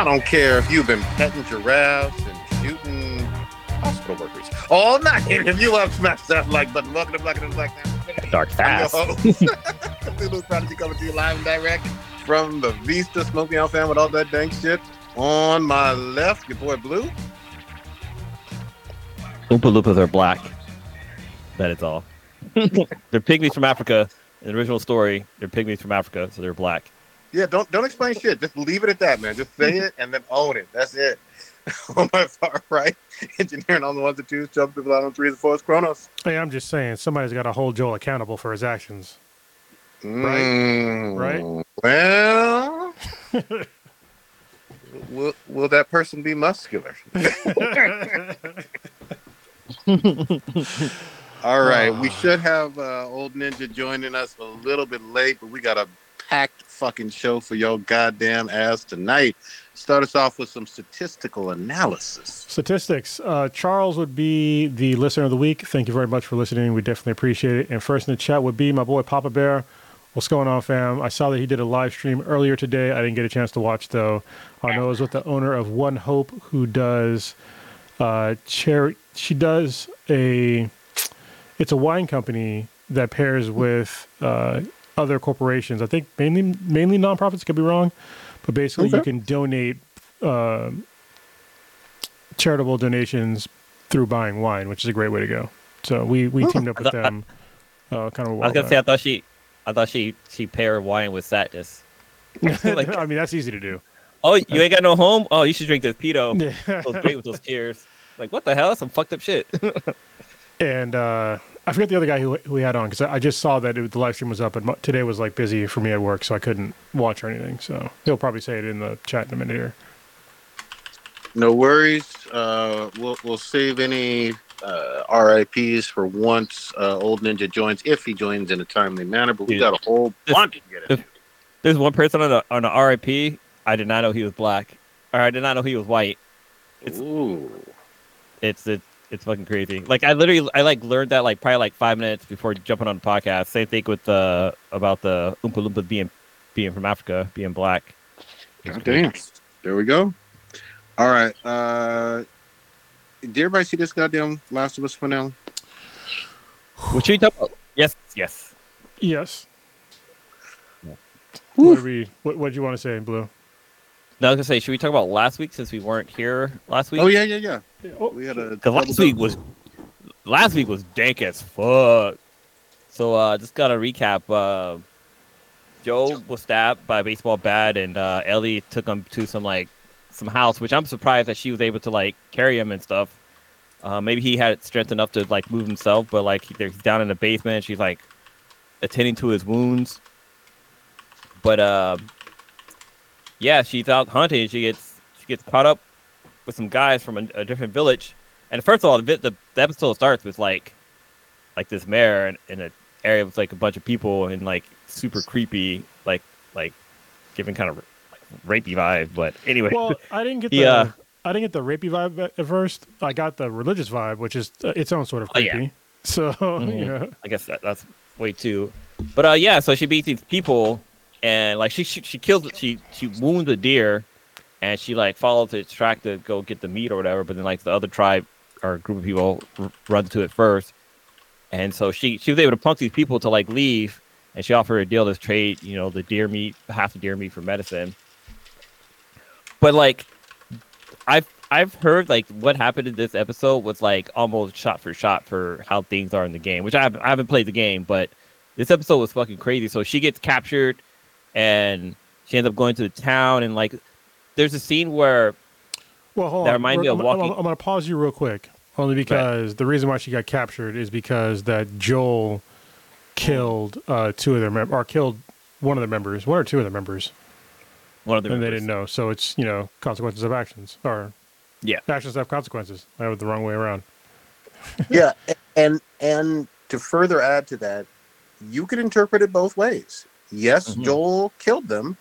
I don't care if you've been petting giraffes and shooting hospital workers all night. If you have smash that like button, welcome to the Black and Black. Dark I'm your Pass. host. Cthulhu Prodigy coming to you live and direct from the Vista Smoking Out fan with all that dang shit. On my left, your boy Blue. Oompa Loompas are black. That is all. they're pygmies from Africa. In the original story, they're pygmies from Africa, so they're black. Yeah, don't don't explain shit. Just leave it at that, man. Just say it and then own it. That's it. on my far right, engineering on the ones and twos, jumping people out on threes and fours, Chronos. Hey, I'm just saying, somebody's got to hold Joel accountable for his actions. Mm, Right? Well, will, will that person be muscular? All right, we Ah. should have uh, old ninja joining us a little bit late, but we got a packed fucking show for your goddamn ass tonight. Start us off with some statistical analysis. Statistics. Uh, Charles would be the listener of the week. Thank you very much for listening. We definitely appreciate it. And first in the chat would be my boy Papa Bear. What's going on, fam? I saw that he did a live stream earlier today. I didn't get a chance to watch though. I know it was with the owner of One Hope, who does uh. She does a. It's a wine company that pairs with uh, other corporations. I think mainly mainly nonprofits. Could be wrong, but basically you can donate. Uh, charitable donations through buying wine, which is a great way to go. So we we teamed up with I thought- them. Uh, kind of. I was gonna say I thought she, I thought she she paired wine with sadness. back. like- I mean, that's easy to do. Oh, you ain't got no home? Oh, you should drink this pedo. Yeah. Those great with those tears. Like what the hell? That's some fucked up shit. and uh, I forget the other guy who who we had on because I, I just saw that it, the live stream was up, and mo- today was like busy for me at work, so I couldn't watch or anything. So he'll probably say it in the chat in a minute here. No worries. Uh, we'll we'll save any uh, RIPS for once uh, old ninja joins, if he joins in a timely manner. But we Dude. got a whole bunch to get in. There's one person on the on the RIP. I did not know he was black, or I did not know he was white. It's- Ooh. It's it's it's fucking crazy. Like I literally I like learned that like probably like five minutes before jumping on the podcast. Same thing with the about the Oompa Loompas being being from Africa, being black. God damn. There we go. All right. Uh, did everybody see this goddamn Last of Us finale? What should we talk about? Yes, yes. Yes. Yeah. What do we? What What do you want to say, in Blue? No, I was gonna say, should we talk about last week since we weren't here last week? Oh yeah, yeah, yeah. Oh, We had a Because last week was last week was dank as fuck. So uh just gotta recap. Uh, Joe was stabbed by a baseball bat, and uh, Ellie took him to some like some house, which I'm surprised that she was able to like carry him and stuff. Uh, maybe he had strength enough to like move himself, but like he- he's down in the basement. She's like attending to his wounds. But uh, yeah, she's out hunting. She gets she gets caught up with some guys from a, a different village. And first of all, the, bit- the, the episode starts with like like this mayor in, in an area with like a bunch of people and like super creepy, like like giving kind of like rapey vibe. But anyway, Well, I didn't get the Yeah. I didn't get the rapey vibe at, first. I got the religious vibe, which is uh, its own sort of Oh, yeah. creepy. So Mhm. yeah, I guess that, that's way too. But uh, yeah, so she beats these people, and like she she, she kills she she wounds a deer, and she like follows its track to go get the meat or whatever. But then like the other tribe or group of people r- runs to it first, and so she she was able to punk these people to like leave, and she offered a deal to trade you know the deer meat half the deer meat for medicine. But like, I've I've heard like what happened in this episode was like almost shot for shot for how things are in the game, which I haven't, I haven't played the game, but this episode was fucking crazy. So she gets captured, and she ends up going to the town, and like, there's a scene where Well, hold That on. remind me I'm, of I'm- I'm, going to pause you real quick, only because the reason why she got captured is because that Joel killed uh, two of their mem- or killed one of the members, one or two of the members, one of the and they didn't know. So it's you know consequences of actions, or Yeah. actions have consequences. I have it the wrong way around. yeah, and and to further add to that, you could interpret it both ways. Yes, Mhm. Joel killed them,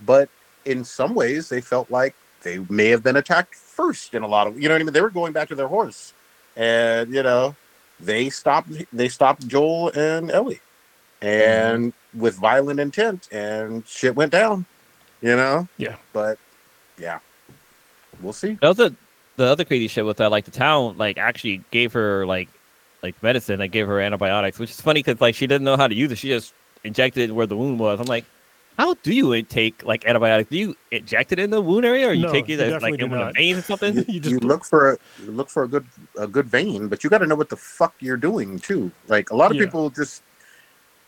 but in some ways they felt like they may have been attacked first in a lot of you know what I mean? They were going back to their horse. And you know, they stopped they stopped Joel and Ellie. And with violent intent and shit went down. You know? Yeah. But yeah. we'll see. That was the the other crazy shit was that uh, like the town like actually gave her like like medicine, like gave her antibiotics, which is funny because like she didn't know how to use it. She just injected it where the wound was. I'm like, how do you take like antibiotics? Do you inject it in the wound area, or you No, take it you as, like in one of the veins or something? You You, just- look for a you look for a good a good vein, but you got to know what the fuck you're doing too. Like a lot of Yeah. people just.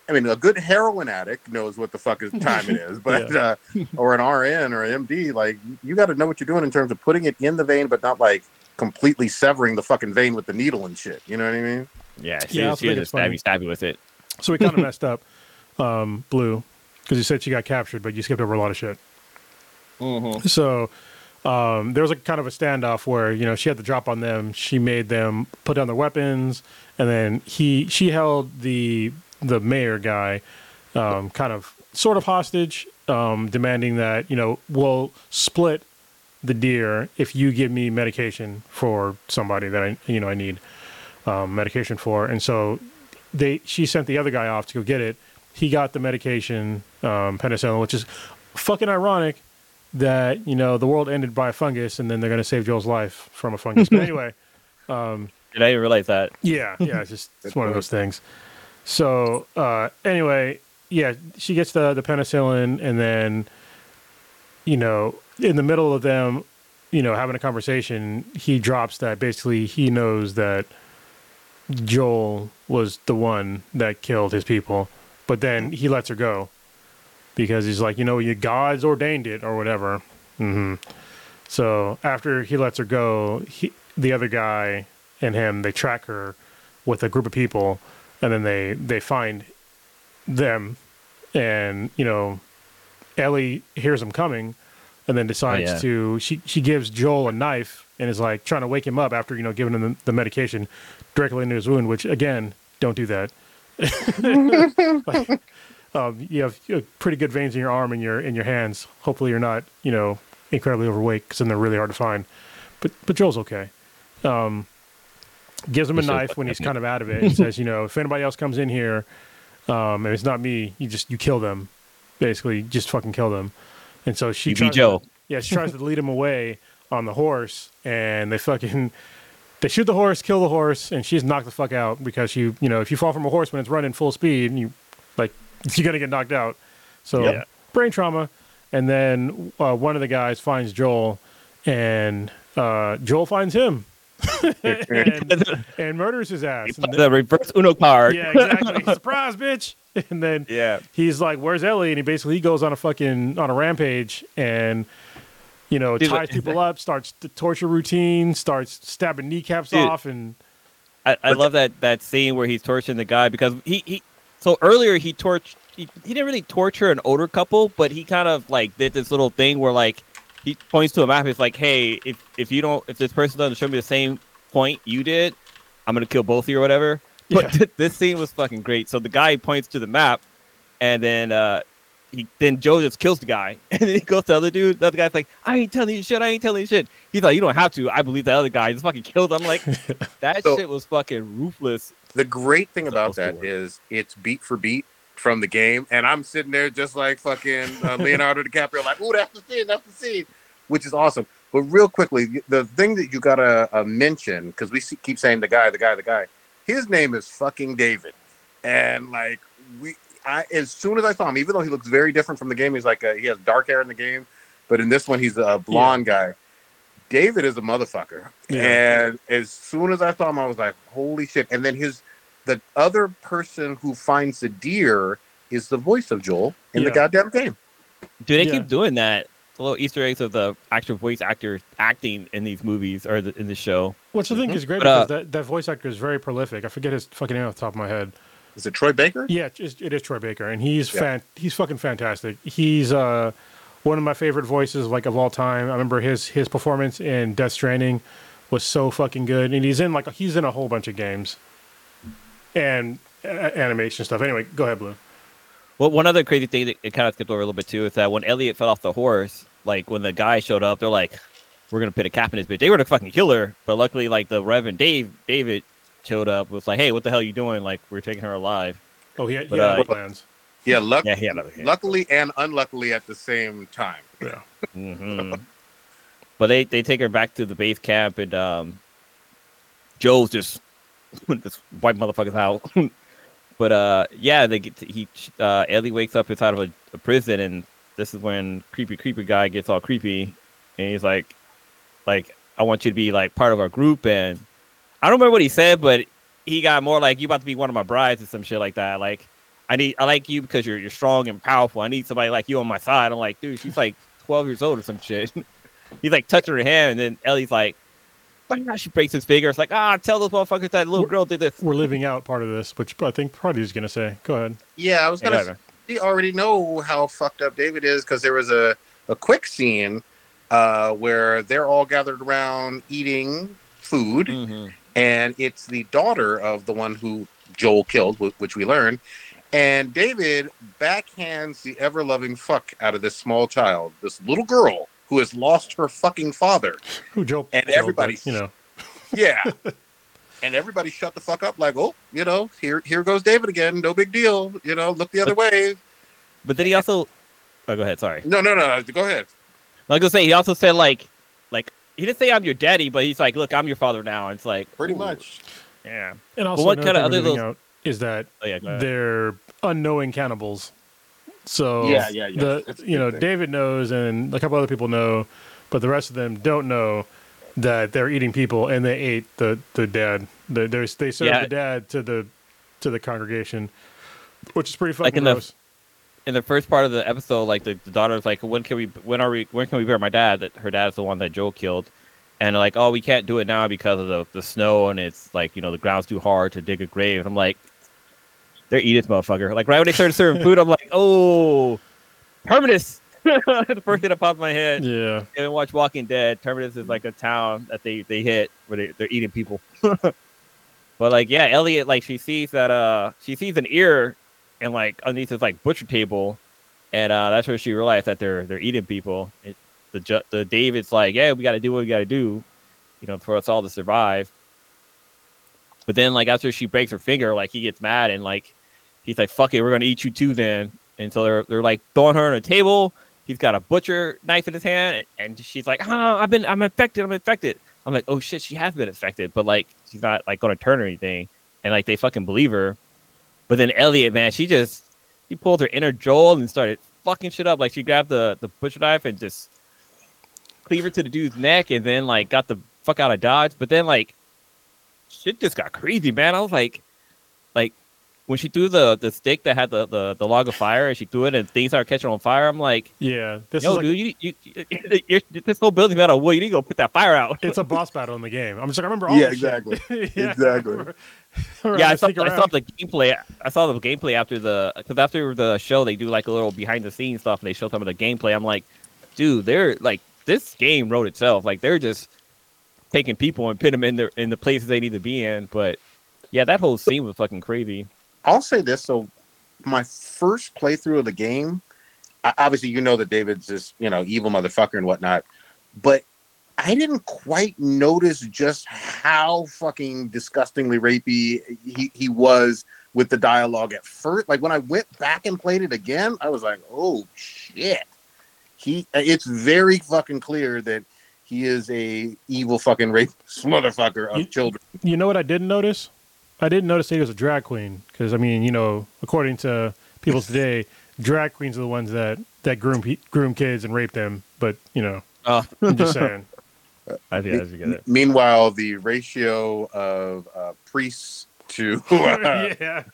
I mean, a good heroin addict knows what the fuck is time it is, but uh, or an RN or an MD, like you got to know what you're doing in terms of putting it in the vein, but not like completely severing the fucking vein with the needle and shit. You know what I mean? Yeah, she, Yeah, I she was just funny. stabby stabby with it. So we kind of messed up, um, Blue, because you said she got captured, but you skipped over a lot of shit. Mm-hmm. So um, there was a kind of a standoff where you know she had the drop on them. She made them put down their weapons, and then he she held the the mayor guy um, kind of sort of hostage, um, demanding that you know we'll split the deer if you give me medication for somebody that I you know I need um, medication for. And so they she sent the other guy off to go get it. He got the medication, um, penicillin, which is fucking ironic that you know the world ended by a fungus, and then they're going to save Joel's life from a fungus. But anyway, Did I even realize that? yeah, yeah, it's just it's one of those things. So uh, anyway, yeah, she gets the the penicillin, and then you know, in the middle of them, you know, having a conversation, he drops that basically he knows that Joel was the one that killed his people, but then he lets her go because he's like, you know, you gods ordained it or whatever. hmm So after he lets her go, he, the other guy and him they track her with a group of people, and then they they find them, and you know, Ellie hears them coming, and then decides yeah. to she she gives Joel a knife and is like trying to wake him up after you know giving him the, the medication directly into his wound, which again don't do that. Like, um, you have pretty good veins in your arm and your in your hands. Hopefully, you're not you know incredibly overweight because then they're really hard to find. But but Joel's okay. Um, gives him a knife when he's kind of out of it and says, you know, if anybody else comes in here, um, and it's not me, you just you kill them. Basically, just fucking kill them. And so she You tries Joe. yeah, she tries to lead him away on the horse, and they fucking they shoot the horse, kill the horse, and she's knocked the fuck out because you you know if you fall from a horse when it's running full speed, you like you're gonna get knocked out. So Yeah. brain trauma, and then uh, one of the guys finds Joel, and uh, Joel finds him. and, and murders his ass. And the reverse Uno card. yeah, exactly. Surprise, bitch. And then Yeah. he's like, "Where's Ellie?" And he basically he goes on a fucking on a rampage and you know Dude, ties people up, starts the torture routine, starts stabbing kneecaps Dude. off, and I, I love that that scene where he's torturing the guy because he, he so earlier he torched he, he didn't really torture an older couple, but he kind of like did this little thing where like he points to a map. It's like, hey, if if you don't if this person doesn't show me the same point you did, I'm gonna kill both of you or whatever. But Yeah. this scene was fucking great. So the guy points to the map, and then uh he then Joe just kills the guy, and then he goes to the other dude. The other guy's like, I ain't telling you shit. I ain't telling you shit. He's like, you don't have to. I believe the other guy. He just fucking killed him. I'm like, that So- shit was fucking ruthless. The great thing about Supposed that to is it's beat for beat from the game, and I'm sitting there just like fucking uh, Leonardo DiCaprio, like, "Ooh, that's the scene, that's the scene," which is awesome. But real quickly, the thing that you gotta uh, mention because we see, keep saying the guy, the guy, the guy. His name is fucking David, and like we, I as soon as I saw him, even though he looks very different from the game, he's like uh he has dark hair in the game, but in this one he's a blonde guy. David is a motherfucker, Yeah. and as soon as I saw him, I was like, "Holy shit!" And then his the other person who finds the deer is the voice of Joel in the goddamn game. Do they Yeah. keep doing that? The little Easter eggs of the actual voice actor acting in these movies or the, in the show. which I think is great But, uh, because that, that voice actor is very prolific. I forget his fucking name off the top of my head. Is it Troy Baker? Yeah, it is, it is Troy Baker, and he's Yeah. fan, he's fucking fantastic. He's uh, one of my favorite voices like of all time. I remember his his performance in Death Stranding was so fucking good, and he's in like he's in a whole bunch of games and uh, animation stuff. Anyway, go ahead, Blue. Well, one other crazy thing that it kind of skipped over a little bit too is that when Elliot fell off the horse, like when the guy showed up, they're like, "We're gonna put a cap in his bitch." They were to fucking kill her, but luckily, like the Reverend Dave David showed up, was like, "Hey, what the hell are you doing? Like, we're taking her alive." Oh, he had, he had uh, other plans. Yeah, luck- Yeah, he had other- yeah. luckily and unluckily at the same time. Yeah. hmm but they they take her back to the base camp, and um, Joe's just this white motherfucker's out. but uh, yeah, they get to, he uh, Ellie wakes up inside of a, a prison, and this is when creepy creepy guy gets all creepy, and he's like, like I want you to be like part of our group, and I don't remember what he said, but he got more like you about to be one of my brides or some shit like that. Like I need I like you because you're you're strong and powerful. I need somebody like you on my side. I'm like, dude, she's like 12 years old or some shit. He's like touching her hand, and then Ellie's like, "Why she breaks his finger?" It's like, ah, tell those motherfuckers that little girl did this. We're living out part of this, which I think Prodigy's going to say. Go ahead. Yeah, I was gonna. Whatever. We already know how fucked up David is because there was a a quick scene uh, where they're all gathered around eating food, Mhm. And it's the daughter of the one who Joel killed, which we learn. And David backhands the ever loving fuck out of this small child, this little girl who has lost her fucking father. Who Joe? And Joe, but, everybody- you know. Yeah. and everybody shut the fuck up, like, oh, you know, here here goes David again. No big deal. You know, look the other way. But then he also, oh, go ahead. Sorry. No, no, no. Go ahead. Like I was gonna say he also said like, like he didn't say I'm your daddy, but he's like, look, I'm your father now. And it's like, Pretty ooh, much. yeah. And also, what kinda other leaving little- out is that Oh yeah. They're unknowing cannibals. So Yeah, yeah, yeah. The you know thing. David knows, and a couple other people know, but the rest of them don't know that they're eating people, and they ate the the dad. The, there's they served Yeah. the dad to the to the congregation, which is pretty Like fucking the- gross. In the first part of the episode, like the, the daughter's like, when can we, when are we, when can we bury my dad? That her dad's the one that Joe killed, and they're like, oh, we can't do it now because of the, the snow and it's like you know the ground's too hard to dig a grave. I'm like, they're eating motherfucker. Like right when they started serving food, I'm like, oh, Terminus. the first thing that popped my head. Yeah, And watch Walking Dead. Terminus is like a town that they they hit where they, they're eating people. but like, yeah, Elliot, like she sees that uh she sees an ear and like underneath this like butcher table, and uh that's where she realized that they're they're eating people. It, the the David's like, yeah, we got to do what we got to do, you know, for us all to survive. But then like after she breaks her finger, like he gets mad and like he's like, fuck it, we're gonna eat you too then. And so they're they're like throwing her on a table. He's got a butcher knife in his hand, and she's like, "Ah, I've been, I'm infected, I'm infected." I'm like, "Oh shit, she has been infected," but like, she's not like gonna turn or anything, and like they fucking believe her. But then Elliot, man, she just she pulled her inner Joel and started fucking shit up. Like she grabbed the the butcher knife and just cleaver to the dude's neck, and then like got the fuck out of dodge. But then like shit just got crazy, man. I was like, like when she threw the the stick that had the the, the log of fire, and she threw it and things started catching on fire. I'm like. yeah. This Yo, is like, dude, you, you, you, you're, this whole building's made out of wood. You need to go put that fire out. it's a boss battle in the game. I'm just like, I remember all Yeah, this exactly. yeah, Exactly. remember- yeah, I saw, I saw the gameplay. I saw the gameplay after the because after the show they do like a little behind the scenes stuff and they show some of the gameplay. I'm like, dude, they're like this game wrote itself. Like they're just taking people and putting them in the in the places they need to be in. But yeah, that whole scene was fucking crazy. I'll say this. So, my first playthrough of the game, obviously, you know that David's this, you know, evil motherfucker and whatnot, but I didn't quite notice just how fucking disgustingly rapey he, he was with the dialogue at first. Like when I went back and played it again, I was like, oh shit. He it's very fucking clear that he is a evil fucking rapist motherfucker of You- children. You know what I didn't notice? I didn't notice that he was a drag queen because I mean, you know, according to people today, drag queens are the ones that that groom groom kids and rape them. But you know, Oh, I'm just saying. I think I should get it. Meanwhile, the ratio of uh, priests to uh, yeah,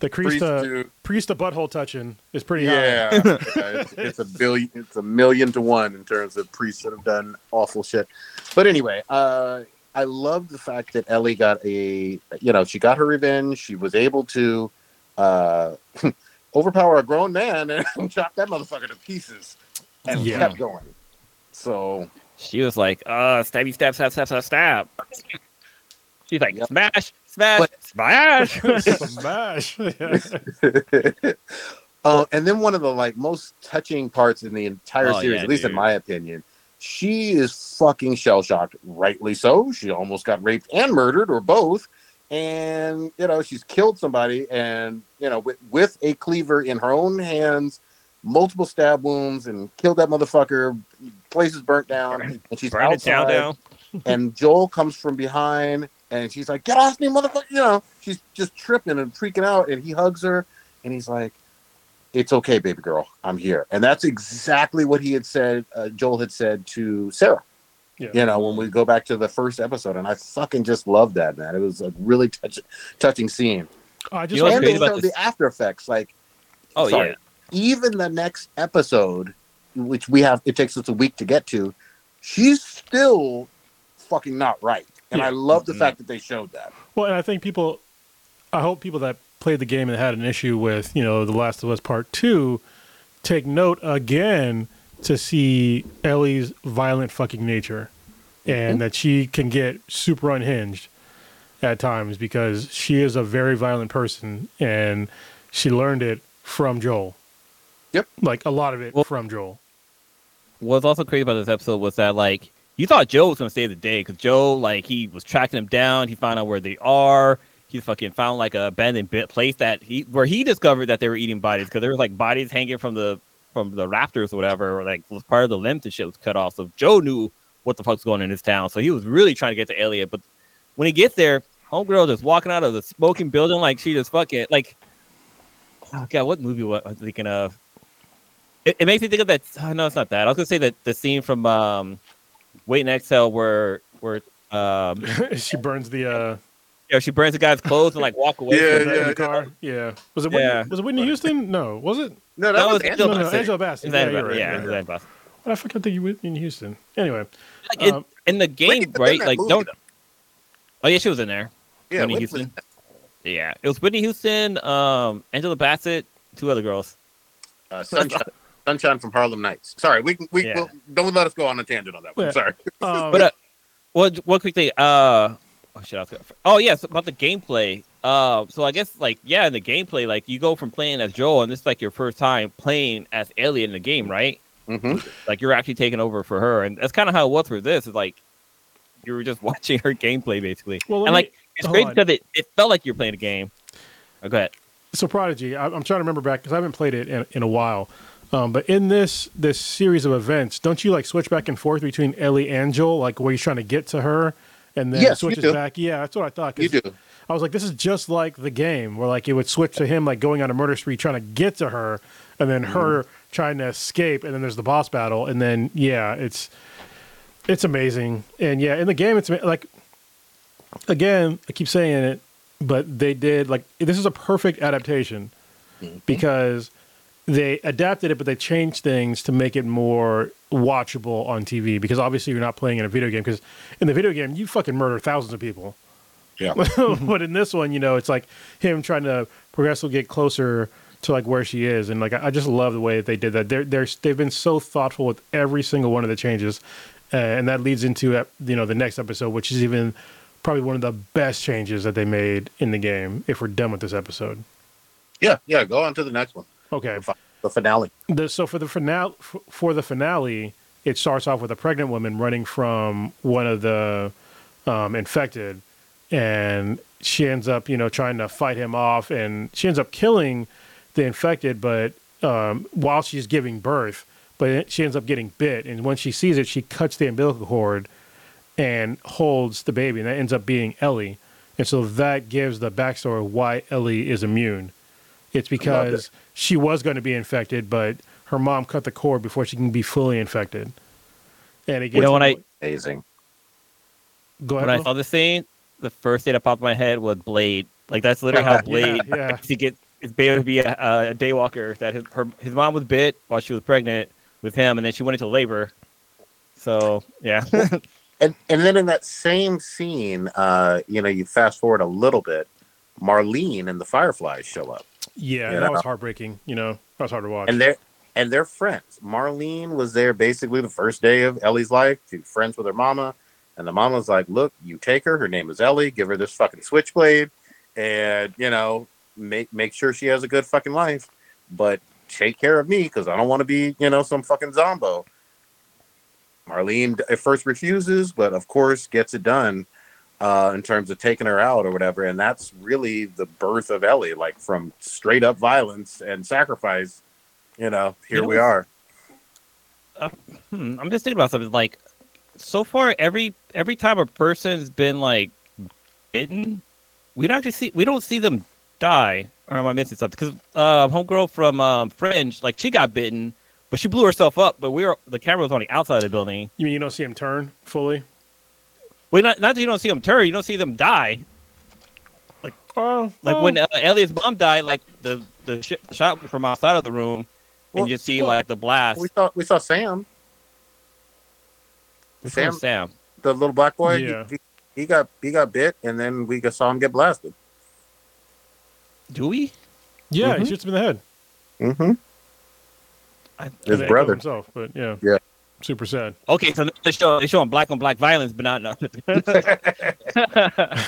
the priest priests to to priest to butthole touching is pretty high. yeah, yeah, it's, it's a billion, it's a million to one in terms of priests that have done awful shit. But anyway, uh, I love the fact that Ellie got a, you know, she got her revenge. She was able to uh, overpower a grown man and chop that motherfucker to pieces, and Yeah. kept going. So She was like, uh, stabby, stab, stab, stab, stab, stab. She's like, Yep. smash, smash, But- smash. Smash. Yeah. uh, and then one of the like most touching parts in the entire Oh, series, yeah, at least in my opinion, she is fucking shell shocked. Rightly so. She almost got raped and murdered, or both. And you know she's killed somebody, and you know with with a cleaver in her own hands, multiple stab wounds and killed that motherfucker. Places burnt down, and she's Burn it down, outside. down. and Joel comes from behind and she's like, Get off me, motherfucker. You know, she's just tripping and freaking out. And he hugs her and he's like, It's okay, baby girl. I'm here. And that's exactly what he had said, uh, Joel had said to Sarah. Yeah. You know, when we go back to the first episode, and I fucking just love that, man. It was a really touch- touching scene. I just You know and they about showed the after effects. Like, Oh sorry, yeah. even the next episode, which we have, it takes us a week to get to, she's still fucking not right. And Yeah. I love the Mhm. fact that they showed that. Well, and I think people, I hope people that played the game and had an issue with, you know, The Last of Us Part 2 take note again to see Ellie's violent fucking nature and that she can get super unhinged at times because she is a very violent person and she learned it from Joel. Yep. Like a lot of it Well- from Joel. What's also crazy about this episode was that like you thought Joe was gonna save the day because Joe like he was tracking them down. He found out where they are. He fucking found like a abandoned place that he where he discovered that they were eating bodies because there was like bodies hanging from the from the rafters or whatever, or like was part of the limbs and shit was cut off. So Joe knew what the fuck's going on in his town. So he was really trying to get to Elliot. But when he gets there, homegirl just walking out of the smoking building like she just fucking like oh god, what movie was I thinking of? It, it makes me think of that. Oh, no, it's not that. I was gonna say that the scene from um, Waiting to Exhale where where um, she burns the uh you know, she burns the guy's clothes and like walk away. Yeah, from the, the- in the car. Yeah. Was it Whitney, Yeah. was it Whitney Houston? No, was it? No, That was No, Angela no, Bassett. Angela Bassett. Is Yeah, that you're right? right. yeah, yeah, yeah. that Bassett? I fucking think you Whitney Houston. Anyway, Like, it- Um, in the game, right? Like, movie, don't. though. Oh yeah, she was in there. Yeah, Whitney Whitney Houston. Yeah, it was Whitney Houston, um, Angela Bassett, two other girls. uh, Sunshine, Sunshine from Harlem Nights. Sorry, we we Yeah. will don't let us go on a tangent on that one. Yeah. Sorry. um, But uh, one one quick thing. Uh, oh shit, I was gonna, oh yes, about the gameplay. Uh, so I guess like yeah, in the gameplay, like you go from playing as Joel, and this is like your first time playing as Ellie in the game, right? hmm Like you're actually taking over for her, and that's kind of how it was for this. Is like you were just watching her gameplay basically, well, let and me- like it's hold great on. because it, it felt like you're playing a game. Oh, go ahead. so Prodigy. I, I'm trying to remember back because I haven't played it in, in a while. Um, but in this this series of events, don't you like switch back and forth between Ellie and Joel, like where you're trying to get to her, and then Yes, switches back? Yeah, that's what I thought. You do. I was like, this is just like the game, where like it would switch to him like going on a murder spree trying to get to her, and then her Mm-hmm. trying to escape, and then there's the boss battle, and then yeah, it's it's amazing, and yeah, in the game, it's like again, I keep saying it, but they did like this is a perfect adaptation Mm-hmm. because they adapted it, but they changed things to make it more watchable on TV. Because obviously, you're not playing in a video game. Because in the video game, you fucking murder thousands of people. Yeah. but in this one, you know, it's like him trying to progressively get closer to like where she is, and like I just love the way that they did that. They're they're they've been so thoughtful with every single one of the changes, uh, and that leads into you know the next episode, which is even probably one of the best changes that they made in the game. If we're done with this episode, Yeah, yeah. Go on to the next one. okay. The finale. The, so for the finale, for the finale, it starts off with a pregnant woman running from one of the um, infected, and she ends up, you know, trying to fight him off, and she ends up killing the infected, but um, while she's giving birth, but she ends up getting bit, and when she sees it, she cuts the umbilical cord and holds the baby, and that ends up being Ellie, and so that gives the backstory why Ellie is immune. It's because she was going to be infected, but her mom cut the cord before she can be fully infected. And it gets You know when I Amazing. go ahead. when I saw the scene, the first thing that popped in my head was Blade. Like that's literally how Blade yeah. to get his baby to be a, a daywalker. That his her his mom was bit while she was pregnant with him, and then she went into labor. So yeah, And and then in that same scene, uh, you know, you fast forward a little bit, Marlene and the Fireflies show up. Yeah, that was heartbreaking. You know, that was hard to watch. and they're and they're friends. Marlene was there basically the first day of Ellie's life. She's friends with her mama, and the mama's like, "Look, you take her. Her name is Ellie. Give her this fucking switchblade, and you know, make make sure she has a good fucking life. But take care of me because I don't want to be, you know, some fucking zombo." Marlene at first refuses, but of course gets it done uh, in terms of taking her out or whatever. And that's really the birth of Ellie, like from straight up violence and sacrifice you know, here You know we what's- are. Hmm, I'm just thinking about something like so far every every time a person's been like bitten, we don't actually see we don't see them die. Or am I missing something? Because uh, homegirl from um, Fringe, like she got bitten, but she blew herself up. But we were the camera was on the outside of the building. You mean you don't see him turn fully? Well, not not that you don't see them turn, you don't see them die. Oh, Like oh. when uh, Elliot's mom died, like the the, sh- shot from outside of the room, Well, and you see well, like the blast. We saw we saw Sam, Which Sam, Sam. the little black boy. Yeah. He, he got he got bit, and then we saw him get blasted. Do we? yeah, Mhm. he shoots him in the head. Mm-hmm. I, His And then he killed brother. himself, but yeah, Yeah. Super sad. okay, so they show they showing black on black violence, but not. No. But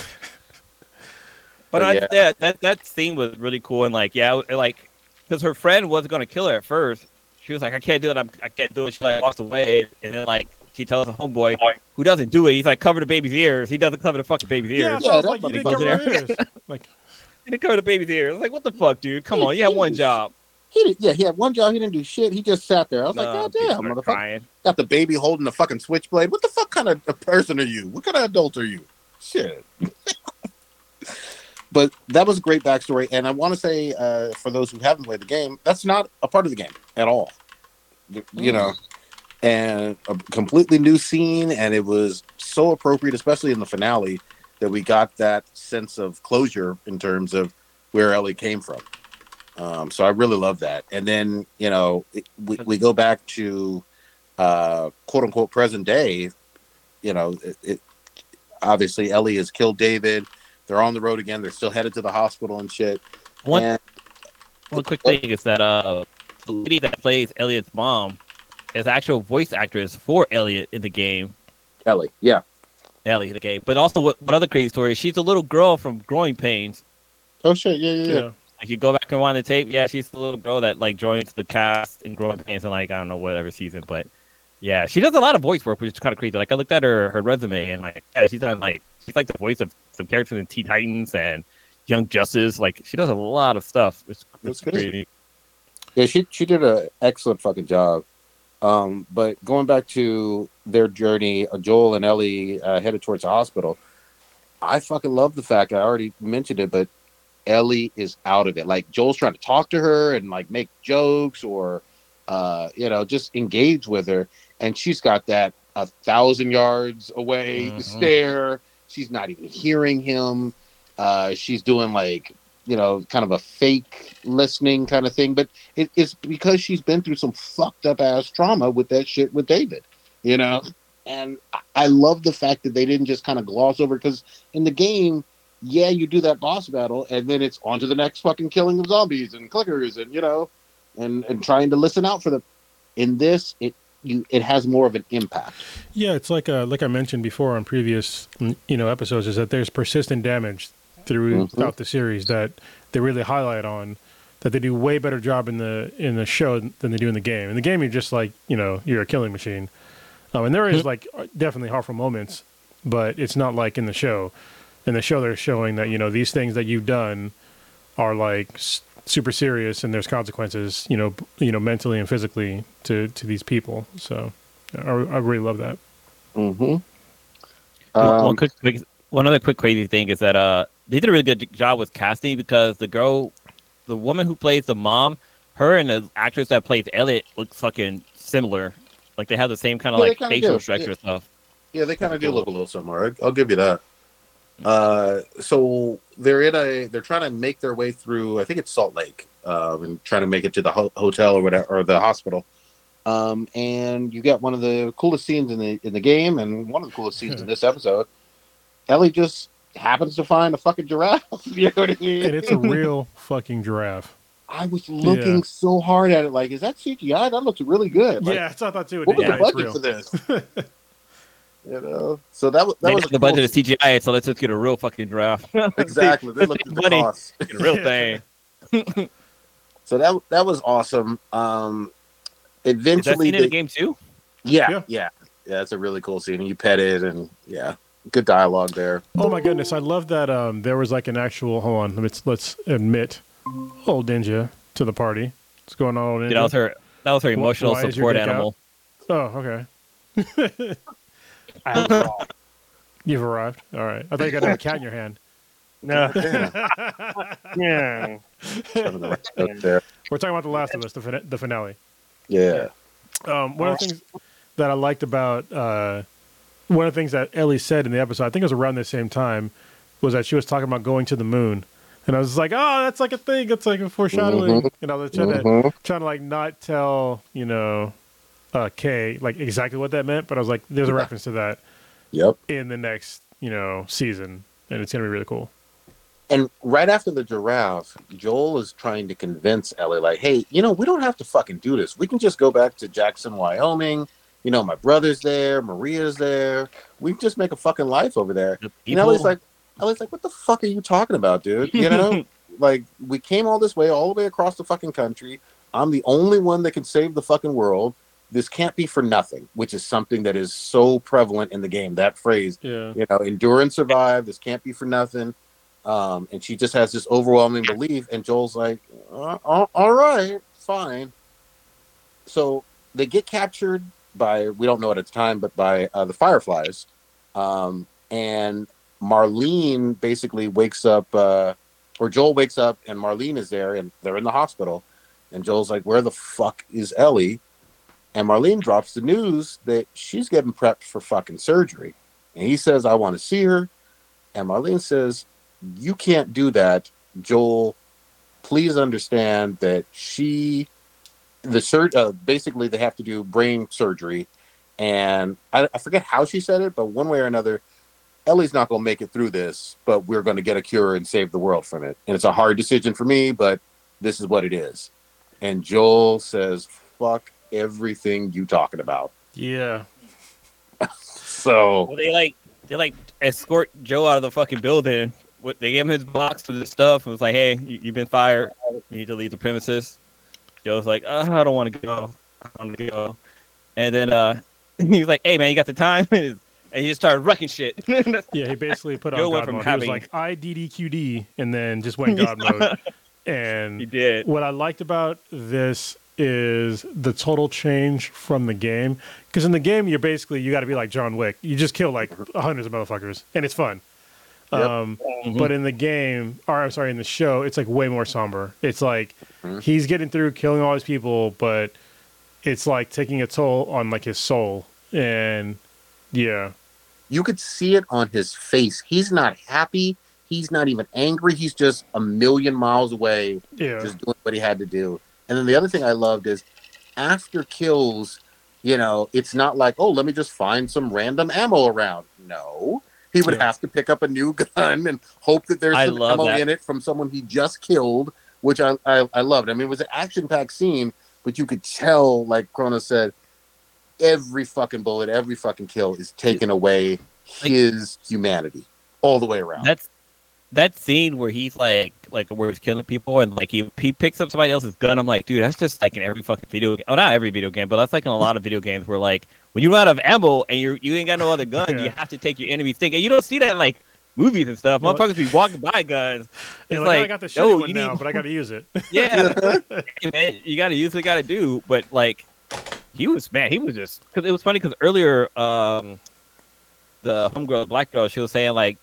But I, yeah. yeah, that that scene was really cool and like yeah, like because her friend wasn't gonna kill her at first. She was like, I can't do it. I'm, I can't do it. She like walks away, and then like she tells the homeboy who doesn't do it. He's like, cover the baby's ears. He doesn't cover the fucking baby's ears. so I was that like, you didn't cover his. Like, He didn't cover the baby's ears. Like, what the fuck, dude? Come on, you had one job. He did, yeah, he had one job. He didn't do shit. He just sat there. I was like, God damn, started motherfucker! crying. Got the baby holding the fucking switchblade. What the fuck kind of a person are you? What kind of adult are you? Shit. but that was a great backstory, and I want to say uh, for those who haven't played the game, that's not a part of the game at all. You know, and a completely new scene, and it was so appropriate, especially in the finale, that we got that sense of closure in terms of where Ellie came from. Um, so I really love that. And then you know we we go back to uh, quote unquote present day. You know, it, it obviously Ellie has killed David. They're on the road again. They're still headed to the hospital and shit. One And- one quick thing is that uh, the lady that plays Elliot's mom is the actual voice actress for Elliot in the game. Ellie, yeah. Ellie in the game. But also, what, what other crazy story? She's a little girl from Growing Pains. Oh shit, yeah, yeah, yeah. yeah. Like you go back and wind the tape, yeah, she's the little girl that like joins the cast in Growing Pains and like I don't know whatever season, but yeah, she does a lot of voice work, which is kind of crazy. Like I looked at her her resume and like yeah, she's done like she's like the voice of some characters in Teen Titans and Young Justice. Like she does a lot of stuff. It's, it's crazy. crazy. Yeah, she she did an excellent fucking job. Um, but going back to their journey, uh, Joel and Ellie uh, headed towards the hospital. I fucking love the fact I already mentioned it, but Ellie is out of it. Like Joel's trying to talk to her and like make jokes or uh, you know just engage with her, and she's got that a thousand yards away Mhm. stare. She's not even hearing him. Uh, she's doing like you know kind of a fake listening kind of thing, but it, it's because she's been through some fucked up ass trauma with that shit with David, you know. And I- I love the fact that they didn't just kind of gloss over because in the game, yeah, you do that boss battle, and then it's on to the next fucking killing of zombies and clickers, and you know, and and trying to listen out for them. In this, it you it has more of an impact. Yeah, it's like uh, like I mentioned before on previous mm, you know episodes, is that there's persistent damage through throughout Mhm. the series that they really highlight on. That they do way better job in the in the show than they do in the game. In the game, you're just like you know you're a killing machine, um, and there is like definitely harmful moments, but it's not like in the show. In the show, they're showing that you know these things that you've done are like s- super serious, and there's consequences, you know, b- you know, mentally and physically to to these people. So, I, I really love that. Mm-hmm. one Um, quick, quick, one other quick crazy thing is that uh, they did a really good job with casting because the girl, the woman who plays the mom, her and the actress that plays Elliot look fucking similar. Like they have the same kind of Yeah, like facial do. structure and stuff. Yeah, they kind of do look a little similar. I'll give you that. Uh, so they're in a they're trying to make their way through. I think it's Salt Lake, um, and trying to make it to the ho- hotel or whatever or the hospital. Um, and you got one of the coolest scenes in the in the game, and one of the coolest scenes in this episode. Ellie just happens to find a fucking giraffe. you know what I mean? and it's a real fucking giraffe. I was looking Yeah. so hard at it, like, is that CGI? That looks really good. Like, yeah, I thought too. what was yeah, the it's budget real. for this? you know, so that was that They was the cool budget of CGI, so let's just get a real fucking draft. exactly. They looked at the Money. cost. Get a real thing. So that that was awesome. Um, Is that eventually, scene in the game too? yeah, Yeah. yeah, yeah, That's a really cool scene. You pet it, and yeah, good dialogue there. Oh my goodness, I love that. Um, there was like an actual. Hold on, let's let's admit, old ninja to the party. What's going on? Dude, that was her. That was her emotional why support dick out? animal. Oh, okay. You've arrived. All right. I thought you got a cat in your hand. No. Yeah. Yeah. Having the right note there. We're talking about The Last of Us, the, fin- the finale. Yeah. Um, one of the things that I liked about uh, one of the things that Ellie said in the episode, I think it was around the same time, was that she was talking about going to the moon, and I was like, "Oh, that's like a thing. It's like a foreshadowing." Mhm. And I was trying to Mhm. trying to like not tell you know uh, Kay like exactly what that meant, but I was like, "There's a Yeah. reference to that Yep. in the next you know season, and it's gonna be really cool." And right after the giraffe, Joel is trying to convince Ellie, like, hey, you know, we don't have to fucking do this. We can just go back to Jackson, Wyoming. You know, my brother's there, Maria's there. We can just make a fucking life over there. The And Ellie's people- like, Ellie's like, what the fuck are you talking about, dude? You know, like we came all this way, all the way across the fucking country. I'm the only one that can save the fucking world. This can't be for nothing, which is something that is so prevalent in the game. That phrase, Yeah. you know, endure and survive. This can't be for nothing. Um, and she just has this overwhelming belief. And Joel's like, uh, all all right, fine. So they get captured by, we don't know it at the time, but by uh, the Fireflies. Um, and Marlene basically wakes up, uh, or Joel wakes up and Marlene is there and they're in the hospital. And Joel's like, where the fuck is Ellie? And Marlene drops the news that she's getting prepped for fucking surgery. And he says, I want to see her. And Marlene says, You can't do that. Joel, please understand that she, the sur- uh, basically, they have to do brain surgery. And I, I forget how she said it, but one way or another, Ellie's not going to make it through this, but we're going to get a cure and save the world from it. And it's a hard decision for me, but this is what it is. And Joel says, Fuck everything you talking about. Yeah. So, Well, they like they like escort Joe out of the fucking building. What they gave him his box for the stuff and was like, "Hey, you, you've been fired. You need to leave the premises." Joe's like, uh, "I don't want to go. I don't want to go." And then uh, he was like, "Hey, man, you got the time?" and he just started wrecking shit. Yeah, he basically put on Joe went God from mode. having- He was like IDDQD and then just went God mode. And he did. what I liked about this is the total change from the game. Because in the game, you're basically you got to be like John Wick. You just kill like hundreds of motherfuckers, and it's fun. Yep. Um, Mhm. But in the game, or I'm sorry, in the show, it's like way more somber. It's like Mhm. he's getting through killing all these people, but it's like taking a toll on like his soul. And yeah, you could see it on his face. He's not happy. He's not even angry. He's just a million miles away, yeah, just doing what he had to do. And then the other thing I loved is after kills, you know, it's not like, oh, let me just find some random ammo around. No. He would Yeah. have to pick up a new gun and hope that there's I some ammo that. in it from someone he just killed, which I, I, I loved. I mean, it was an action packed scene, but you could tell, like Krona said, every fucking bullet, every fucking kill is taking away his humanity all the way around. That's that scene where he's like, like where he's killing people and like he he picks up somebody else's gun. I'm like, dude, that's just like in every fucking video. game. Oh, not every video game, but that's like in a lot of video games where like when you run out of ammo and you you ain't got no other gun, Yeah. you have to take your enemy's thing. And you don't see that in like movies and stuff. Well- Motherfuckers be walking by guns. Yeah, It's like, oh, I like, got the shitty yo, one you now, but I got to use it. Yeah, man, you got to use what you got to do. But like, he was man, he was just because it was funny because earlier, um, the homegirl, black girl, she was saying like,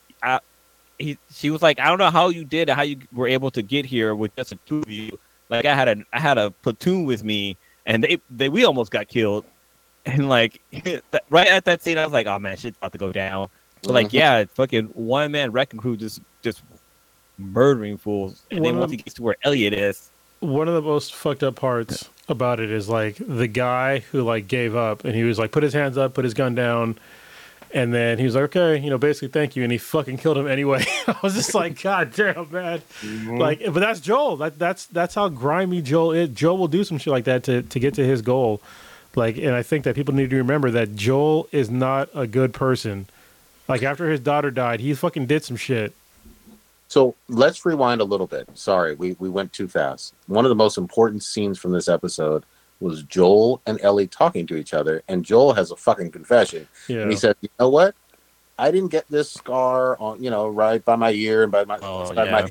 he, she was like, I don't know how you did it, how you were able to get here with just the two of you. Like I had a, I had a platoon with me, and they, they, we almost got killed. And like, right at that scene, I was like, oh man, shit's about to go down. But like, Mhm. yeah, fucking one man wrecking crew just, just murdering fools. And One then of once he gets to where Elliot is. One of the most fucked up parts about it is like the guy who like gave up and he was like put his hands up, put his gun down, and then he was like, okay, you know, basically thank you, and he fucking killed him anyway. I was just like, god damn, man. Mm-hmm. Like, but that's Joel. That that's that's how grimy Joel is. Joel will do some shit like that to to get to his goal. Like, and I think that people need to remember that Joel is not a good person. Like after his daughter died, he fucking did some shit. So let's rewind a little bit. Sorry, we, we went too fast. One of the most important scenes from this episode was Joel and Ellie talking to each other, and Joel has a fucking confession. Yeah. And he said, "You know what? I didn't get this scar on, you know, right by my ear and by my, Oh, by my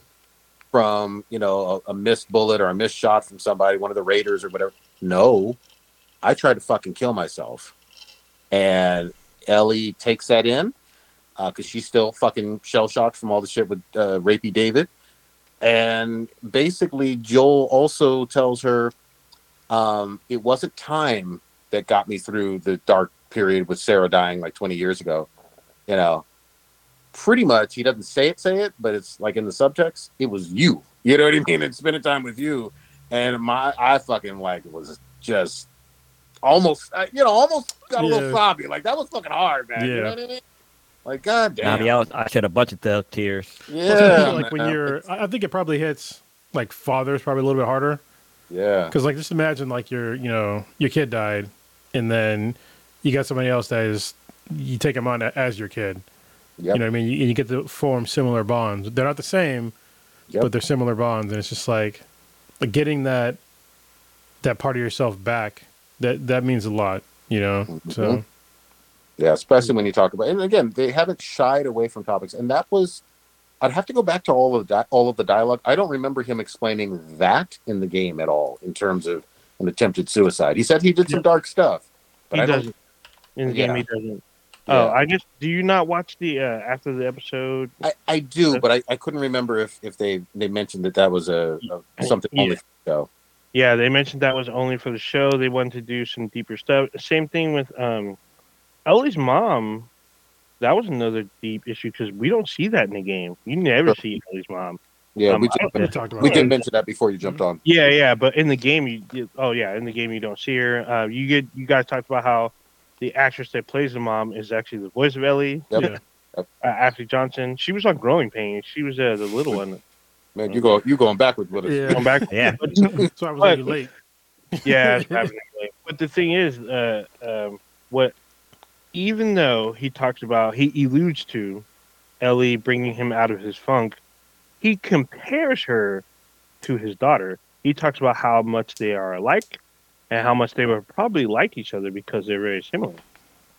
from you know a, a missed bullet or a missed shot from somebody, one of the raiders or whatever. No, I tried to fucking kill myself, and Ellie takes that in because she's still fucking shell shocked from all the shit with uh, rapey David, and basically Joel also tells her um, it wasn't time that got me through the dark period with Sarah dying like 20 years ago. You know, pretty much he doesn't say it, say it, but it's like in the subtext, it was you. You know what I mean? And spending time with you. And my, I fucking like was just almost, uh, you know, almost got a little Yeah. sobby. Like that was fucking hard, man. You Yeah. know what I mean? Like, god Nah, damn. yeah, I, was, I shed a bunch of tears. yeah. like when you're, I I think it probably hits like fathers probably a little bit harder yeah. because like just imagine like your, you know, your kid died, and then you got somebody else that is you take them on as your kid. Yep. You know what I mean? You, you get to form similar bonds. They're not the same, Yep. but they're similar bonds, and it's just like, like getting that that part of yourself back. That that means a lot. You know. So Mhm. Yeah, especially when you talk about, and again, they haven't shied away from topics, and that was. I'd have to go back to all of that, all of the dialogue. I don't remember him explaining that in the game at all in terms of an attempted suicide. He said he did some dark stuff, but he I don't. doesn't. In the game, he doesn't. Yeah. Oh, I just do you not watch the uh, after the episode? I, I do, but I, I couldn't remember if, if they they mentioned that that was a, a something Yeah. only for the show. Yeah, they mentioned that was only for the show. They wanted to do some deeper stuff. Same thing with um, Ellie's mom. That was another deep issue because we don't see that in the game. You never see Ellie's mom. Yeah, Um, we, I just, we talked about we that. did mention that before you jumped on. Yeah, yeah, but in the game, you, you oh yeah, in the game you don't see her. Uh, you get you guys talked about how the actress that plays the mom is actually the voice of Ellie, Yep. Yeah. uh, Ashley Johnson. She was on Growing Pains. She was uh, the little one. Man, you go you going backwards with us. Yeah. Going back, Yeah. So I was like late. yeah, late. But the thing is, uh, um, what even though he talks about he alludes to Ellie bringing him out of his funk, he compares her to his daughter. He talks about how much they are alike and how much they would probably like each other because they're very similar.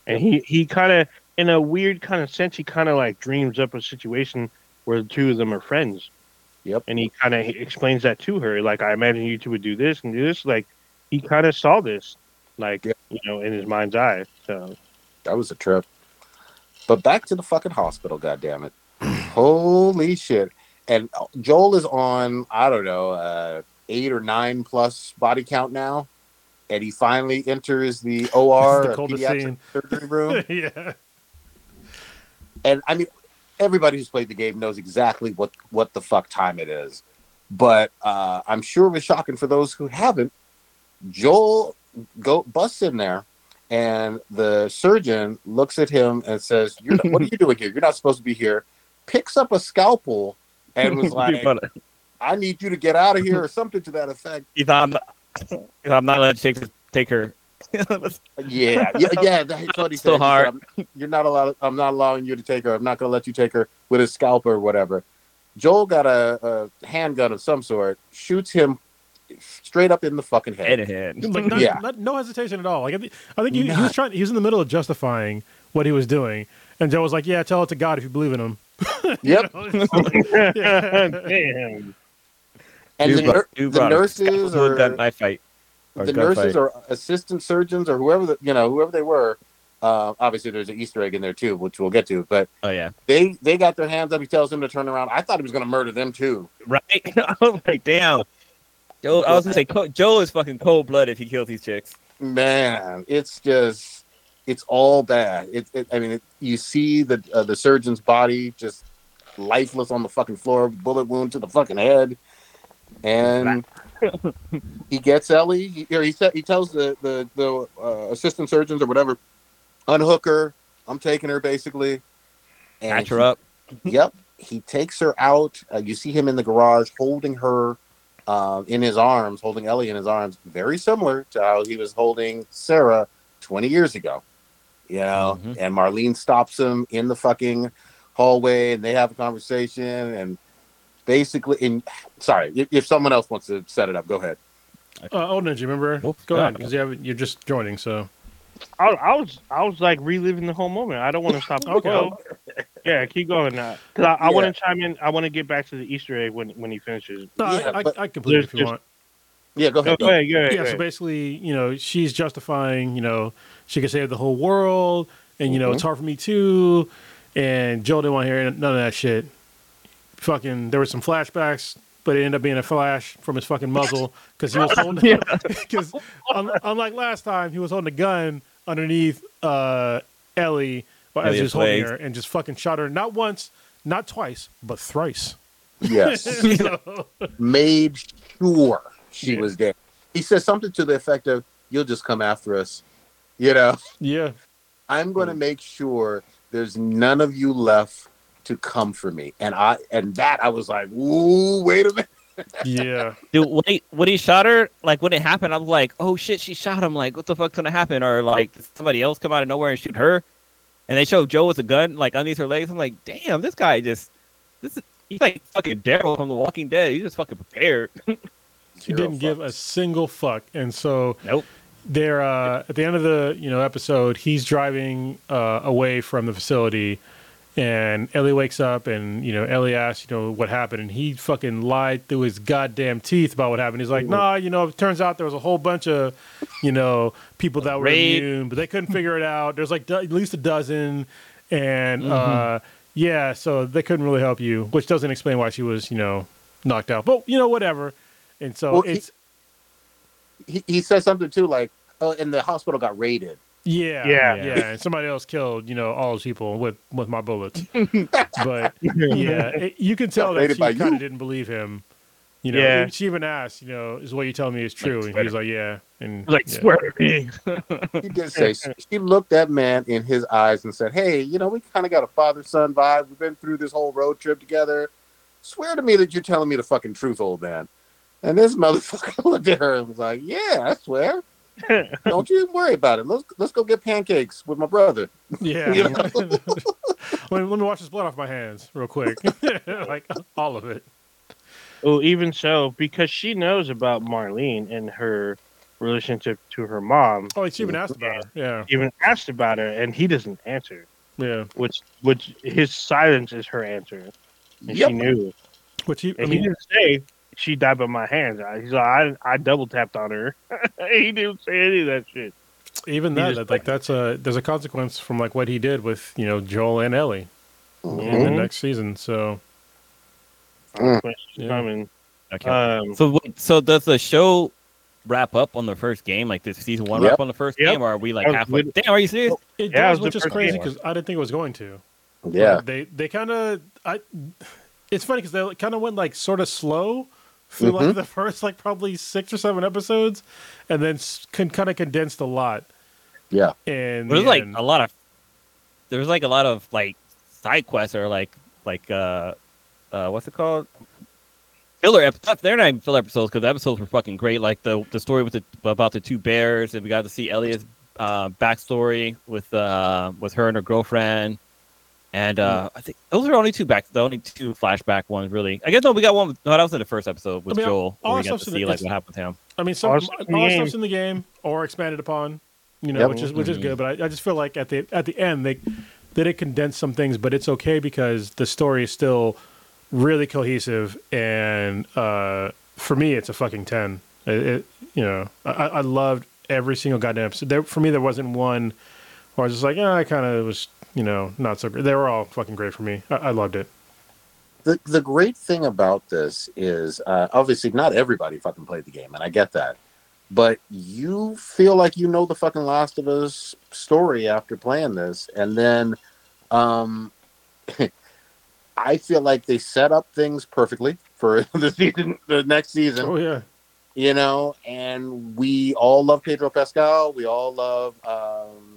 And he he kind of, in a weird kind of sense, he kind of like dreams up a situation where the two of them are friends. Yep. And he kind of explains that to her, like I imagine you two would do this and do this. Like he kind of saw this, like Yep. you know, in his mind's eye. So That was a trip. But back to the fucking hospital, goddammit. Holy shit. And Joel is on, I don't know, uh, eight or nine plus body count now. And he finally enters the OR, The coldest pediatric scene. surgery room. yeah. and I mean, everybody who's played the game knows exactly what, what the fuck time it is. But uh, I'm sure it was shocking for those who haven't. Joel go busts in there and the surgeon looks at him and says, You're not, "What are you doing here? You're not supposed to be here." Picks up a scalpel and was like, "I need you to get out of here," or something to that effect. thought I'm not, he I'm not allowed to take, take her. Yeah, yeah, yeah. That's what he So said. He said, hard. You're not allowed. I'm not allowing you to take her. I'm not going to let you take her with a scalpel or whatever. Joel got a, a handgun of some sort, shoots him straight up in the fucking Head head. to head. Like not, Yeah. not- no hesitation at all. Like I think, I think he, he was trying. He was in the middle of justifying what he was doing, and Joe was like, "Yeah, tell it to God if you believe in him." Yep. Yeah. damn. And You the, brought- nur- the nurses or got knife fight? Or the gunfight. nurses or assistant surgeons or whoever the, you know whoever they were. Uh, obviously, there's an Easter egg in there too, which we'll get to. But Oh yeah, they they got their hands up. He tells them to turn around. I thought he was going to murder them too. right. I was like, damn. Joe, I was gonna say Joe is fucking cold blooded if he kills these chicks. Man, it's just it's all bad. It, it I mean, it, you see the uh, the surgeon's body just lifeless on the fucking floor, bullet wound to the fucking head, and he gets Ellie. He, or he he tells the the the uh, assistant surgeons or whatever, unhook her. I'm taking her basically. And Patch her he- up. Yep. He takes her out. Uh, you see him in the garage holding her uh, in his arms, holding Ellie in his arms, very similar to how he was holding Sarah 20 years ago. You know, Mhm. and Marlene stops him in the fucking hallway and they have a conversation. And basically, in sorry, if, if someone else wants to set it up, go ahead. Uh, oh, Ninja, remember? Oops, Go no, ahead, because you you're just joining. So I, I was I was like reliving the whole moment. I don't want to stop. the Okay. flow. Yeah, keep going now. 'Cause I, I Yeah. want to chime in. I want to get back to the Easter egg when when he finishes. No, Yeah, I, but I, I complete it if you just- want. Yeah, go Go ahead. ahead, go ahead. yeah, go so ahead. basically, you know, she's justifying, you know, she can save the whole world, and you know, it's hard for me too. And Joel didn't want to hear none of that shit. Fucking, there were some flashbacks, but it ended up being a flash from his fucking muzzle because he was holding. Because unlike last time, he was holding a gun underneath uh, Ellie well, as he was holding her, and just fucking shot her not once, not twice, but thrice. Yes. So- Made sure she Yeah. was dead. He says something to the effect of, You'll just come after us. You know, yeah, I'm going to make sure there's none of you left to come for me. And I, and that I was like, Ooh, wait a minute. yeah. Dude, when he when he shot her, like when it happened, I was like, "Oh shit, she shot him!" Like, what the fuck's gonna happen? Or like did somebody else come out of nowhere and shoot her? And they show Joe with a gun like underneath her legs. I'm like, damn, this guy just this is he's like fucking Daryl from The Walking Dead. He's just fucking prepared. He didn't give a single fuck, and so nope. they're uh, at the end of the you know episode. He's driving uh, away from the facility, and Ellie wakes up, and you know Ellie asks, you know, what happened, and he fucking lied through his goddamn teeth about what happened. He's like, nah, you know, it turns out there was a whole bunch of, you know, people that were Raid. immune, but they couldn't figure it out. There's like do- at least a dozen, and uh, yeah, so they couldn't really help you, which doesn't explain why she was, you know, knocked out. But you know, whatever. And so Well, he- it's He, he said something too, like, Oh, and the hospital got raided. Yeah, Yeah. yeah, and somebody else killed, you know, all those people with with my bullets. but yeah, it, you can tell that she kind of didn't believe him. You know, Yeah. she even asked, you know, is what you tell me is true? and he was like, yeah, and Like yeah. swear to me. He did say she looked that man in his eyes and said, "Hey, you know, we kind of got a father-son vibe. We've been through this whole road trip together. Swear to me that you're telling me the fucking truth, old man." And this motherfucker looked at her and was like, "Yeah, I swear. Don't you worry about it. Let's let's go get pancakes with my brother." yeah. You let, me, let me wash this blood off my hands real quick, like all of it. Oh, even so, because she knows about Marlene and her relationship to her mom, Oh, she even asked about her. Yeah, even asked about her, and he doesn't answer. yeah. Which, which his silence is her answer, and Yep. she knew. Which he, I And he mean, didn't say she died by my hands. I- He's like, I, I double tapped on her. he didn't say any of that shit. even he that, just- that, like that's a there's a consequence from like what he did with you know Joel and Ellie in the Mhm. next season. So Mm. Yeah. coming. Okay. Um, so so does the show wrap up on the first game? Like this season one Yep. wrap on the first Yep. game, or are we like was halfway? good. Damn, are you serious? it Yeah, does, was which is crazy because I didn't think it was going to. Yeah. But they they kind of I. It's funny because they kind of went like sort of slow through like the first like probably six or seven episodes, and then can kind of condensed a lot. Yeah. And There's like a lot of there was like a lot of like side quests or like like uh uh what's it called filler episodes. They're not even filler episodes because the episodes were fucking great. Like the the story with the about the two bears, and we got to see Elliot's uh, backstory with uh with her and her girlfriend. And uh, I think those are only two back, the only two flashback ones, really. I guess no, we got one. No, that was in the first episode with I mean, Joel, all where we got to stuff's in the- see like what happened with him. I mean, some All all, the all in the the game. stuff's in the game or expanded upon, you know, Yep. which is which is Mhm. good. But I, I just feel like at the at the end they they did condense some things, but it's okay because the story is still really cohesive. And uh, for me, it's a fucking ten. It, it you know, I, I I loved every single goddamn episode. There for me, there wasn't one where I was just like, yeah, I kind of was, you know, not so great. They were all fucking great for me. I, I loved it. the the great thing about this is uh, obviously not everybody fucking played the game, and I get that. But you feel like you know the fucking Last of Us story after playing this, and then um, I feel like they set up things perfectly for the season, the next season. Oh yeah, You know, and we all love Pedro Pascal. We all love um,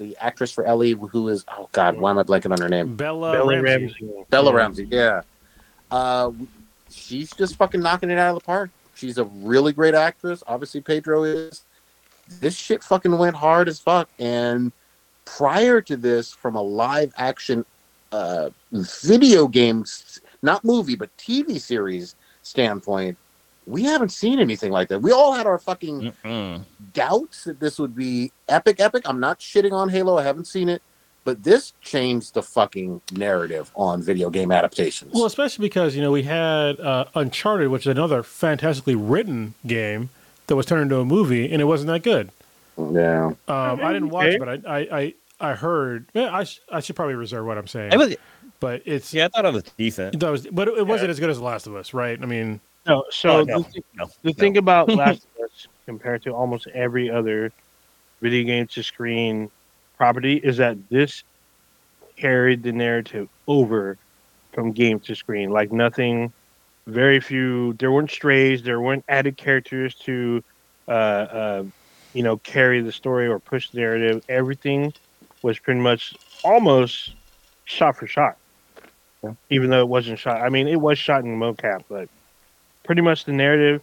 the actress for Ellie, who is oh god, why am I blanking on her name? Bella, Bella Ramsey. Ramsey. Bella Yeah. Ramsey, yeah. Uh, she's just fucking knocking it out of the park. She's a really great actress. Obviously, Pedro is. This shit fucking went hard as fuck. And prior to this, from a live action uh, video games, not movie, but TV series standpoint, we haven't seen anything like that. We all had our fucking Mm-mm. doubts that this would be epic, epic. I'm not shitting on Halo. I haven't seen it, but this changed the fucking narrative on video game adaptations. Well, especially because you know we had uh, Uncharted, which is another fantastically written game that was turned into a movie, and it wasn't that good. yeah. Um, I didn't watch it, but I I, I, I heard. Yeah, I, sh- I should probably reserve what I'm saying. It was, but it's yeah, I thought it was decent. that was, but it wasn't as good as The Last of Us, right? I mean, No, so Oh, no, the, thi- no, the no. thing about Last of Us compared to almost every other video game to screen property is that this carried the narrative over from game to screen. Like nothing, very few. There weren't strays. There weren't added characters to, uh, uh, you know, carry the story or push the narrative. Everything was pretty much almost shot for shot. Yeah. Even though it wasn't shot, I mean, it was shot in mocap, but pretty much the narrative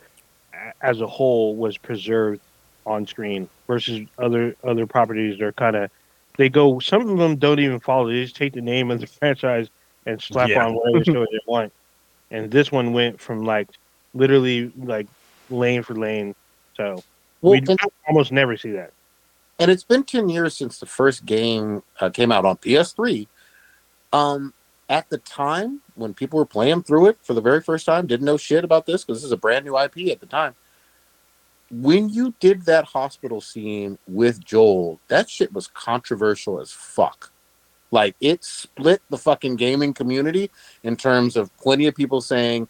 as a whole was preserved on screen versus other other properties they're kind of they go some of them don't even follow they just take the name of the franchise and slap Yeah. on whatever story they want and this one went from like literally like lane for lane so Well, we and, almost never see that and it's been 10 years since the first game uh, came out on PS3. Um, at the time when people were playing through it for the very first time, didn't know shit about this because this is a brand new IP at the time. When you did that hospital scene with Joel, that shit was controversial as fuck. Like it split the fucking gaming community in terms of plenty of people saying,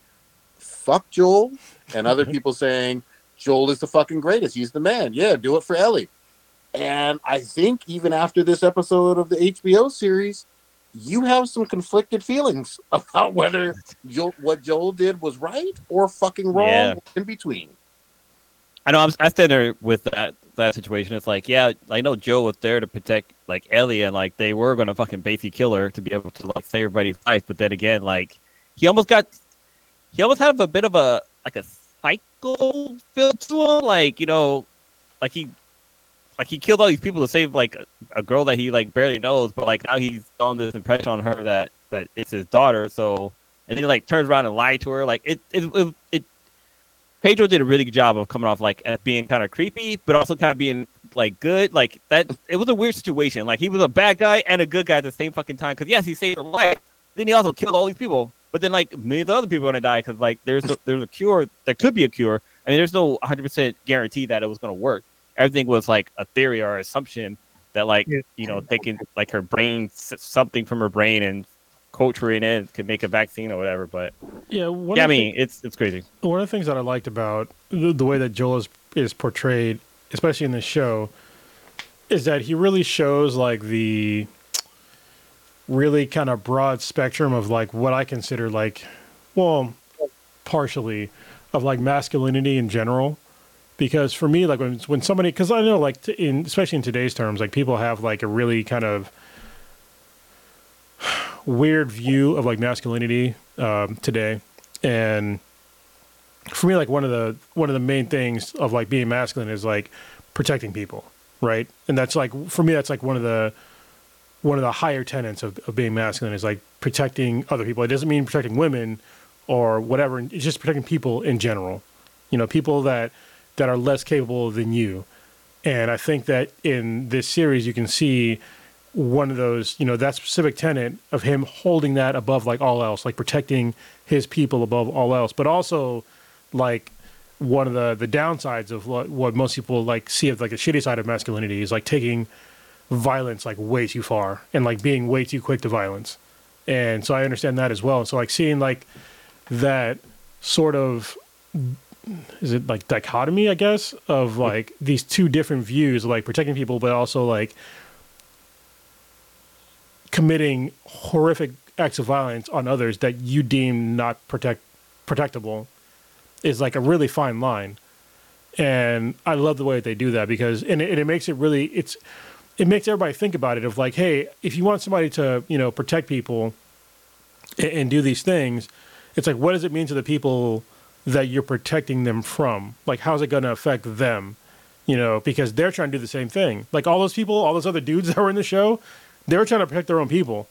fuck Joel, and other people saying, Joel is the fucking greatest. He's the man. Yeah, do it for Ellie. And I think even after this episode of the HBO series, you have some conflicted feelings about whether Joel, what Joel did was right or fucking wrong Yeah. in between. I know I'm I stand there with that that situation. It's like, yeah, I know Joe was there to protect like Ellie, and like they were gonna fucking basically kill her to be able to like save everybody's life. But then again, like he almost got, he almost had a bit of a like a psycho feel to him. Like you know, like he, like he killed all these people to save like a, a girl that he like barely knows, but like now he's on this impression on her that that it's his daughter. So and then he like turns around and lied to her. Like it, it, it, it Pedro did a really good job of coming off like as being kind of creepy, but also kind of being like good. Like that, it was a weird situation. Like he was a bad guy and a good guy at the same fucking time. Because yes, he saved her life. Then he also killed all these people. But then like many of the other people are gonna die because like there's a, there's a cure. There could be a cure. I mean, there's no 100 percent guarantee that it was gonna work. Everything was like a theory or assumption that like Yeah. you know taking like her brain something from her brain and culturing it could make a vaccine or whatever. But yeah. One yeah, I of the mean it's it's crazy. one of the things that I liked about the, the way that Joel is, is portrayed, especially in this show, is that he really shows like the really kind of broad spectrum of like what I consider like, well, partially of like masculinity in general. Because for me, like when when somebody, because I know like in especially in today's terms, like people have like a really kind of weird view of like masculinity um, today, and for me like one of the one of the main things of like being masculine is like protecting people right? And that's like for me that's like one of the one of the higher tenets of, of being masculine is like protecting other people. It doesn't mean protecting women or whatever it's just protecting people in general. You know people that that are less capable than you. And i think that in this series you can see one of those you know that specific tenet of him holding that above like all else like protecting his people above all else but also like one of the the downsides of what, what most people like see of like the shitty side of masculinity is like taking violence like way too far and like being way too quick to violence. And so i understand that as well. So like seeing like that sort of is it like dichotomy i guess of like these two different views of like protecting people but also like committing horrific acts of violence on others that you deem not protect protectable is like a really fine line. And i love the way that they do that because and it, and it makes it really it's it makes everybody think about it of like hey if you want somebody to you know protect people and, and do these things it's like what does it mean to the people that you're protecting them from like how's it going to affect them you know because they're trying to do the same thing like all those people all those other dudes that were in the show they were trying to protect their own people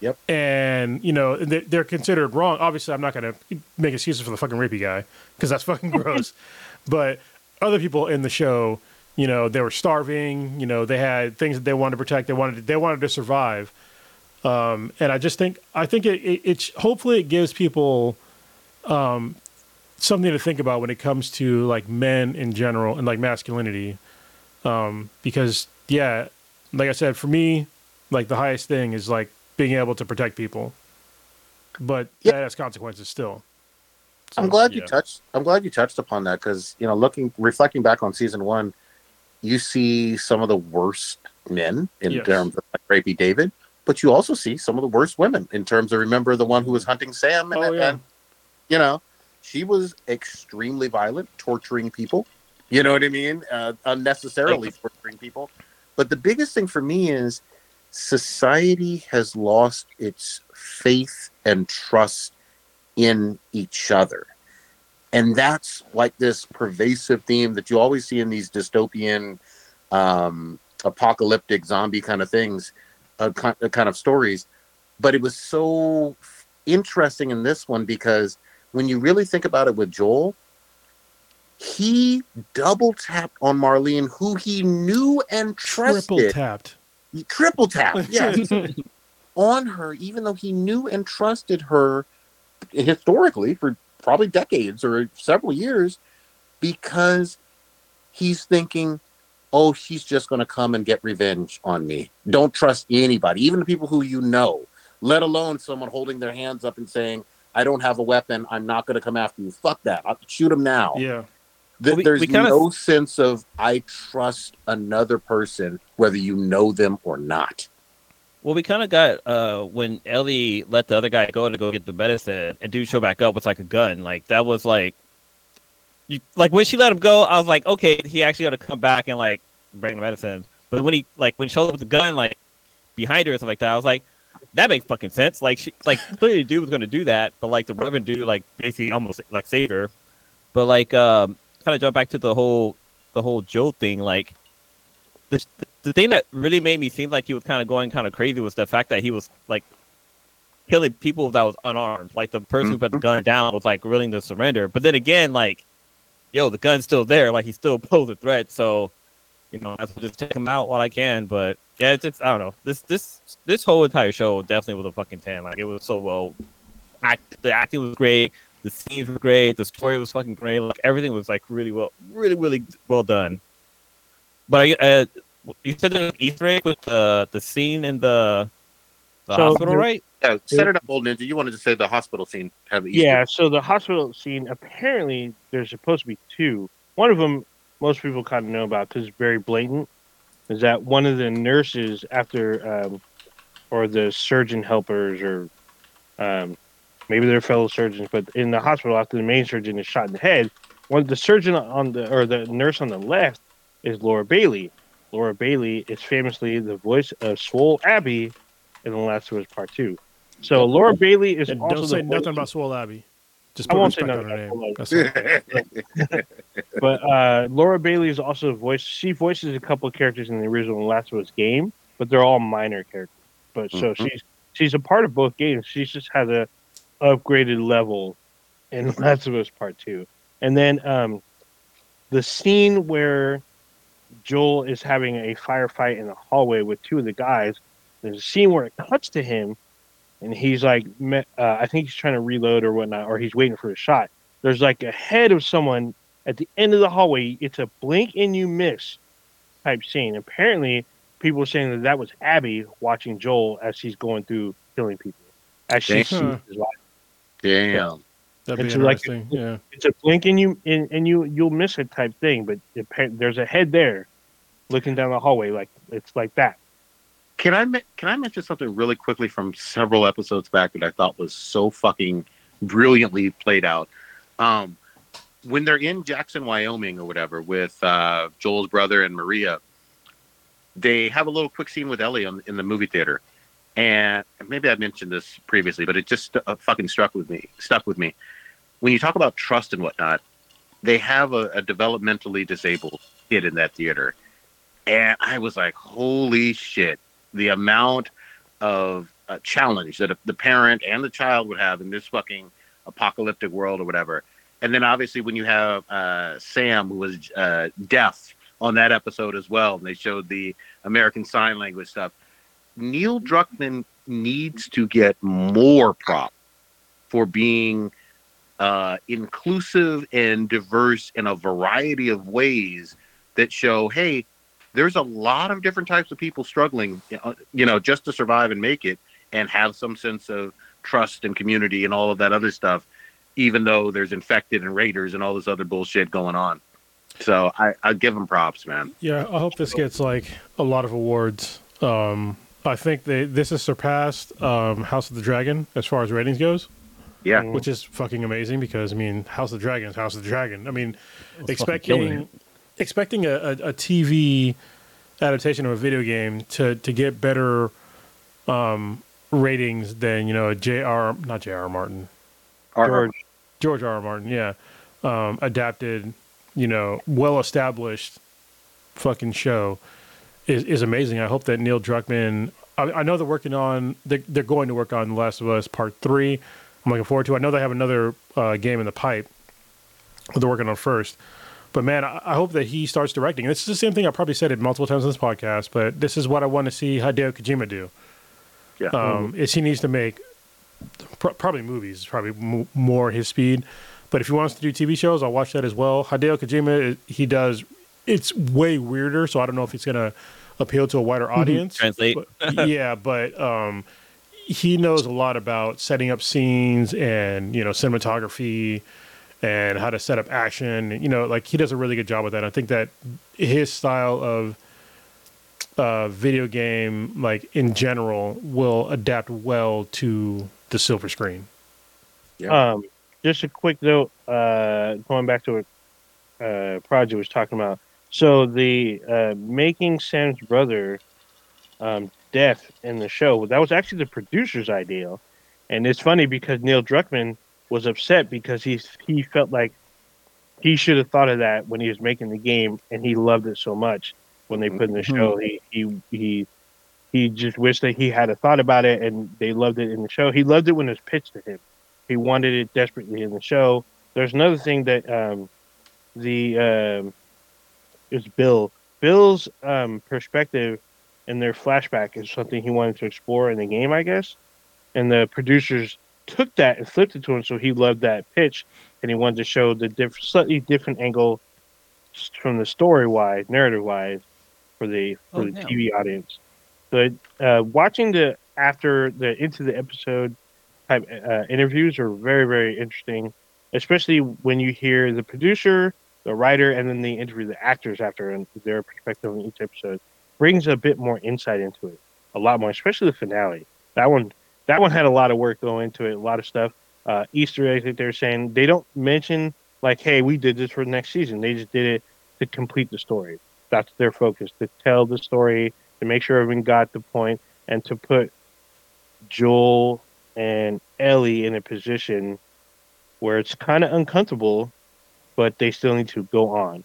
Yep. and you know they- they're considered wrong. Obviously, I'm not going to make excuses for the fucking rapey guy because that's fucking gross. but other people in the show, You know, they were starving. You know, they had things that they wanted to protect. They wanted to, they wanted to survive. Um, and I just think I think it, it, it hopefully it gives people um, something to think about when it comes to like men in general and like masculinity. Um, because yeah, like I said, for me, like the highest thing is like being able to protect people, but Yeah. that has consequences still. I'm So, glad you touched. I'm glad you touched upon that because you know, looking, reflecting back on season one, you see some of the worst men in Yes. terms of like rapey David, but you also see some of the worst women in terms of remember the one who was hunting Sam, and, Oh, yeah. and, you know, she was extremely violent, torturing people. You know what I mean? Uh, unnecessarily torturing people. But the biggest thing for me is society has lost its faith and trust in each other. And that's like this pervasive theme that you always see in these dystopian, um, apocalyptic zombie kind of things, uh, kind, kind of stories. But it was so interesting in this one because when you really think about it with Joel, he double tapped on Marlene, who he knew and trusted triple tapped. triple tap, yes, on her, even though he knew and trusted her historically for probably decades or several years, because he's thinking, oh, she's just going to come and get revenge on me. Don't trust anybody, even the people who you know, let alone someone holding their hands up and saying, I don't have a weapon. I'm not going to come after you. Fuck that. I'll shoot him now. Yeah. Th- Well, we- there's we kinda- no sense of I trust another person, whether you know them or not. Well, we kind of got uh when Ellie let the other guy go to go get the medicine, and dude show back up with like a gun. Like that was like, you like when she let him go, I was like, okay, he actually got to come back and like bring the medicine. But when he like when he showed up with the gun like behind her or something like that, I was like, that makes fucking sense. Like she like clearly the dude was gonna do that, but like the Reverend dude like basically almost like saved her. But like um kind of jump back to the whole the whole Joe thing, like the, the thing that really made me seem like he was kind of going kind of crazy was the fact that he was like killing people that was unarmed. Like the person who put the gun down was like willing to surrender. But then again, like, yo, the gun's still there. Like he still posed a threat. So, you know, I have to just take him out while I can. But yeah, it's, it's I don't know. This this this whole entire show definitely was a fucking ten. Like it was so well. Act, the acting was great. The scenes were great. The story was fucking great. Like everything was like really well, really really well done. But I, uh, you said there's an Easter egg with the the scene in the the So hospital, right? Yeah, set it up, old ninja. You wanted to say the hospital scene had the Easter Yeah, so the hospital scene apparently there's supposed to be two. One of them most people kind of know about because it's very blatant. Is that one of the nurses after, um, or the surgeon helpers, or um, maybe they're fellow surgeons, but in the hospital after the main surgeon is shot in the head, one the surgeon on the or the nurse on the left is Laura Bailey. Laura Bailey is famously the voice of Swole Abby in The Last of Us Part Two. So Laura Bailey is And also don't say nothing about Swole Abby. Just I won't say respect on her name. That's it. but uh, Laura Bailey is also a voice. She voices a couple of characters in the original Last of Us game, but they're all minor characters. But so Mhm. she's she's a part of both games. She just has a upgraded level in Last of Us Part Two, and then um, the scene where Joel is having a firefight in the hallway with two of the guys. There's a scene where it cuts to him, and he's like, uh, I think he's trying to reload or whatnot, or he's waiting for a shot. There's like a head of someone at the end of the hallway. It's a blink and you miss type scene. Apparently, people are saying that that was Abby watching Joel as she's going through killing people. As she Damn. sees his life. Damn. That'd be It's like- interesting. yeah. It's a blink and you and, and you you'll miss it type thing, but it, there's a head there, looking down the hallway like it's like that. Can I can I mention something really quickly from several episodes back that I thought was so fucking brilliantly played out? Um, when they're in Jackson, Wyoming, or whatever, with uh, Joel's brother and Maria, they have a little quick scene with Ellie on, in the movie theater, and maybe I mentioned this previously, but it just uh, fucking struck with me. Stuck with me. When you talk about trust and whatnot, they have a, a developmentally disabled kid in that theater, and I was like, "Holy shit!" The amount of uh, challenge that the parent and the child would have in this fucking apocalyptic world or whatever. And then obviously when you have uh, Sam, who was uh, deaf on that episode as well. And they showed the American Sign Language stuff. Neil Druckmann needs to get more prop for being uh, inclusive and diverse in a variety of ways that show, hey, there's a lot of different types of people struggling, uh, you know, just to survive and make it, and have some sense of trust and community and all of that other stuff, even though there's infected and raiders and all this other bullshit going on. So I, I give them props, man. Yeah, I hope this gets like a lot of awards. Um, I think they this has surpassed um, House of the Dragon as far as ratings goes, Yeah. which is fucking amazing because I mean House of the Dragon is House of the Dragon. I mean, It's expecting expecting a, a, a TV adaptation of a video game to to get better um, ratings than you know a J.R. not J.R. Martin Our- George, George R. R. Martin, yeah, um, adapted, you know, well established fucking show is is amazing. I hope that Neil Druckmann. I, I know they're working on. They're, they're going to work on The Last of Us Part Three. I'm looking forward to. it. I know they have another uh, game in the pipe. That they're working on first. But man, I, I hope that he starts directing. This is the same thing I probably said it multiple times in this podcast. But this is what I want to see Hideo Kojima do. Yeah. Um, Is he needs to make pr- probably movies, probably m- more his speed. But if he wants to do TV shows, I'll watch that as well. Hideo Kojima, he does. It's way weirder, so I don't know if it's gonna appeal to a wider audience. Translate. But- yeah, but um, he knows a lot about setting up scenes and you know cinematography and how to set up action. You know, like he does a really good job with that. I think that his style of uh, video game, like in general, will adapt well to the silver screen. Yeah. Um, just a quick note, uh, going back to what uh, Project was talking about. So the uh, making Sam's brother um, deaf in the show that was actually the producer's idea, and it's funny because Neil Druckmann was upset because he he felt like he should have thought of that when he was making the game, and he loved it so much when they put in the show. He he he he just wished that he had a thought about it, and they loved it in the show. He loved it when it was pitched to him. He wanted it desperately in the show. There's another thing that um, the um, was Bill. Bill's um, perspective in their flashback is something he wanted to explore in the game, I guess. And the producers took that and flipped it to him, so he loved that pitch, and he wanted to show the diff- slightly different angle from the story wise, narrative wise, for the for Oh, the damn. TV audience. But uh, watching the after the into the episode type uh, interviews are very very interesting, especially when you hear the producer, the writer, and then they interview the actors after and their perspective on each episode. Brings a bit more insight into it, a lot more, especially the finale. That one, that one had a lot of work go into it, a lot of stuff. Uh, Easter eggs that they're saying they don't mention like, hey, we did this for the next season. They just did it to complete the story. That's their focus to tell the story, to make sure everyone got the point, and to put Joel and Ellie in a position where it's kind of uncomfortable, but they still need to go on.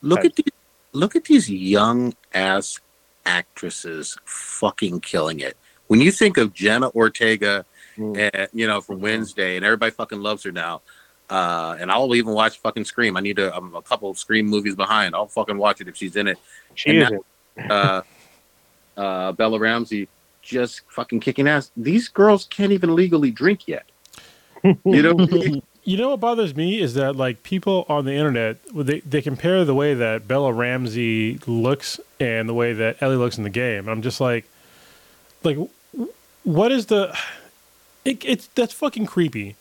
Look at these, look at these young ass actresses fucking killing it. When you think of Jenna Ortega, Mm. and, you know, from Wednesday, and everybody fucking loves her now. Uh, and I'll even watch fucking Scream. I need to. I'm a couple of Scream movies behind. I'll fucking watch it if she's in it. She And isn't. Uh, uh, Bella Ramsey just fucking kicking ass. These girls can't even legally drink yet. You know, You know what bothers me is that like people on the internet they they compare the way that Bella Ramsey looks and the way that Ellie looks in the game. I'm just like, like, what is the? It, it's that's fucking creepy.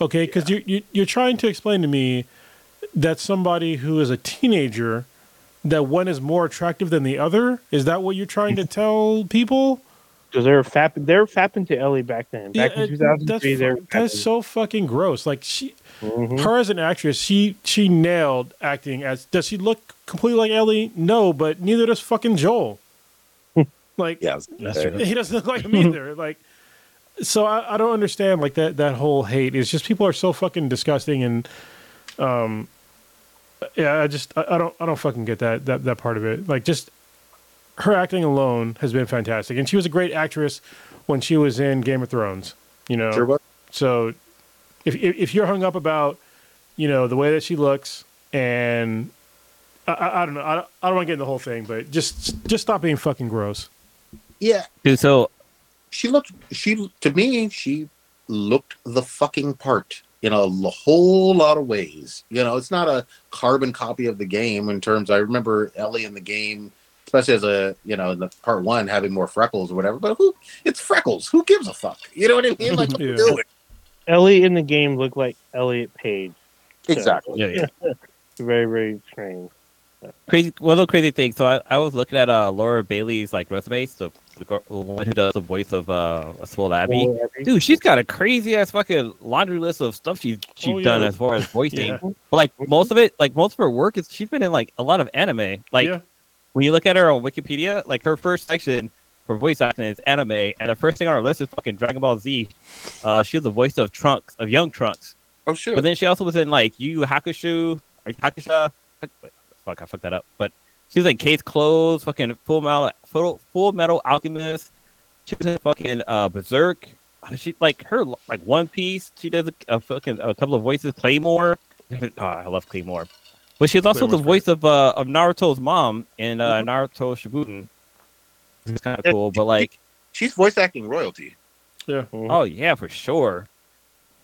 Okay, because you you you're trying to explain to me that somebody who is a teenager that one is more attractive than the other. Is that what you're trying to tell people? Because they're fapping, they're fapping to Ellie back then. Back Yeah, in 2003, that's, so fucking gross. Like she, Mhm. her as an actress, she she nailed acting as. Does she look completely like Ellie? No, but neither does fucking Joel. Like, yeah, That's true. he doesn't look like him either. Like, so I, I don't understand like that that whole hate. It's just people are so fucking disgusting and, um, yeah, I just I, I don't I don't fucking get that that that part of it. Like, just her acting alone has been fantastic, and she was a great actress when she was in Game of Thrones. You know, Sure was. so if, if if you're hung up about, you know, the way that she looks and I, I, I don't know. I, I don't want to get in the whole thing, but just just stop being fucking gross. Yeah, Dude, so she looked. She to me, she looked the fucking part in a l- whole lot of ways. You know, it's not a carbon copy of the game in terms. I remember Ellie in the game, especially as a you know in the part one having more freckles or whatever. But who? It's freckles. Who gives a fuck? You know what I mean? Like, what Yeah. you doing? Ellie in the game looked like Elliot Page. Exactly. yeah, yeah. Very, very strange. crazy one of the crazy things. So I, I was looking at uh Laura Bailey's like resume, so the, girl- the one who does the voice of uh Swole Abby. Dude, she's got a crazy ass fucking laundry list of stuff she's she's Oh, yeah. done as far as voicing. Yeah. But like most of it, like most of her work is she's been in like a lot of anime. Like yeah, when you look at her on Wikipedia, like her first section for voice acting is anime, and the first thing on her list is fucking Dragon Ball Z. Uh, she was the voice of Trunks, of young Trunks. Oh shit. But then she also was in like Yu Yu Hakusho, Hakusha. Fuck, I fucked that up. But she was in Case Closed, fucking Full Metal, Full, Full Metal Alchemist. She was in fucking uh, Berserk. She like her like One Piece. She does a, a fucking a couple of voices. Claymore. Oh, I love Claymore. But she's also the Claymore's voice of uh, of Naruto's mom in uh, Naruto Shippuden. It's kind of Yeah, cool, but like She's voice acting royalty. Yeah. Oh yeah, for sure.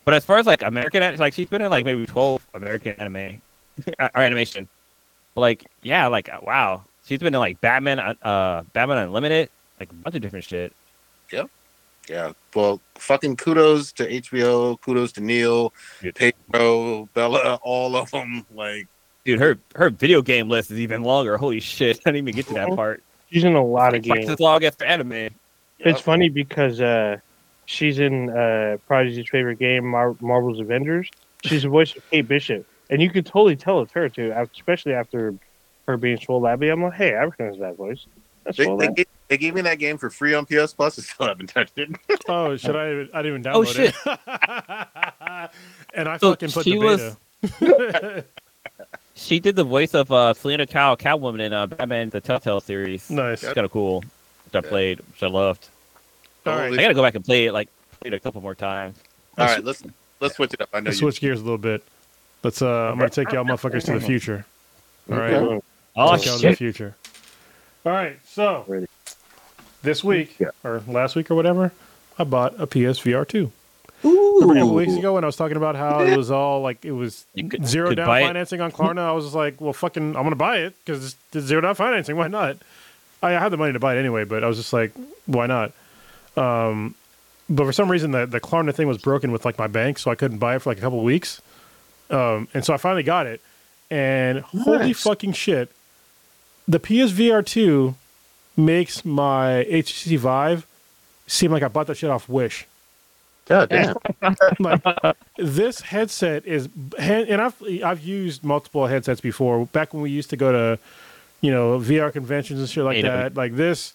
But as far as like American, like she's been in like maybe twelve American anime or animation. But like yeah, like uh, wow, she's been in like Batman, uh, uh, Batman Unlimited, like a bunch of different shit. Yep. Yeah. Well, fucking kudos to HBO. Kudos to Neil, Dude. Pedro, Bella, all of them. Like, Dude, her her video game list is even longer. Holy shit, I didn't even get to that part. She's in a lot of games. as long as for anime. It's funny because uh, she's in uh, Prodigy's favorite game, Mar- Marvel's Avengers. She's the voice of Kate Bishop, and you could totally tell it's her too, especially after her being Swole Abby. I'm like, hey, I recognize that voice. That's They, Swole they, Abby. gave, they gave me that game for free on PS Plus. I still haven't touched it. Oh, should I? even- I didn't even download Oh, shit. it. and I So fucking put she the was- beta. She did the voice of uh, Selina Kyle, Catwoman in uh, Batman the Telltale series. nice. It's kind of cool. Which I Yeah. played, which I loved. All right. I gotta go back and play it. Like play it a couple more times. All right, let's let's switch it up. I know Let's you. switch gears a little bit. Let's. Uh, I'm gonna take y'all motherfuckers to the future. All right. Okay. Oh take y'all to the future. All right. So Ready. this week Yeah. or last week or whatever, I bought a PSVR two. Remember a couple weeks ago when I was talking about how it was all like it was could- zero could down buy it. financing on Klarna. I was just like, well, fucking, I'm gonna buy it because it's zero down financing. Why not? I had the money to buy it anyway, but I was just like, why not? Um, but for some reason, the the Klarna thing was broken with like my bank, so I couldn't buy it for like a couple of weeks. Um, and so I finally got it, and holy fucking shit, the PSVR two makes my HTC Vive seem like I bought that shit off Wish. God damn. like this headset is and I've I've used multiple headsets before. Back when we used to go to you know VR conventions and shit like AW. that like this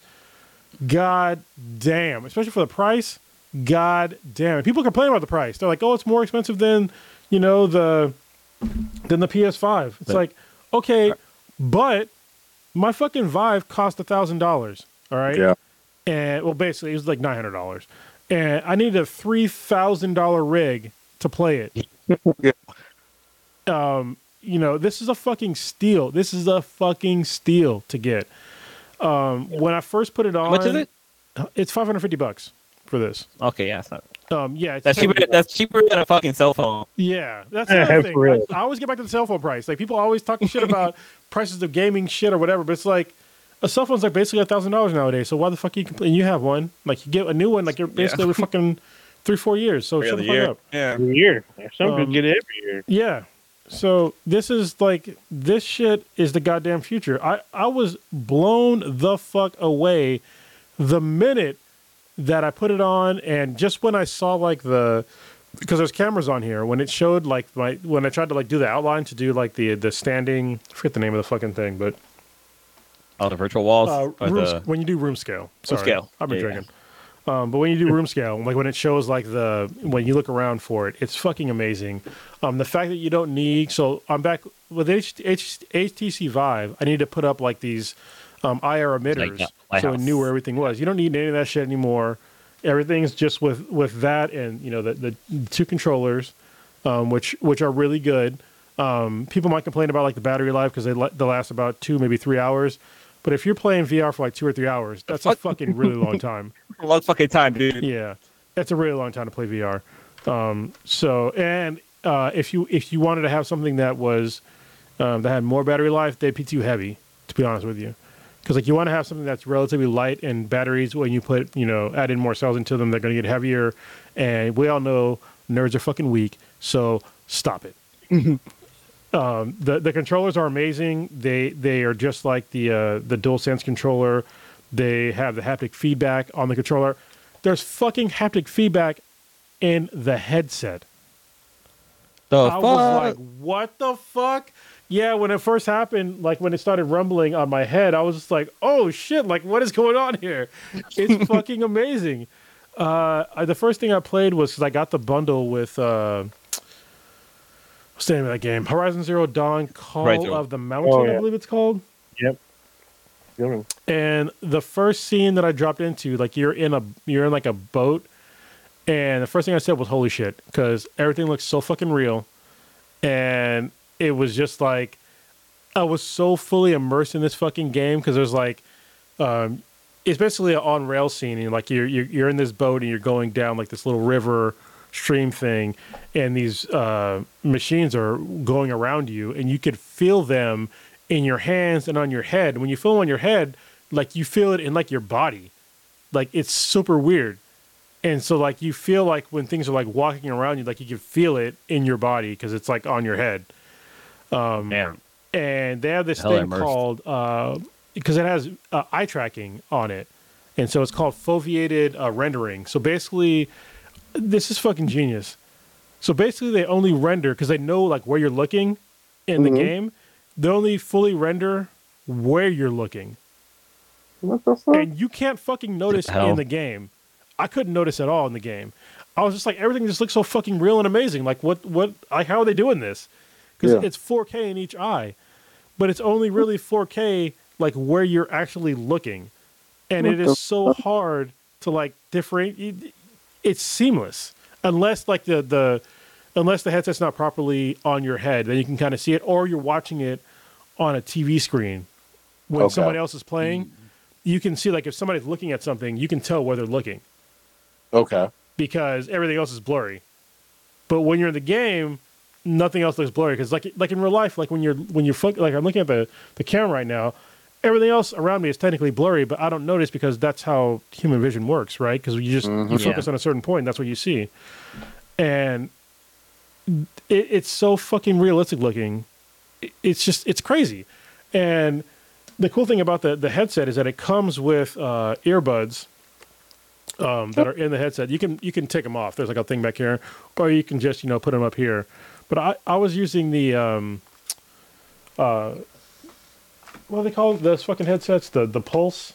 god damn. Especially for the price god damn. And people complain about the price. They're like oh it's more expensive than you know the than the PS5 it's But- like okay but my fucking Vive cost a thousand dollars all right Yeah. and well, basically, it was like nine hundred dollars, and I needed a three thousand dollar rig to play it. Yeah. Um, you know, this is a fucking steal. This is a fucking steal to get. Um, when I first put it on, What is it? It's five hundred fifty bucks for this. Okay, yeah, it's not, Um, yeah, that's cheaper. That's cheaper than a fucking cell phone. Yeah, that's Yeah, another for thing. real. I, I always get back to the cell phone price. Like people always talking shit about prices of gaming shit or whatever, but it's like a cell phone's like basically a thousand dollars nowadays. So why the fuck you complain? You have one, like you get a new one, like you're basically every fucking three, four years. So shut the fuck up. Yeah. Every year. Some Um, could get it every year. Yeah. So this is like this shit is the goddamn future. I I was blown the fuck away the minute that I put it on and just when I saw like the because there's cameras on here when it showed like my when I tried to like do the outline to do like the the standing I forget the name of the fucking thing but Oh, the virtual walls. uh, room, the, when you do room scale sorry, scale. I've been Yeah, yeah. drinking um, but when you do room scale like when it shows like the when you look around for it it's fucking amazing um, the fact that you don't need so I'm back with H, H, HTC Vive I need to put up like these um, IR emitters that so I knew where everything was you don't need any of that shit anymore everything's just with with that and you know the, the two controllers um, which which are really good Um, people might complain about like the battery life because they la- they last about two, maybe three hours. But if you're playing VR for like two or three hours, that's a fucking really long time. Long fucking time, dude. Yeah, that's a really long time to play VR. Um, so, and uh, if you if you wanted to have something that was um, that had more battery life, they'd be too heavy. To be honest with you, because like you want to have something that's relatively light, and batteries when you put you know add in more cells into them, they're going to get heavier. And we all know nerds are fucking weak, so stop it. um, the the controllers are amazing. They they are just like the uh, the DualSense controller. They have the haptic feedback on the controller. There's fucking haptic feedback in the headset. The I fuck? was like, what the fuck? Yeah, when it first happened, like when it started rumbling on my head, I was just like, oh shit, like what is going on here? It's fucking amazing. Uh, I, the first thing I played was because I got the bundle with, uh, what's the name of that game? Horizon Zero Dawn Call Right, of the Mountain, Oh, I believe it's called. Yep. Yep. And the first scene that I dropped into, like you're in a you're in like a boat, and the first thing I said was "Holy shit!" because everything looks so fucking real, and it was just like I was so fully immersed in this fucking game because there's like, um, it's basically an on rail scene, and like you're, you're you're in this boat and you're going down like this little river stream thing, and these uh, machines are going around you, and you could feel them in your hands and on your head. When you feel them on your head, like you feel it in like your body, like it's super weird. And so like you feel like when things are like walking around you, like you can feel it in your body because it's like on your head. Man. And they have this Hella thing immersed. called uh, because it has uh, eye tracking on it, and so it's called foveated uh, rendering. So basically, this is fucking genius. So basically, they only render because they know like where you're looking in the game. They only fully render where you're looking, What the fuck? and you can't fucking notice the in the game. I couldn't notice at all in the game. I was just like everything just looks so fucking real and amazing. Like what what like how are they doing this? Because Yeah. it's 4K in each eye, but it's only really 4K like where you're actually looking, and What it is so hard to like differentiate. It's seamless unless like the the unless the headset's not properly on your head, then you can kind of see it, or you're watching it on a TV screen when Okay. someone else is playing. You can see like if somebody's looking at something, you can tell where they're looking Okay. because everything else is blurry. But when you're in the game, nothing else looks blurry because like like in real life, like when you're when you're fo- like I'm looking at the the camera right now, everything else around me is technically blurry, but I don't notice because that's how human vision works, right? Because you just you focus on a certain point, that's what you see, and it, it's so fucking realistic looking. It- It's just it's crazy, and the cool thing about the the headset is that it comes with uh, earbuds um, that are in the headset. You can you can take them off. There's like a thing back here, or you can just you know put them up here. But I, I was using the um, uh, what do they call those fucking headsets? The the Pulse.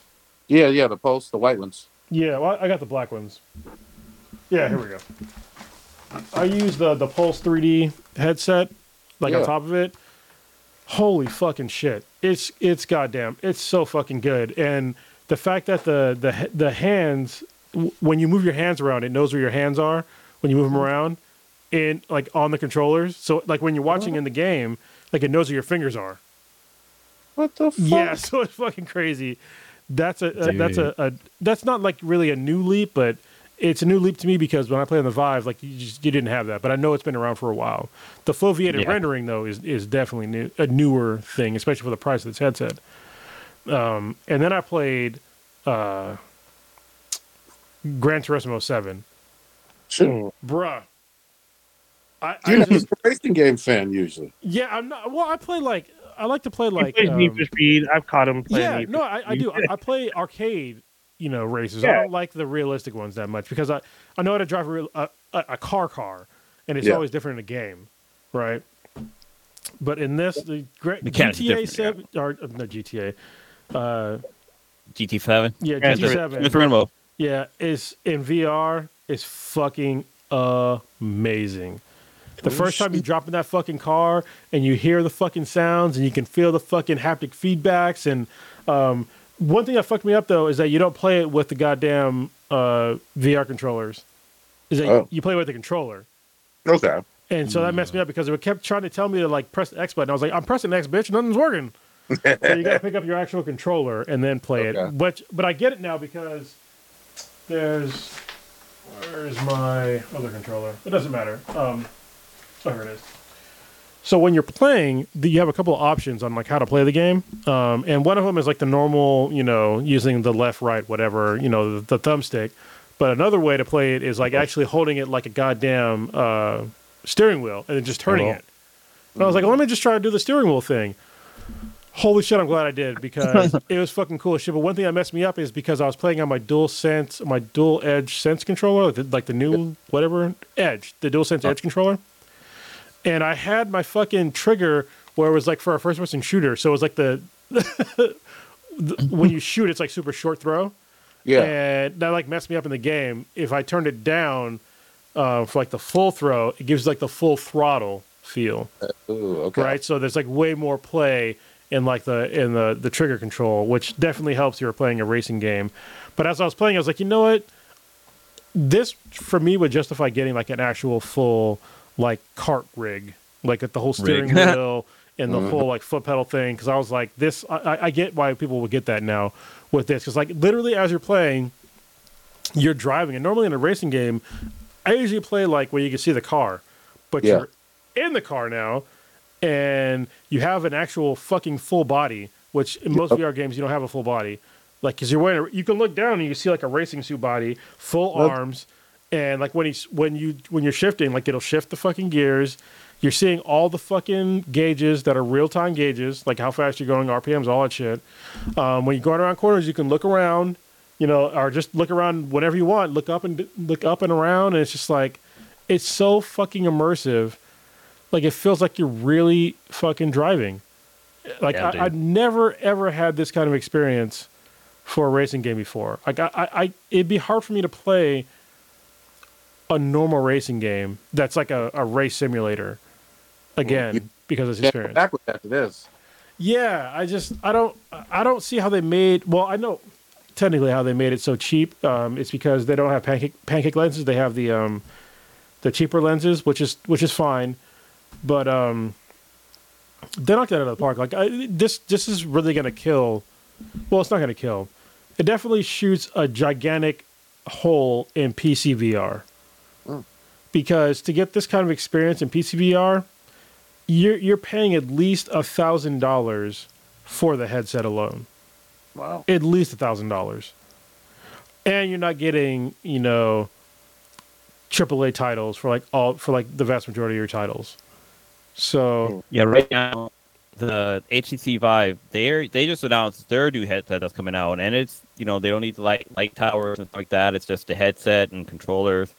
Yeah, yeah, the Pulse, the white ones. Yeah, well, I got the black ones. Yeah, here we go. I use the the Pulse 3D headset, like on top of it. Holy fucking shit! It's it's goddamn. It's so fucking good, and the fact that the the the hands, when you move your hands around, it knows where your hands are when you move them around, in like on the controllers. So like when you're watching in the game, like it knows where your fingers are. What the fuck? Yeah, so it's fucking crazy. That's a, a that's a, a that's not like really a new leap, but it's a new leap to me because when I play on the Vive, like you just you didn't have that, but I know it's been around for a while. The foveated Yeah. rendering though is is definitely new, a newer thing, especially for the price of this headset. Um, and then I played uh, Gran Turismo Seven, Shit. bruh. I, I You're not just, a racing game fan usually. yeah, I'm not. Well, I play like I like to play He like plays Need um, for Speed. I've caught him playing. yeah, no, I, I do. I, I play arcade, you know, races. I don't like the realistic ones that much because I, I know how to drive a, a, a, a car car, and it's Yeah. always different in a game, right? But in this, the great Mechanics GTA different, seven or uh, no GTA, uh, GT7. yeah, Yeah, GT seven, Smith Rainbow. yeah, is in VR is fucking amazing. The first time you drop in that fucking car and you hear the fucking sounds and you can feel the fucking haptic feedbacks and um, one thing that fucked me up though is that you don't play it with the goddamn uh, VR controllers. Is that Oh. you play with the controller Okay. And so that messed me up because it kept trying to tell me to like press the X button. I was like, I'm pressing X, bitch, nothing's working. so you got to pick up your actual controller and then play Okay. it. But but I get it now because there's where's my other controller? It doesn't matter. Um, oh, here it is. So when you're playing, the, you have a couple of options on like how to play the game, um, and one of them is like the normal, you know, using the left, right, whatever, you know, the, the thumbstick. But another way to play it is like actually holding it like a goddamn uh, steering wheel and then just turning Oh. it. And I was like, let me just try to do the steering wheel thing. Holy shit, I'm glad I did because it was fucking cool as shit. But one thing that messed me up is because I was playing on my dual sense, my dual edge sense controller, like the, like the new whatever edge, the dual sense edge controller. And I had my fucking trigger where it was like for a first person shooter. So it was like the, the when you shoot, it's like super short throw. Yeah. And that like messed me up in the game. If I turned it down uh, for like the full throw, it gives like the full throttle feel Ooh, okay. right? So there's like way more play in like the in the the trigger control, which definitely helps you are playing a racing game. But as I was playing, I was like, you know what? This for me would justify getting like an actual full like cart rig, like at the whole steering Rig. wheel and the uh-huh. whole like foot pedal thing. Because I was like, this, I, I- get why people would get that now with this. Because like literally as you're playing, you're driving, and normally in a racing game, I usually play like where you can see the car, but Yeah. you're in the car now, and you have an actual fucking full body. Which in most VR games you don't have a full body, like because you're wearing. A, you can look down and you see like a racing suit body, full Well- arms, and like when he's when you when you're shifting, like it'll shift the fucking gears. You're seeing all the fucking gauges that are real time gauges, like how fast you're going, RPMs, all that shit. Um, when you're going around corners, you can look around, you know, or just look around whenever you want. Look up and look up and around, and it's just like, it's so fucking immersive. Like it feels like you're really fucking driving. Like Yeah. I, I've never ever had this kind of experience for a racing game before. Like I, I, I, it'd be hard for me to play a normal racing game that's like a, a race simulator again because of this Can't go experience. back with that to this. Yeah, I just I don't I don't see how they made. Well, I know technically how they made it so cheap. Um, it's because they don't have pancake pancake lenses. They have the um, the cheaper lenses, which is which is fine, but um, they knocked that out of the park. Like I, this this is really gonna kill. Well, it's not gonna kill. It definitely shoots a gigantic hole in PC VR. Because to get this kind of experience in PC VR, you're you're paying at least a thousand dollars for the headset alone. Wow. At least a thousand dollars, and you're not getting you know AAA titles for like all for like the vast majority of your titles. So Yeah, right now the HTC Vive they they just announced their new headset that's coming out, and it's you know they don't need the light light towers and stuff like that. It's just a headset and controllers.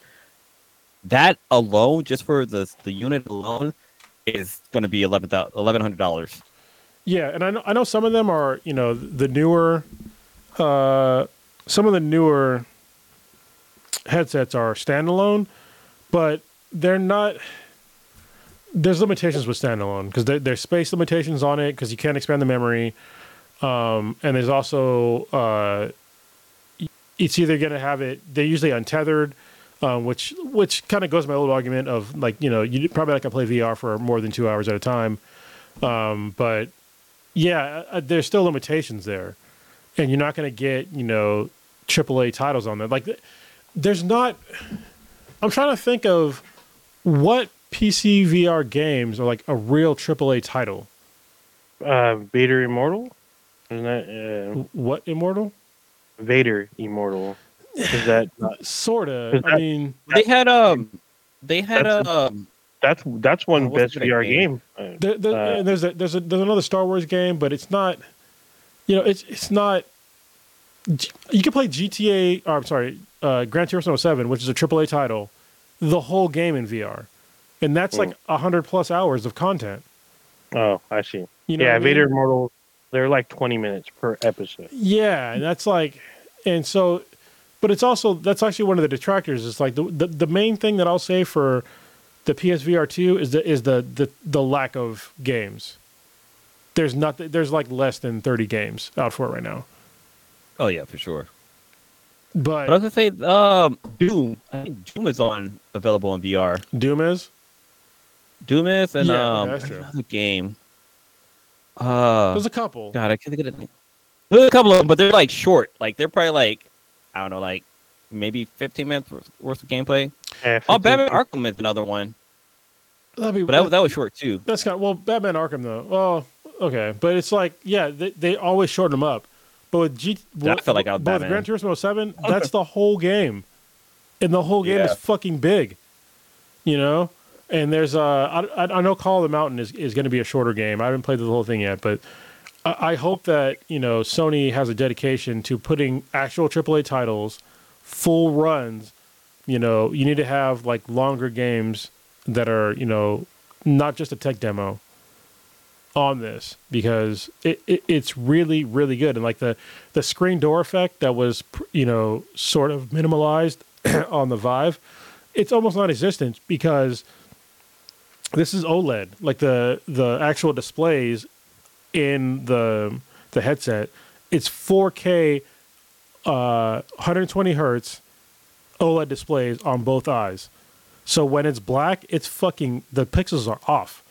That alone, just for the the unit alone, is going to be eleven eleven hundred dollars. yeah, and I know I know some of them are you know the newer, uh, some of the newer headsets are standalone, but they're not. There's limitations with standalone because there, there's space limitations on it because you can't expand the memory, um, and there's also uh, it's either going to have it. They're usually untethered, uh, which which kind of goes to my old argument of like you know you probably not to play VR for more than two hours at a time, um, but yeah, uh, there's still limitations there, and you're not going to get you know AAA titles on there. Like, there's not. I'm trying to think of what PC VR games are like a real AAA title. Uh, Vader Immortal? Isn't that uh, What Immortal? Vader Immortal? Is that Sorta. I that- mean, They had um, they had That's- um, that's that's one what's best VR game? game. Uh, there, there, Uh, there's a, there's a, there's another Star Wars game, but it's not. You know, it's it's not. You can play GTA. Or, I'm sorry, uh, Gran Turismo Seven, which is a AAA title, the whole game in VR, and that's like a hundred plus hours of content. oh, I see. You know, yeah, what I mean? Vader Immortal. They're like 20 minutes per episode. Yeah, and that's like, and so, but it's also that's actually one of the detractors. It's like the the, the main thing that I'll say for the PSVR two is the is the, the the lack of games. There's not there's like less than thirty games out for it right now. oh yeah, for sure. But But I was gonna say, um, Doom. I think Doom is on available in VR. Doom is Doom is and Yeah, um another game. Uh, There's a couple. God, I can't think of it. There's a couple of them, but they're like short. Like they're probably like I don't know, like maybe 15 minutes worth- worth of gameplay. Yeah, Oh, Batman Arkham is another one, That'd be, but that, that was short too. That's of, well, Batman Arkham though. Oh, okay, but it's like yeah, they, they always shorten them up. But with G, I felt like I was but with Batman. Gran Turismo Seven, that's the whole game, and the whole game Yeah. is fucking big, you know. And there's uh, I, I I know Call of the Mountain is is going to be a shorter game. I haven't played the whole thing yet, but I, hope that you know Sony has a dedication to putting actual AAA titles, full runs. You know, you need to have like longer games that are you know not just a tech demo on this because it, it it's really really good and like the the screen door effect that was you know sort of minimalized on the Vive it's almost non-existent because this is OLED like the the actual displays in the the headset. It's 4K uh 120 hertz OLED displays on both eyes. So when it's black it's fucking the pixels are off.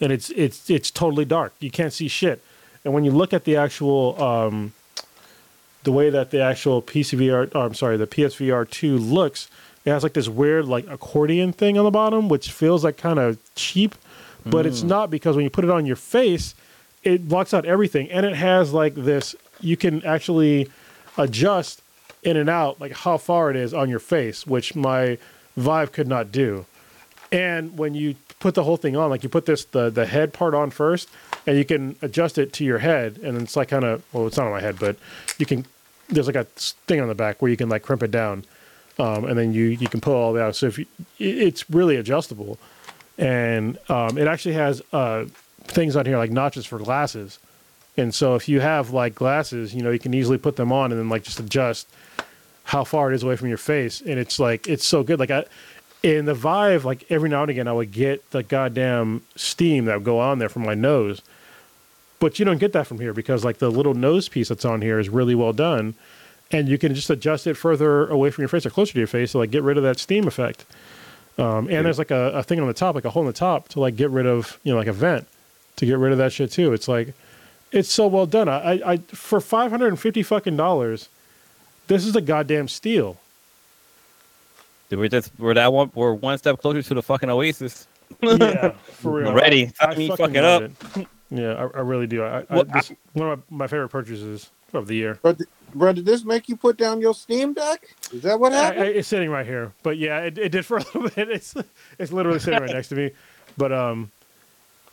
And it's it's it's totally dark. You can't see shit. And when you look at the actual um, the way that the actual PCVR, oh, I'm sorry, the PSVR two looks, it has like this weird like accordion thing on the bottom, which feels like kind of cheap, but it's not because when you put it on your face, it blocks out everything, and it has like this. You can actually adjust in and out like how far it is on your face, which my Vive could not do. And when you put the whole thing on, like you put this the the head part on first, and you can adjust it to your head, and it's like kind of well, it's not on my head, but you can. There's like a thing on the back where you can like crimp it down, um, and then you you can pull all that out. So if you, it's really adjustable, and um, it actually has uh, things on here like notches for glasses, and so if you have like glasses, you know you can easily put them on and then like just adjust how far it is away from your face, and it's like it's so good. Like I, in the Vive, like every now and again, I would get the goddamn steam that would go on there from my nose, but you don't get that from here because like the little nose piece that's on here is really well done, and you can just adjust it further away from your face or closer to your face to like get rid of that steam effect. Um, and there's like a, a thing on the top, like a hole in the top to like get rid of, you know, like a vent to get rid of that shit too. It's like, it's so well done. I, I, I for 550 fucking dollars, this is a goddamn steal. Dude, We're just we're that one we're one step closer to the fucking Oasis. Yeah, for real. Already. I, I Time me fucking fucking up. it. Yeah, I, I really do. I, I, Well, this, one of my, my favorite purchases of the year. But did, bro, did this make you put down your Steam Deck? Is that what I, I, happened? it's sitting right here, but yeah, it, it did for a little bit. It's it's literally sitting right next to me, but um,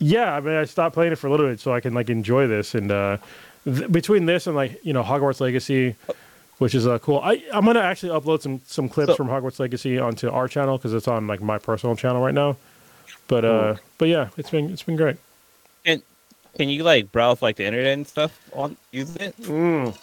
yeah, I mean, I stopped playing it for a little bit so I can like enjoy this, and uh, th- between this and like you know Hogwarts Legacy, which is uh, cool. I I'm gonna actually upload some some clips So- from Hogwarts Legacy onto our channel because it's on like my personal channel right now. But uh, but yeah, it's been it's been great. And can you like browse like the internet and stuff on using it? Mm.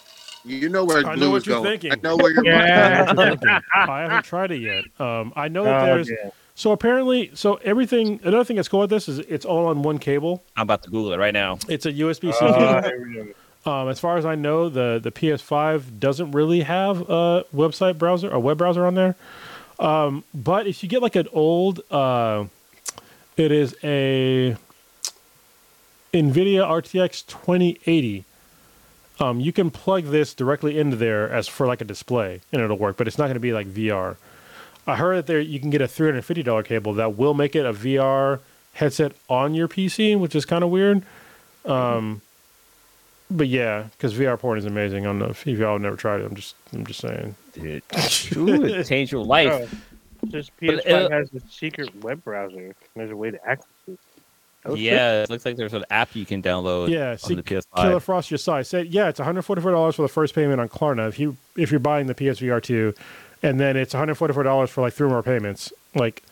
you know where I Blue know what is you're going. thinking. I know where you're Yeah. going. I haven't tried it yet. Um, I know that Oh, there's yeah. So apparently so everything. Another thing that's cool with this is it's all on one cable. I'm about to Google it right now. It's a USB C Uh, cable. there we go. Um, as far as I know, the the PS5 doesn't really have a website browser a web browser on there. Um, but if you get like an old, uh, it is a NVIDIA RTX 2080. Um, you can plug this directly into there as for like a display, and it'll work. But it's not going to be like VR. I heard that there you can get a three hundred fifty dollar cable that will make it a VR headset on your PC, which is kind of weird. Um, but yeah, because VR porn is amazing. I don't know if y'all have never tried it. I'm just, I'm just saying. Dude, Ooh, it changed your life. Oh, this PS5 uh, has a secret web browser. There's a way to access it. Oh, shit. yeah, it looks like there's an app you can download Yeah, on see, the PS5. Killer Frost your size said, yeah, it's 144 dollars for the first payment on Klarna if you if you're buying the PSVR two, and then it's 144 dollars for like three more payments. Like,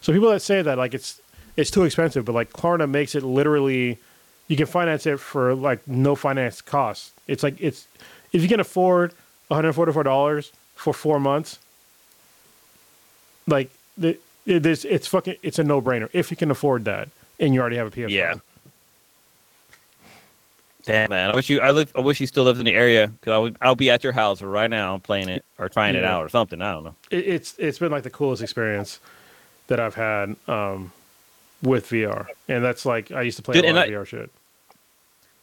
so people that say that like it's it's too expensive, but like Klarna makes it literally, you can finance it for like no finance costs. It's like it's if you can afford 144 dollars for four months, like the, it is it's fucking it's a no brainer if you can afford that and you already have a PS5. Yeah. Damn man, I wish you. I live. I wish you still lived in the area because I would. I'll be at your house right now playing it or trying it out or something. I don't know. it, it's it's been like the coolest experience that I've had um, with VR, and that's like I used to play Dude, a lot of VR shit.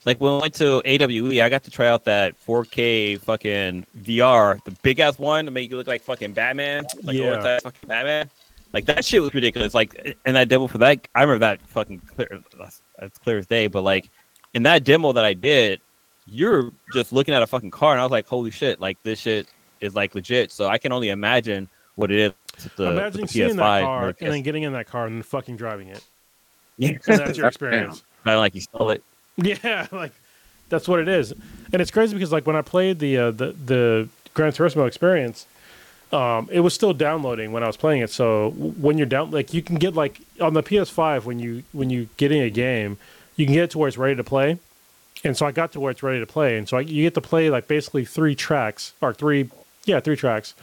Like when I went to AWE, I got to try out that 4K fucking VR, the big ass one to make you look like fucking Batman, like Yeah. yeah. fucking Batman. Like that shit was ridiculous. Like and that demo for that, I remember that fucking clear. That's clear as day. But like in that demo that I did, you're just looking at a fucking car, and I was like, holy shit! Like this shit is like legit. So I can only imagine what it is. The, Imagine seeing PS5 that car and then getting in that car and then fucking driving it. Yeah, that's your experience. I like you stole it. Yeah, like that's what it is, and it's crazy because like when I played the uh, the the Gran Turismo experience, um, it was still downloading when I was playing it. So when you're down, like you can get like on the PS5 when you when you get in a game, you can get it to where it's ready to play, and so I got to where it's ready to play, and so I, you get to play like basically three tracks or three, yeah, three tracks,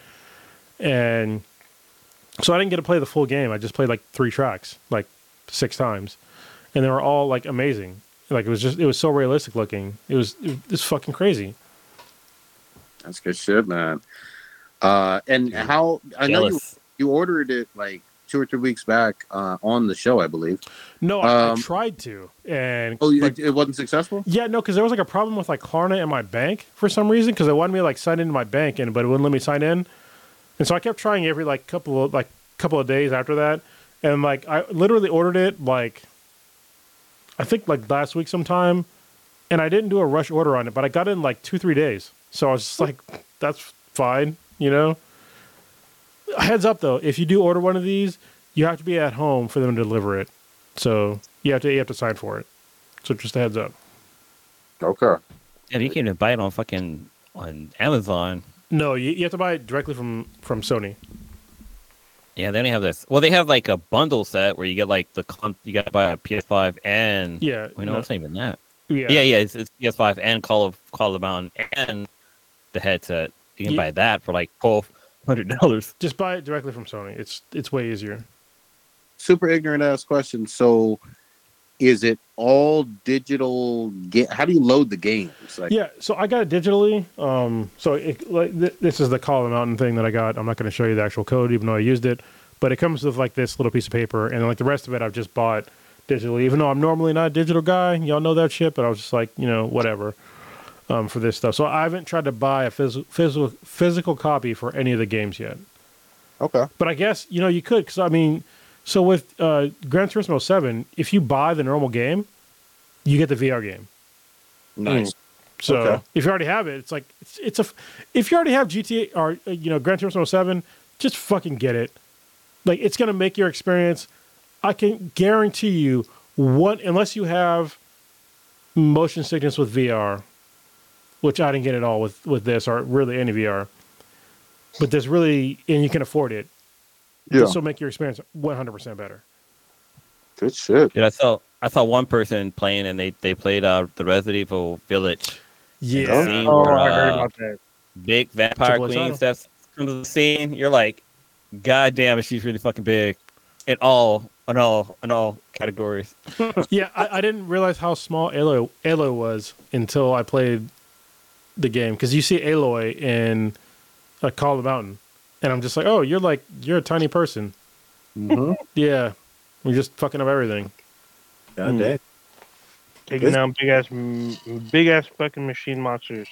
and so I didn't get to play the full game. I just played like three tracks, like six times, and they were all like amazing. Like it was just it was so realistic looking. It was it was fucking crazy. That's good shit, man. Uh, and how I know you, you ordered it like two or three weeks back uh, on the show, I believe. No, I, I Um, tried to, and Oh, like, it, it wasn't successful. yeah, no, because there was like a problem with like Klarna and my bank for some reason because it wanted me to like sign into my bank and but it wouldn't let me sign in, and so I kept trying every like couple of like couple of days after that, and like I literally ordered it like I think like last week sometime, and I didn't do a rush order on it, but I got it in like two three days, so I was just like, that's fine, you know. Heads up though, if you do order one of these, you have to be at home for them to deliver it. So you have to you have to sign for it. So just a heads up. Okay. Yeah, you can't even buy it on fucking on Amazon. No, you, you have to buy it directly from from Sony. Yeah, they only have this. Well, they have like a bundle set where you get like the con- you got to buy a PS5 and Yeah, we know no, it's not even that. yeah, Yeah, yeah, it's, it's PS5 and Call of Call of the Mountain and the headset. You can Ye- buy that for like twelve hundred dollars. Just buy it directly from Sony. It's it's way easier. Super ignorant ass question. So, is it all digital? Get how do you load the games? Like, Yeah, so I got it digitally. Um, so it, like th- this is the Call of the Mountain thing that I got. I'm not going to show you the actual code, even though I used it. But it comes with like this little piece of paper, and like the rest of it, I've just bought digitally. Even though I'm normally not a digital guy, y'all know that shit. But I was just like, you know, whatever. Um, for this stuff, so I haven't tried to buy a phys- physical physical copy for any of the games yet. okay. But I guess you know you could because I mean, so with uh, Gran Turismo Seven, if you buy the normal game, you get the VR game. Nice. So Okay. if you already have it, it's like it's, it's a. If you already have GTA or uh, you know Gran Turismo Seven, just fucking get it. Like it's gonna make your experience. I can guarantee you, what unless you have motion sickness with VR, which I didn't get at all with with this or really any VR. But this really and you can afford it. Yeah. This will make your experience 100 percent better. Good shit. Dude, I saw I saw one person playing and they they played uh the Resident Evil Village. Yeah. Scene Oh, where, I heard uh, about that. big vampire Triple queen title. steps comes to the scene. You're like, God damn it, she's really fucking big. In all in all in all categories. Yeah, I, I didn't realize how small Aloy, Aloy was until I played the game because you see Aloy in uh, Call of the Mountain, and I'm just like, oh, you're like you're a tiny person. Mm-hmm. Yeah, you're just fucking up everything. God damn. Taking This- down big ass, big ass fucking machine monsters,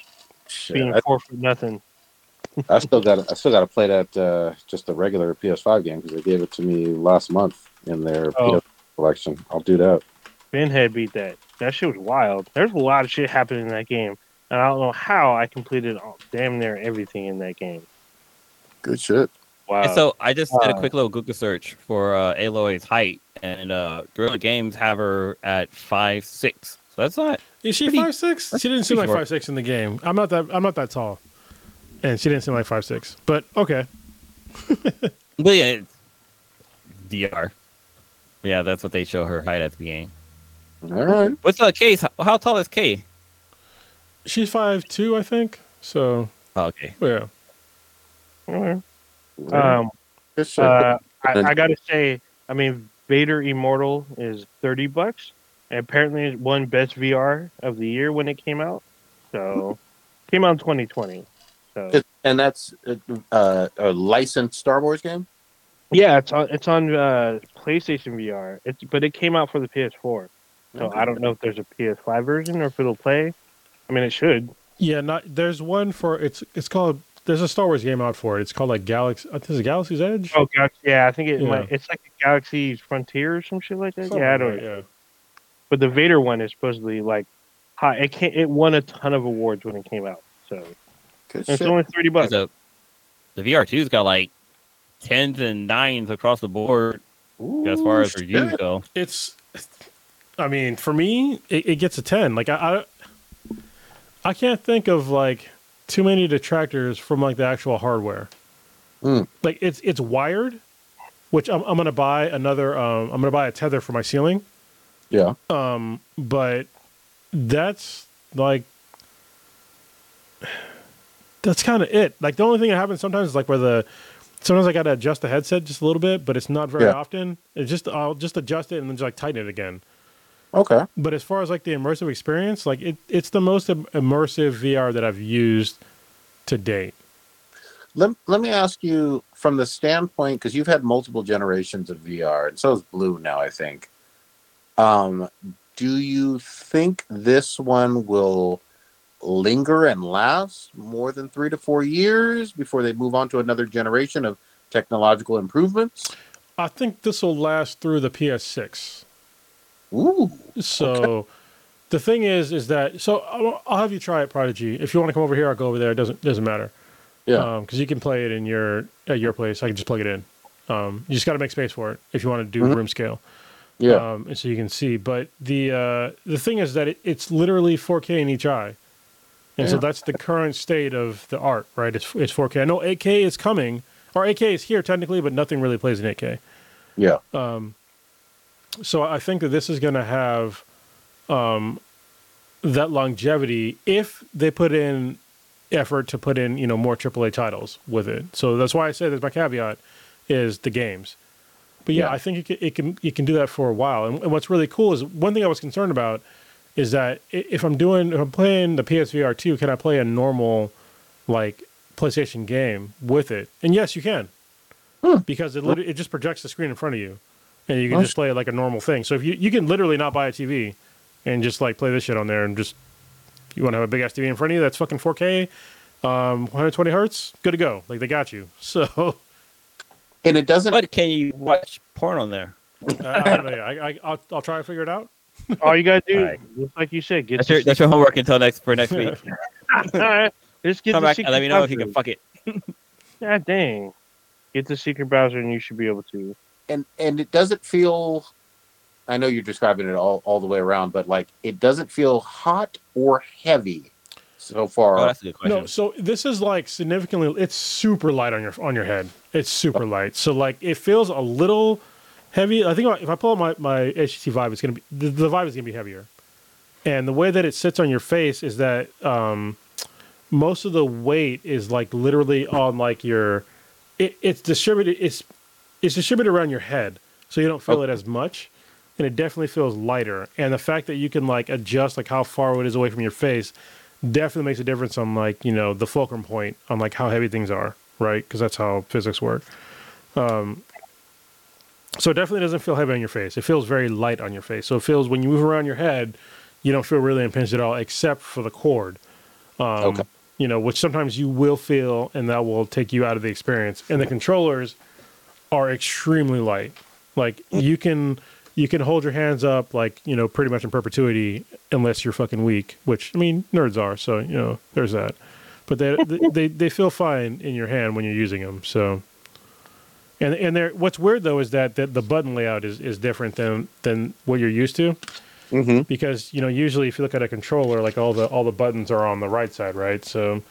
being Shit. I, four foot nothing. I still got. I still got to play that. Uh, just the regular PS5 game because they gave it to me last month in their Oh. PS collection. I'll do that. Pinhead beat that. That shit was wild. There's a lot of shit happening in that game, and I don't know how I completed all, damn near everything in that game. Good shit. Wow. And so I just did a quick little Google search for uh, Aloy's height, and uh, Guerrilla Games have her at five six. So that's not. Is she Pretty- five six? She didn't seem like short. five six in the game. I'm not that. I'm not that tall, and she didn't seem like five six. But okay, But yeah, it's VR. Yeah, that's what they show her height at the game. All right. What's uh, Kay's? How, how tall is Kay? She's five two, I think. So Oh, okay. yeah, Mhm. Um, Good shit. uh, I, I gotta say, I mean, Vader Immortal is thirty bucks, and apparently it won Best VR of the year when it came out. So, came out in 2020. So, It- and that's uh, a licensed Star Wars game. Yeah, it's on it's on uh, PlayStation VR. It's but it came out for the PS4. So Okay. I don't know if there's a PS5 version or if it'll play. I mean, it should. Yeah, not there's one for it's it's called there's a Star Wars game out for it. It's called like Galaxy. Uh, I think it's Galaxy's Edge. Oh gosh, yeah, I think it Yeah. might. It's like a Galaxy's Frontier or some shit like that. Something yeah, I don't. that, yeah. But the Vader one is supposedly like high. It can't. It won a ton of awards when it came out. So it's only thirty bucks. The, the VR2's got like tens and nines across the board as far as Ooh, reviews shit. go. It's, I mean, for me, it, it gets a ten. Like I, I, I can't think of like too many detractors from like the actual hardware. Hmm. Like it's it's wired, which I'm I'm gonna buy another. Um, I'm gonna buy a tether for my ceiling. Yeah. Um, but that's like that's kind of it. Like the only thing that happens sometimes is like where the sometimes I got to adjust the headset just a little bit, but it's not very Yeah. often. It's just I'll just adjust it and then just like tighten it again. Okay. But as far as like the immersive experience, like it, it's the most immersive VR that I've used to date. Let, let me ask you from the standpoint because you've had multiple generations of VR, and so is Blue now, I think. Um, do you think this one will linger and last more than three to four years before they move on to another generation of technological improvements? I think this will last through the PS6. Ooh, So the thing is, is that so I'll, I'll have you try it, Prodigy. If you want to come over here, I'll go over there. It doesn't doesn't matter. yeah, because you can play it in your at your place. I can just plug it in. Um, you just got to make space for it if you want to do Mhm. room scale. yeah, Um, and so you can see. But the uh, the thing is that it, it's literally 4K in each eye, and so that's the current state of the art. Right? It's it's 4K. I know 8K is coming, or 8K is here technically, but nothing really plays in 8K. yeah. So I think that this is going to have um, that longevity if they put in effort to put in you know more AAA titles with it. So that's why I say that my caveat is the games. But yeah, Yeah. I think it can, it can it can do that for a while. And, and what's really cool is one thing I was concerned about is that if I'm doing if I'm playing the PSVR two, can I play a normal like PlayStation game with it? And yes, you can, Hmm. because it it just projects the screen in front of you, and you can just play it like a normal thing. So if you you can literally not buy a TV and just like play this shit on there and just you want to have a big ass TV in front of you that's fucking 4K, um, 120 hertz, good to go. Like they got you. So And it doesn't. But can you watch porn on there? uh, I don't know. I, I I'll, I'll try to figure it out. All you gotta do, Alright. just like you said, get That's your that's your homework until next for next week. secret- just get Come the back secret and let me know if you can fuck it. God dang, get the secret browser and you should be able to. And and it doesn't feel i know you're describing it all, all the way around but like it doesn't feel hot or heavy so far Oh, that's a good question. No, so this is like significantly. It's super light on your on your head. It's super light. So like it feels a little heavy. I think if I pull up my my HTC Vive, it's gonna be the, the Vive is gonna be heavier. And the way that it sits on your face is that um, most of the weight is like literally on like your. It, it's distributed. It's it's distributed around your head, so you don't feel it as much, and it definitely feels lighter. And the fact that you can like adjust like how far it is away from your face definitely makes a difference on like you know the fulcrum point on like how heavy things are, right? Because that's how physics work. Um, so it definitely doesn't feel heavy on your face. It feels very light on your face. So it feels when you move around your head, you don't feel really impinged at all, except for the cord. Um, Okay. You know, which sometimes you will feel, and that will take you out of the experience. And the controllers are extremely light. Like you can you can hold your hands up like you know pretty much in perpetuity unless you're fucking weak. Which I mean nerds are, so you know there's that. But they they, they feel fine in your hand when you're using them. So. And and they're, what's weird though is that, that the button layout is, is different than than what you're used to mm-hmm. because you know usually if you look at a controller like all the all the buttons are on the right side right so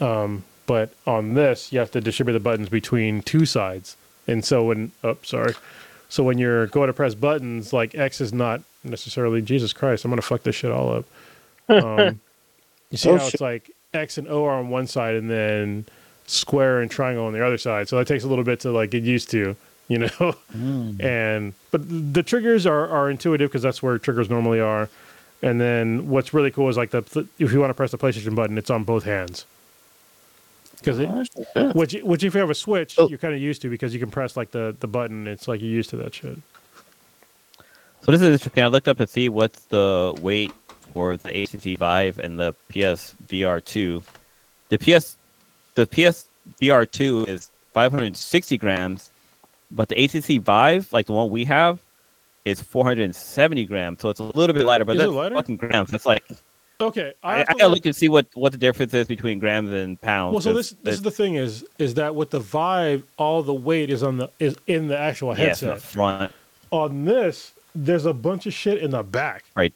um but on this you have to distribute the buttons between two sides and so when oh sorry. So when you're going to press buttons like x is not necessarily jesus christ. I'm gonna fuck this shit all up. Um you see Oh, how shit. it's like x and o are on one side and then square and triangle on the other side. So that takes a little bit to like get used to you know? And but the triggers are, are intuitive because that's where triggers normally are. And then what's really cool is like the if you want to press the playstation button it's on both hands because it, oh, Yeah. which which if you have a Switch, Oh. you're kind of used to because you can press like the the button. It's like you're used to that shit. So this is interesting. I looked up to see what's the weight for the HTC Vive and the PS VR two. The PS the PS VR two is 560 grams, but the HTC Vive, like the one we have, is 470 grams. So it's a little bit lighter, but Is that's fucking grams. That's like Okay, I, I, I gotta look- look and see what what the difference is between grams and pounds. Well, so this this is the thing is is that with the Vive, all the weight is on the is in the actual yeah, it's headset. the front. On this, there's a bunch of shit in the back. Right.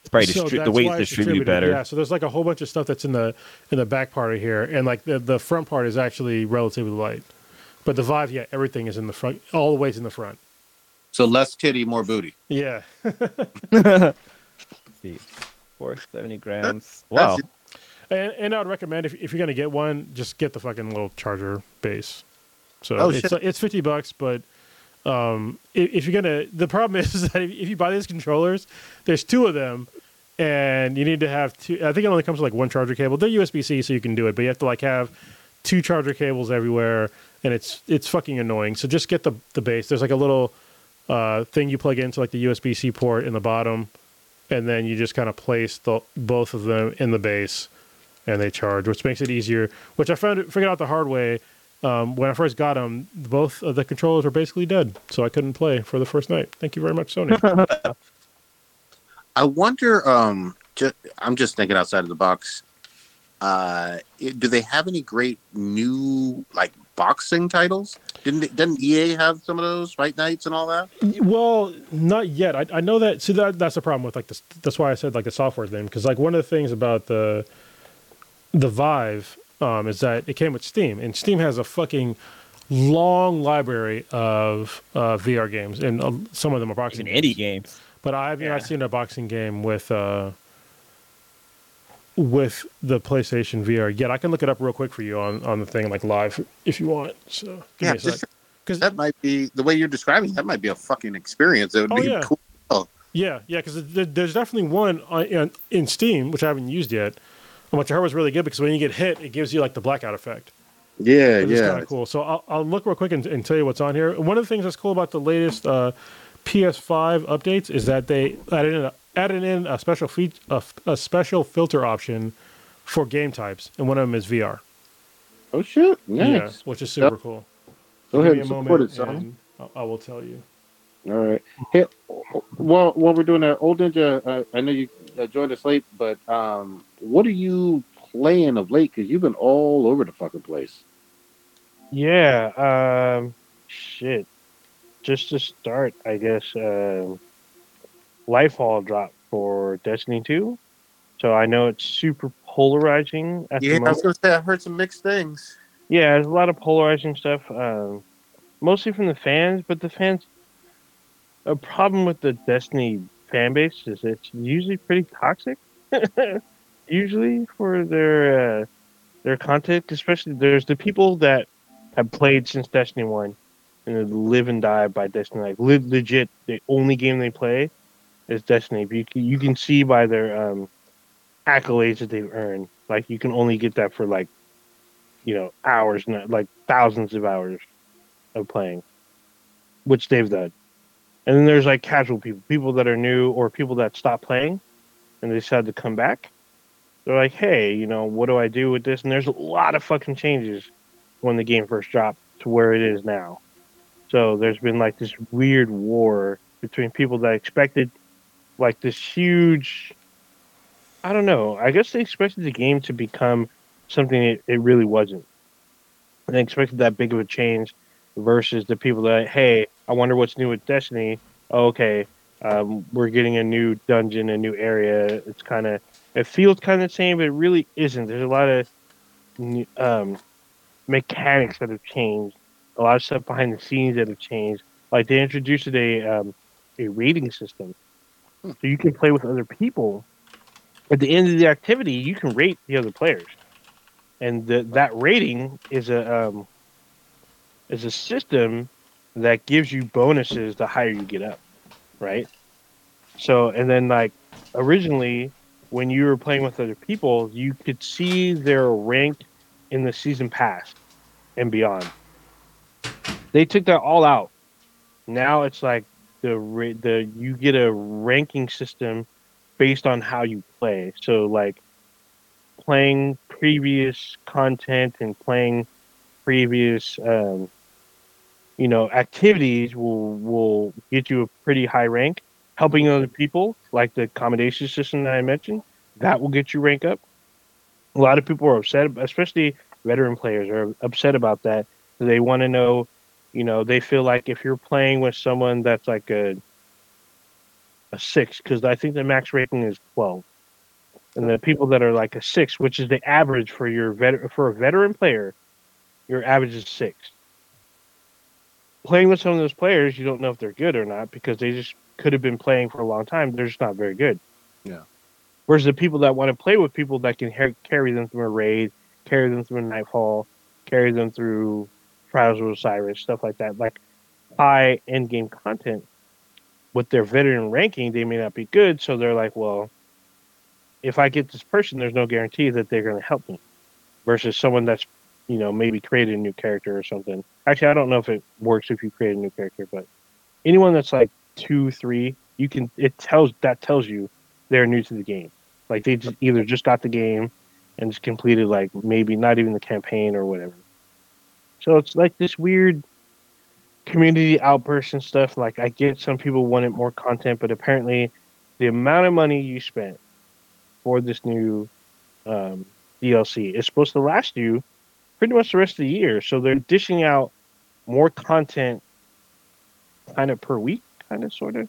It's probably So distri- the weight why it's distributed distributed. better. Yeah, so there's like a whole bunch of stuff that's in the in the back part of here, and like the the front part is actually relatively light. But the Vive, yeah, everything is in the front. All the weight's in the front. So less titty, more booty. Yeah. Let's see, 470 grams. Wow. And, and I would recommend if, if you're gonna get one, just get the fucking little charger base. So Oh, it's shit. it's fifty bucks, but um, if, if you're gonna, the problem is, that if, if you buy these controllers, there's two of them, and you need to have two. I think it only comes with like one charger cable. They're USB C, so you can do it, but you have to like have two charger cables everywhere, and it's it's fucking annoying. So just get the the base. There's like a little uh, thing you plug into like the USB C port in the bottom, and then you just kind of place the both of them in the base and they charge, which makes it easier. Which I found figured out the hard way um, when I first got them. Both of the controllers were basically dead, so I couldn't play for the first night. Thank you very much, Sony. I wonder. Um, ju- I'm just thinking outside of the box. Uh, do they have any great new like boxing titles? Didn't didn't EA have some of those fight nights and all that? well, not yet. I, I know that. See, that that's the problem with like this. That's why I said like the software thing because like one of the things about the the Vive um, is that it came with Steam, and Steam has a fucking long library of uh, VR games, and uh, some of them are boxing Even indie games. games. But I've Yeah. not seen a boxing game with uh, with the PlayStation VR yet. I can look it up real quick for you on, on the thing like live if you want. So give Yeah, me a sec. 'Cause- That might be the way you're describing. That might be a fucking experience. It would Oh, be yeah. cool. yeah, yeah, because there's definitely one on, in, in Steam which I haven't used yet, which I heard was really good because when you get hit, it gives you like the blackout effect. Yeah, Which yeah. kind of cool. So I'll, I'll look real quick and, and tell you what's on here. One of the things that's cool about the latest uh, PS5 updates is that they added in a, added in a special feat a, a special filter option for game types, and one of them is VR. Oh shit! Yeah, Nice. which is super cool. Go ahead and support it, son. and I, I will tell you. All right. Hey, while while we're doing that, old ninja, uh, I know you uh, joined us late, but um, what are you playing of late? Because you've been all over the fucking place. Yeah, um, shit. Just to start, I guess, um Lightfall dropped for Destiny 2. So I know it's super polarizing at Yeah, the I was gonna say I heard some mixed things. Yeah, there's a lot of polarizing stuff, um, mostly from the fans, but the fans. A problem with the Destiny fan base is it's usually pretty toxic. usually for their uh, their content, especially there's the people that have played since Destiny One and live and die by Destiny. Like le- legit, the only game they play is Destiny. You can, you can see by their um, accolades that they've earned. Like you can only get that for like you know hours, not like thousands of hours of playing, which they've done. And then there's like casual people, people that are new or people that stop playing and they decide to come back. They're like, hey, you know, what do I do with this? And there's a lot of fucking changes when the game first dropped to where it is now. So there's been like this weird war between people that expected like this huge I don't know. I guess they expected the game to become something it, it really wasn't. And they expected that big of a change versus the people that, hey, I wonder what's new with Destiny. Oh, okay, um, we're getting a new dungeon, a new area. It's kind of, it feels kind of the same, but it really isn't. There's a lot of um, mechanics that have changed, a lot of stuff behind the scenes that have changed. Like they introduced a um, a rating system, so you can play with other people. At the end of the activity, you can rate the other players, and the, that rating is a um, is a system that gives you bonuses the higher you get up, right? So, and then like originally, when you were playing with other people, you could see their rank in the season pass and beyond. They took that all out. Now it's like the the you get a ranking system based on how you play. So like playing previous content and playing previous um, you know activities will will get you a pretty high rank. Helping other people, like the accommodation system that I mentioned, that will get you rank up. A lot of people are upset, especially veteran players are upset about that. They want to know, you know, they feel like if you're playing with someone that's like a a six, because I think the max rating is twelve, and the people that are like a six, which is the average for your vet for a veteran player, your average is six. Playing with some of those players, you don't know if they're good or not because they just could have been playing for a long time. They're just not very good. Yeah. Whereas the people that want to play with people that can ha- carry them through a raid, carry them through a nightfall, carry them through Trials of Osiris, stuff like that, like high end game content. With their veteran ranking, they may not be good, so they're like, well, if I get this person, there's no guarantee that they're going to help me. Versus someone that's, you know, maybe created a new character or something. Actually, I don't know if it works if you create a new character, but anyone that's like two, three, you can it tells that tells you they're new to the game. Like they just either just got the game and just completed like maybe not even the campaign or whatever. So it's like this weird community outburst and stuff. Like I get some people wanted more content, but apparently the amount of money you spent for this new um, DLC is supposed to last you pretty much the rest of the year. So they're dishing out more content kind of per week, kind of sort of.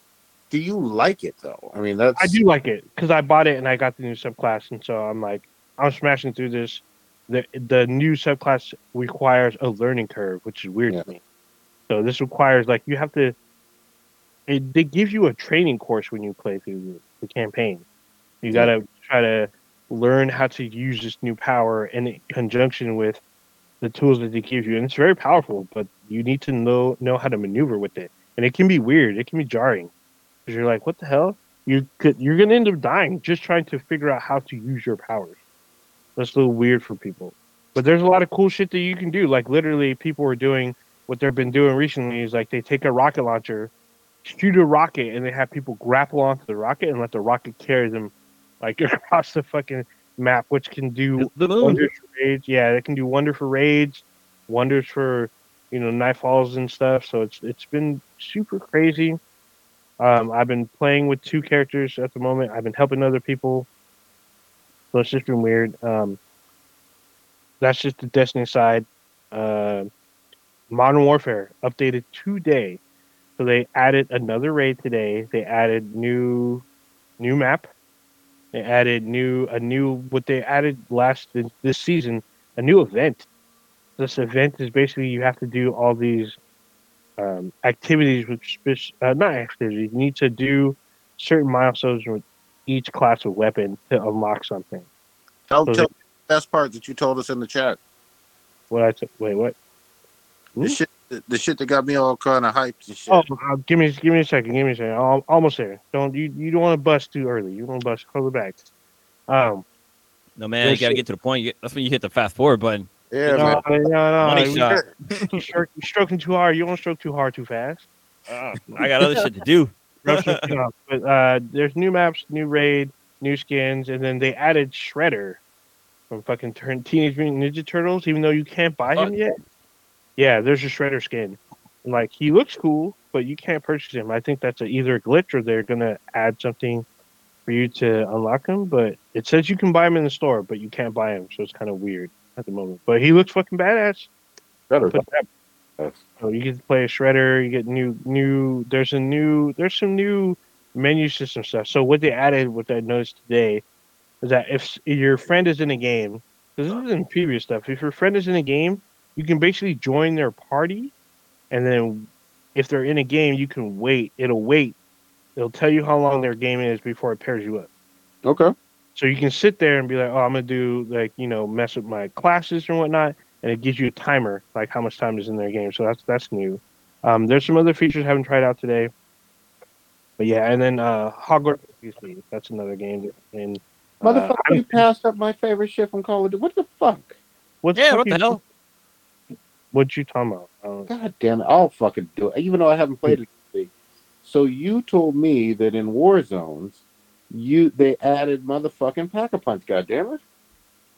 Do you like it though? I mean, that's I do like it because I bought it and I got the new subclass, and so I'm like, I'm smashing through this. The the new subclass requires a learning curve, which is weird Yeah. to me. So this requires like you have to. It they give you a training course when you play through the, the campaign. You got to try to learn how to use this new power in conjunction with the tools that they give you, and it's very powerful. But you need to know know how to maneuver with it, and it can be weird. It can be jarring because you're like, what the hell? You could you're gonna end up dying just trying to figure out how to use your powers. That's a little weird for people. But there's a lot of cool shit that you can do. Like literally, people are doing what they've been doing recently is like they take a rocket launcher, shoot a rocket, and they have people grapple onto the rocket and let the rocket carry them like across the fucking map, which can do wonders for raids. Yeah, it can do wonder for raids, wonders for you know nightfalls and stuff. So it's it's been super crazy. Um, I've been playing with two characters at the moment. I've been helping other people, so it's just been weird. Um, that's just the Destiny side. Uh, Modern Warfare updated today, so they added another raid today. They added new new map. They added new a new what they added last this season a new event. This event is basically you have to do all these um, activities with uh, not activities. You need to do certain milestones with each class of weapon to unlock something. tell, so tell the best part that you told us in the chat. What I t- wait what? The Hmm? shit, the shit that got me all kind of hyped and shit. Oh, uh, give me give me a second. Give me a second. I'm almost there. Don't you you don't want to bust too early. You don't bust. Hold it back. Um, No man, you gotta sir. get to the point. You- That's when you hit the fast forward button. yeah, no, man. no, no. Money you- shot. You're stroking- you're stroking too hard. You don't stroke too hard too fast. Uh, I got other shit to do. Rough shit. But uh, there's new maps, new raid, new skins, and then they added Shredder from fucking turn Teenage Mutant Ninja Turtles. Even though you can't buy him What? yet, yeah, there's a Shredder skin. And, like he looks cool, but you can't purchase him. I think that's a, either a glitch or they're gonna add something for you to unlock him. But it says you can buy him in the store, but you can't buy him, so it's kind of weird at the moment. But he looks fucking badass. Better. Put that so you get to play a shredder. You get new new. There's a new. There's some new menu system stuff. So what they added, what I noticed today, is that if your friend is in a game, because this is in previous stuff. If your friend is in a game, you can basically join their party, and then if they're in a game, you can wait. It'll wait. It'll tell you how long their game is before it pairs you up. Okay. So you can sit there and be like, oh, I'm gonna do like you know mess with my classes and whatnot, and it gives you a timer like how much time is in their game. So that's that's new. Um, there's some other features I haven't tried out today, but yeah, and then uh, Hogwarts Legacy, that's another game. that- And uh, Motherfucker, I'm- you passed up my favorite shit from Call of Duty. What the fuck? What Yeah, fuck what the you- hell? What you talking about? Um, God damn it! I'll fucking do it, even though I haven't played it. So you told me that in war zones, you they added motherfucking pack a punch. God damn it!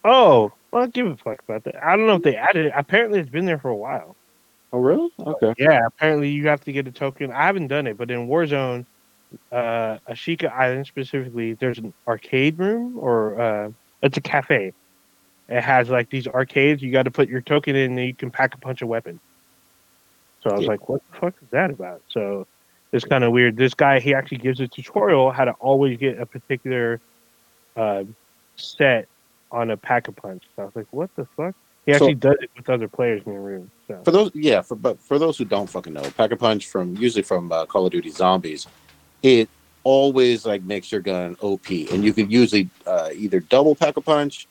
Oh, well, I give a fuck about that. I don't know if they added it. Apparently, it's been there for a while. Oh really? Okay. Yeah, apparently you have to get a token. I haven't done it, but in Warzone, uh, Ashika Island specifically, there's an arcade room or uh, it's a cafe. It has like these arcades. You got to put your token in, and you can pack a punch of weapons. So I was Yeah. like, "What the fuck is that about?" So it's kind of weird. This guy he actually gives a tutorial how to always get a particular uh, set on a pack a punch. So I was like, "What the fuck?" He So- actually does it with other players in the room. So For those, yeah, for but for those who don't fucking know, pack a punch from usually from uh, Call of Duty Zombies, it always like makes your gun OP, and you can usually uh, either double pack a punch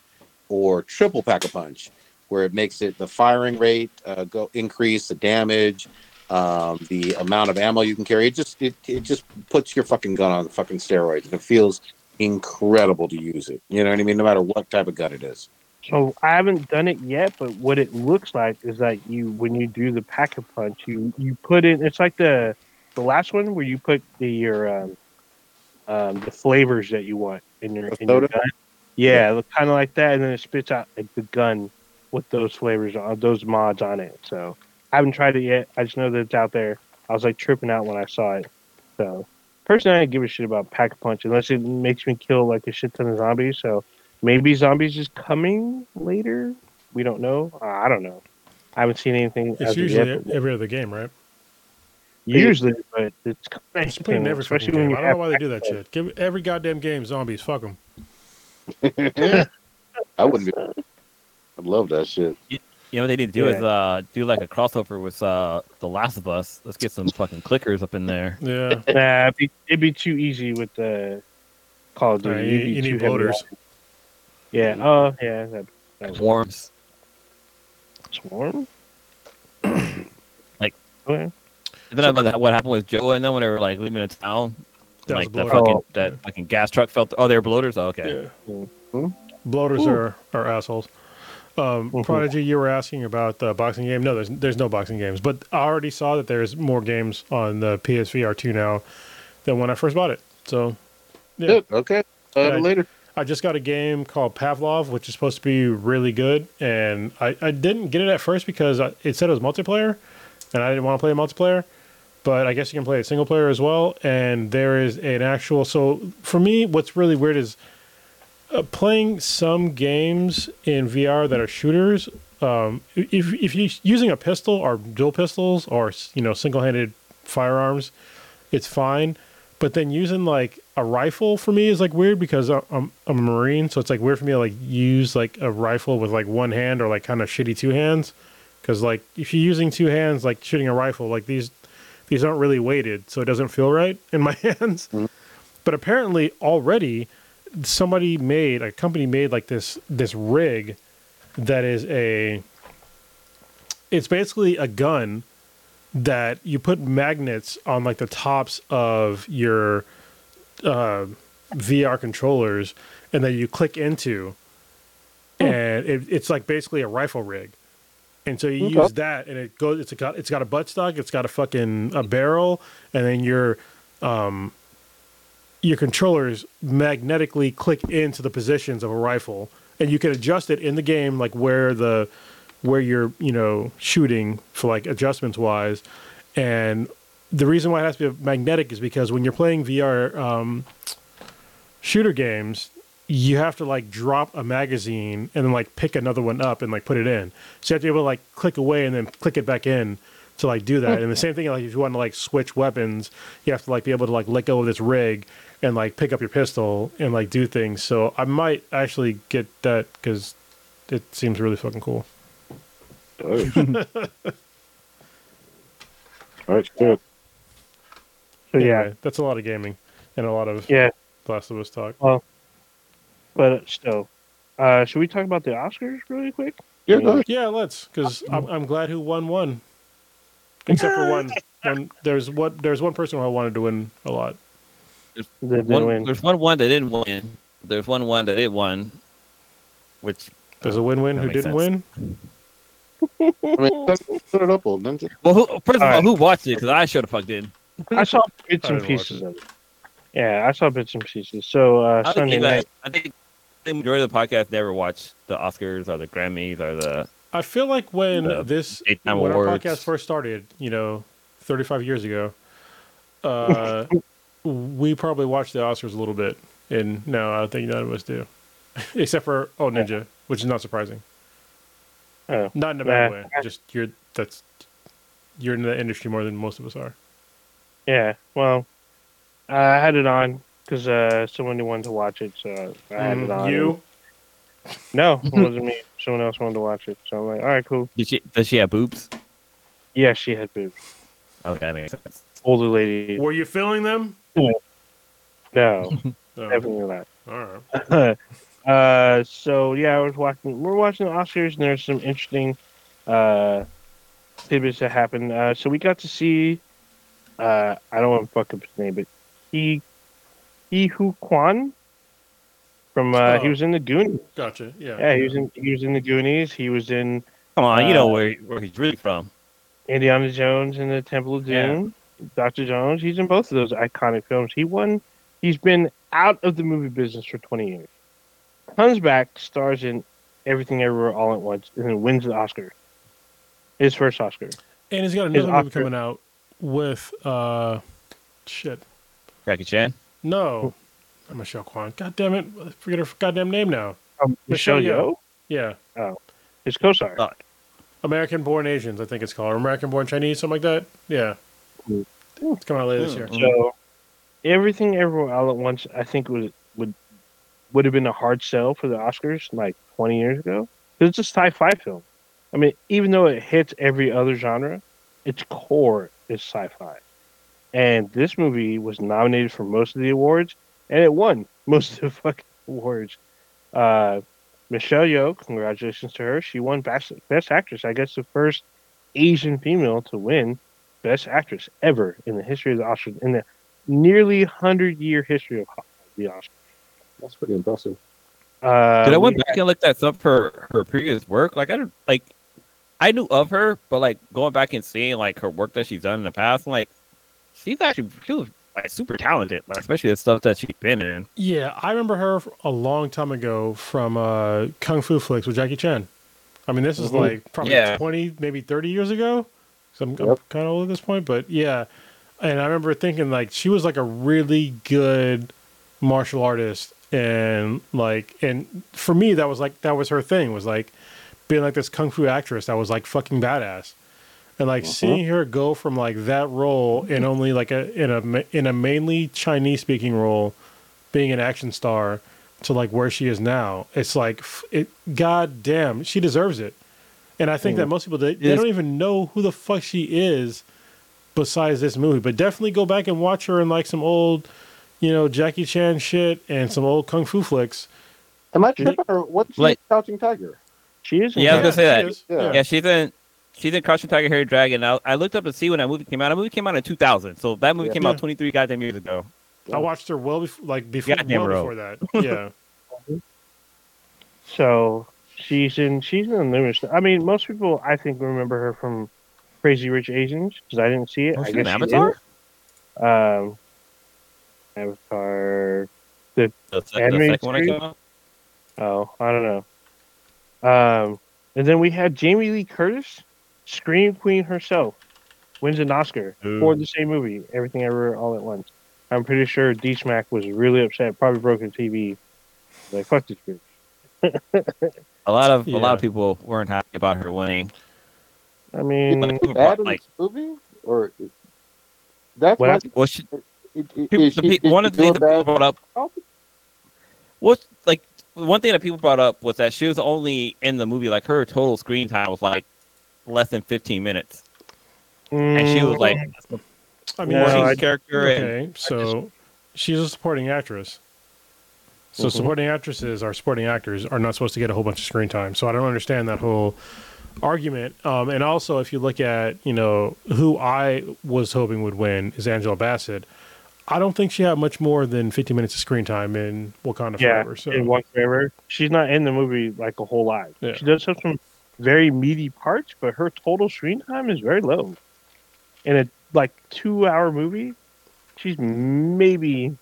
or triple pack a punch, where it makes it the firing rate uh, go increase, the damage, um, the amount of ammo you can carry. It just it, it just puts your fucking gun on the fucking steroids, and it feels incredible to use it. You know what I mean? No matter what type of gun it is. So I haven't done it yet, but what it looks like is that you, when you do the pack a punch, you you put in. It's like the the last one where you put the your um, um the flavors that you want in your in your gun. Yeah, kind of like that, and then it spits out like the gun with those flavors on those mods on it. So I haven't tried it yet. I just know that it's out there. I was like tripping out when I saw it. So personally, I don't give a shit about pack a punch unless it makes me kill like a shit ton of zombies. So maybe zombies is coming later. We don't know. Uh, I don't know. I haven't seen anything. It's as usually yet, every other game, right? usually, but it's kind of It's putting in every fucking especially when game. you I don't know why they do that shit. Give every goddamn game zombies. Fuck them. I wouldn't be. I'd love that shit. You know what they need to do is uh do like a crossover with uh The Last of Us. Let's get some fucking clickers up in there. Yeah. Nah, it'd be, it'd be too easy with the Call of Duty. Alright, You'd you, be you too need heavy bloaters. Yeah. Oh, yeah. That, that Swarms. swarm. Like- okay. Isn't that what happened with Joel and then when they were like leaving the town? That like that fucking Oh. that fucking gas truck felt. Oh, they're bloaters. Oh, okay. Yeah. Hmm? Bloaters Ooh. are, are assholes. Um, Mhm. Prodigy, you were asking about the boxing game. No, there's there's no boxing games, but I already saw that there's more games on the PSVR two now than when I first bought it. So Yeah. Good. Okay. Uh, Yeah. Later. I just got a game called Pavlov, which is supposed to be really good, and I, I didn't get it at first because I, it said it was multiplayer, and I didn't want to play multiplayer. But I guess you can play it single player as well, and there is an actual. So for me, what's really weird is uh, playing some games in VR that are shooters. Um, if if you're using a pistol or dual pistols or you know single handed firearms, it's fine. But then using like a rifle for me is like weird because I'm I'm a marine, so it's like weird for me to like use like a rifle with like one hand or like kind of shitty two hands. Because like if you're using two hands, like shooting a rifle, like these these aren't really weighted, so it doesn't feel right in my hands. Mhm. But apparently already somebody made a company made like this this rig that is a it's basically a gun that you put magnets on like the tops of your uh, VR controllers and that you click into. And it, it's like basically a rifle rig. And so you Okay. use that and it goes it's got it's got a buttstock it's got a fucking a barrel and then your um your controllers magnetically click into the positions of a rifle and you can adjust it in the game like where the where you're you know shooting for like adjustments wise. And the reason why it has to be magnetic is because when you're playing vr um, shooter games you have to like drop a magazine and then like pick another one up and like put it in. So you have to be able to like click away and then click it back in to like do that. And the same thing like if you want to like switch weapons you have to like be able to like let go of this rig and like pick up your pistol and like do things so i might actually get that because it seems really fucking cool All right. All right. Good. So yeah, that's a lot of gaming and a lot of yeah. last of us talk But still, uh, should we talk about the Oscars really quick? Yeah. Go. Yeah, let's, because I'm, I'm glad who won one. Except for one, one. There's what. There's one person who I wanted to win a lot. That didn't One, win. there's one one that didn't win. There's one one that did won, which There's a win-win who didn't sense. win. I mean, put put it up, old ninja. Well, who, first of all, Alright. who watched it? Because I should have fucked in. I saw bits and pieces of it. Yeah, I saw bits and pieces. So uh, I Sunday think, night. that, I think the majority of the podcast never watched the Oscars or the Grammys or the. I feel like when this daytime when our podcast first started, you know, 35 years ago, uh, we probably watched the Oscars a little bit, and no, I don't think none of us do, except for Oh Ninja, which is not surprising. Oh. Not in a bad Nah. way. Just you're that's you're in the industry more than most of us are. Yeah, well, I had it on because uh, someone wanted to watch it, so I had it Mm, on. you? No, it wasn't me. Someone else wanted to watch it, so I'm like, all right, cool. Did she? Does she have boobs? Yeah, she had boobs. Okay, that makes sense. Older lady. Were you feeling them? No, No. definitely not. All right. uh, so yeah, I was watching. We're watching the Oscars, and there's some interesting uh, tidbits that happened. Uh, so we got to see. Uh, I don't want to fuck up his name, but he, Ke Huy Quan from uh, he Oh. was in the Goonies. Gotcha. Yeah. Yeah, he was in he was in the Goonies. He was in Come on, you know Uh, where where he's really from. Indiana Jones and the Temple of Yeah. Doom. Doctor Jones. He's in both of those iconic films. He won. He's been out of the movie business for twenty years. Comes back, stars in Everything Everywhere All at Once, and then wins the Oscar. His first Oscar. And he's got His another movie Oscar- coming out with uh, shit. Jackie Chan. No, not Michelle Kwan. God damn it! I forget her goddamn name now. Um, Michelle Michelle Yeoh. Yeoh, Yeah, his co-star. Oh. American Born Asians, I think it's called. American Born Chinese, something like that. Yeah, It's coming out later this year. Mm. So, Everything Everywhere All at Once, I think would would would have been a hard sell for the Oscars like 20 years ago. 'Cause It's a sci-fi film. I mean, even though it hits every other genre, its core is sci-fi. And this movie was nominated for most of the awards, and it won most of the fucking awards. Uh, Michelle Yeoh, congratulations to her. She won best best actress. I guess the first Asian female to win best actress ever in the history of the Oscars in the nearly hundred year history of the Oscars. That's pretty impressive. Uh, Did I we went back and looked at some of her her previous work? Like I don't like, I knew of her, but like going back and seeing like her work that she's done in the past, I'm like, she's actually she was like super talented, like, especially the stuff that she's been in. Yeah, I remember her a long time ago from uh, Kung Fu flicks with Jackie Chan. I mean, this is Mhm. like probably Yeah. 20, maybe 30 years ago. I'm, I'm kind of old at this point, but yeah. And I remember thinking like she was like a really good martial artist, and like, and for me that was like that was her thing was like being like this kung fu actress that was like fucking badass, and like mm-hmm. seeing her go from like that role in only like a in a in a mainly Chinese speaking role, being an action star, to like where she is now. It's like it. God damn, she deserves it. And I think that mm. most people they, they don't even know who the fuck she is, besides this movie. But definitely go back and watch her in like some old, you know, Jackie Chan shit and some old kung fu flicks. Am I tripping or what's Like- in Crouching Tiger? she is. Yeah, I was that. gonna say she Yeah. Yeah, she's in she's in Crouching Tiger, Hairy Dragon. I, I looked up to see when that movie came out. That movie came out in 2000, so that movie Yeah. came out 23 goddamn years ago. I watched her well before, like before, Goddamn well before that. Yeah, So she's in. She's in numerous. I mean, most people I think remember her from Crazy Rich Asians because I didn't see it. Oh, I guess Avatar. Um, Avatar. The, the Animated second one that series? came out. Oh, I don't know. Um, and then we had Jamie Lee Curtis, Scream Queen herself, wins an Oscar for the same movie, Everything Everywhere All at Once. I'm pretty sure D Smack was really upset, probably broke her TV. Like, fuck this bitch. A lot of a lot of people weren't happy about her winning. I mean, People Bad in like, this movie? Or that's What what well, she, it, it, people, is the she, pe- one of the things that people brought up Oh. was like one thing that people brought up was that she was only in the movie like her total screen time was like less than 15 minutes, and she was mm. like I mean, No, she's- I- character and okay, so she's a supporting actress. So Mhm. supporting actresses or supporting actors are not supposed to get a whole bunch of screen time. So I don't understand that whole argument. Um, and also, if you look at you know who I was hoping would win is Angela Bassett. I don't think she had much more than 15 minutes of screen time in Wakanda Yeah, Forever. So in One Forever. She's not in the movie like a whole lot. Yeah. She does have some very meaty parts, but her total screen time is very low. In a like two hour movie, she's maybe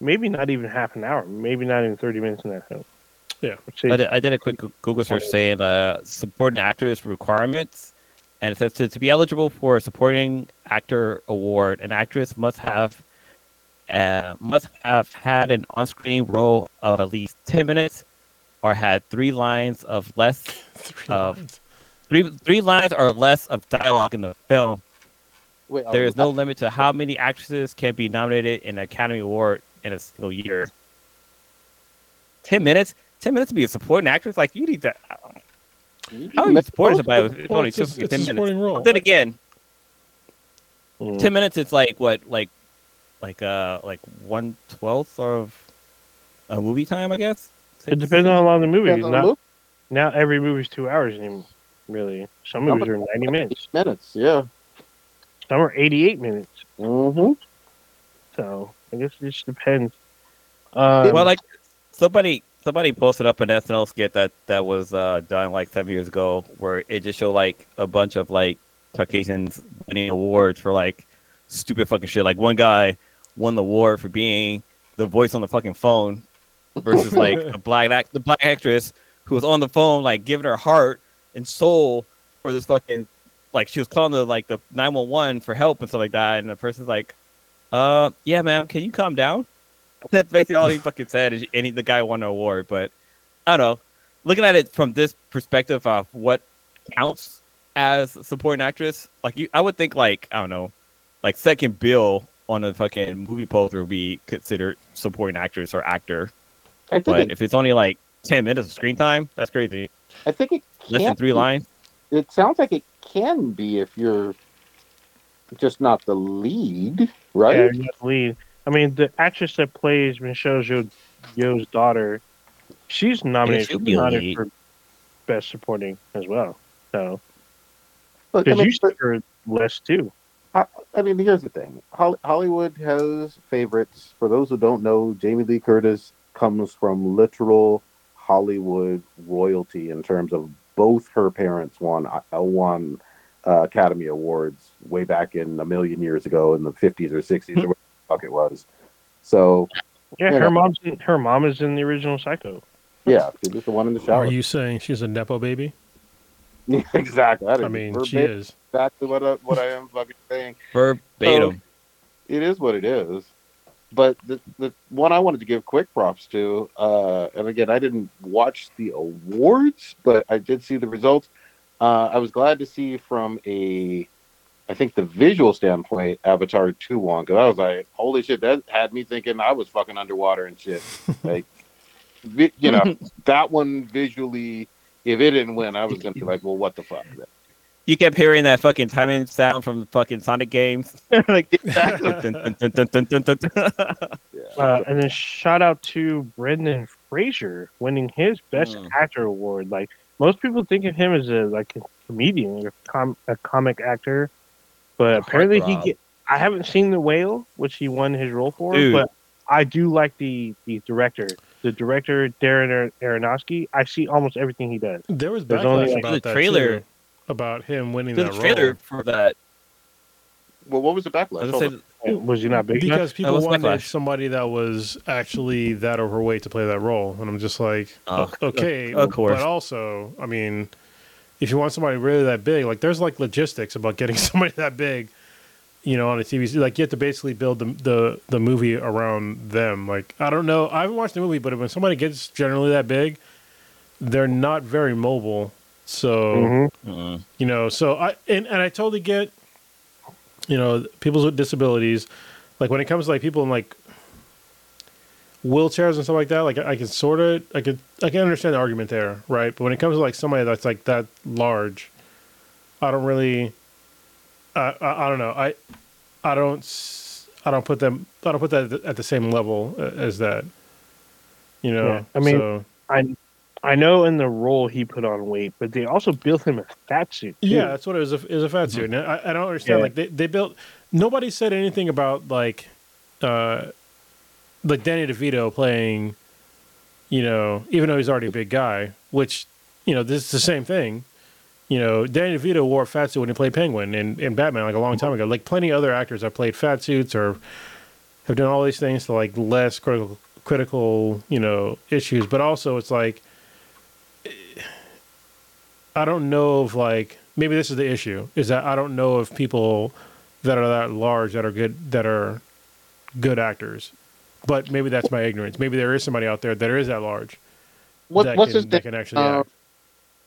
maybe not even half an hour, maybe not even thirty minutes in that film. Yeah. I did, I did a quick Google search saying uh, supporting actress requirements, and it says to, to be eligible for a supporting actor award, an actress must have uh, must have had an on-screen role of at least ten minutes, or had three lines of less three uh, lines. three three lines or less of dialogue in the film. Wait, There oh, no limit to how many actresses can be nominated in an Academy Award in a single year. Ten minutes. Ten minutes to be a supporting actress? Like you need to. How are you supporting somebody with Well, only it's, two- it's 10 minutes? supporting role. Then again, Mm. ten minutes is like what, like, like uh, like one twelfth of a movie time, I guess. it depends on how long the movie is. depends on the Not, movie. not every movie's two hours anymore. Really, some Some movies are ninety minutes. minutes. Yeah. Some are eighty-eight minutes. Mm-hmm. So I guess it just depends. Um, well, like somebody somebody posted up an SNL skit that that was uh, done like seven years ago, where it just showed like a bunch of like Caucasians winning awards for like stupid fucking shit. Like one guy won the award for being the voice on the fucking phone versus like a black act the black actress who was on the phone like giving her heart and soul for this fucking like she was calling the like the 911 for help and stuff like that and the person's like uh yeah man, can you calm down? That's basically all he fucking said is he, the guy won an award but i don't know. Looking at it from this perspective of what counts as supporting actress like you i would think like i don't know like second bill on a fucking movie poster would be considered supporting actress or actor. I think but it, if it's only like 10 minutes of screen time that's crazy. I think it less than three be. lines. It sounds like it can be if you're just not the lead, right? Yeah, you have lead. I mean, the actress that plays Michelle Yeoh- Yeoh's daughter, she's nominated, she'll be a nominated for best supporting as well. So Look, I because mean, you see her less too. I mean, here's the thing. Hollywood has favorites. For those who don't know, Jamie Lee Curtis comes from literal Hollywood royalty in terms of both her parents won uh, won uh, Academy Awards way back in a million years ago in the 50s or 60s or whatever the fuck it was. So, Yeah, Yeah. her mom's in, her mom is in the original Psycho. yeah, she was the one in the shower. Are you saying she's a nepo baby? Yeah, exactly. That I is mean, she is. exactly what I, what I am fucking saying. verbatim it is what it is. But the the one I wanted to give quick props to, uh, and again, I didn't watch the awards, but I did see the results. Uh, I was glad to see from a, I think the visual standpoint, Avatar two won because I was like, holy shit, that had me thinking I was fucking underwater and shit. like, vi- you know, that one visually, if it didn't win, I was gonna be like, well, what the fuck? you kept hearing that fucking timing sound from the fucking Sonic games. like dun, dun, dun. Yeah. Uh, and then shout out to Brendan Fraser winning his Best Mm. Actor award. Like most people think of him as a like a comedian, a, com- a comic actor, but A apparently he get. I haven't seen The Whale, which he won his role for, Dude. but I do like the the director. The director Darren Ar- Aronofsky. I see almost everything he does. There was There's only, like, about the trailer. too, about him winning the that trailer role. for that. Well, what was the I backlash? was Hold gonna say, Was he not big enough? because people wanted backlash. somebody that was actually that overweight to play that role, and I'm just like, Oh, o- okay, of course. but also, I mean, if you want somebody really that big, like there's like logistics about getting somebody that big, you know, on a TV. Like you have to basically build the the the movie around them. Like I don't know, I haven't watched the movie, but when somebody gets generally that big, they're not very mobile. So Mhm. mm, you know so i and, and i totally get you know people with disabilities like when it comes to like people in like wheelchairs and stuff like that like i can sort of i could i can understand the argument there right? But when it comes to like somebody that's like that large i don't really i i, I don't know. I i don't I don't put them i don't put that at the same level uh, as that you know? Yeah, I mean, so, I I know in the role he put on weight, but they also built him a fat suit. too. Yeah, that's what it was. A, it was a fat suit. And I, I don't understand. Yeah. Like they, they built. Nobody said anything about like uh, like Danny DeVito playing, you know, even though he's already a big guy, which you know this is the same thing. You know, Danny DeVito wore a fat suit when he played Penguin in, in Batman like a long time ago. Like plenty of other actors have played fat suits or have done all these things to like less critical critical you know issues, but also it's like I don't know if like maybe this is the issue is that I don't know if people that are that large that are good that are good actors, but maybe that's my ignorance. Maybe there is somebody out there that is that large What, that, what's can, his that name? can actually Uh, act.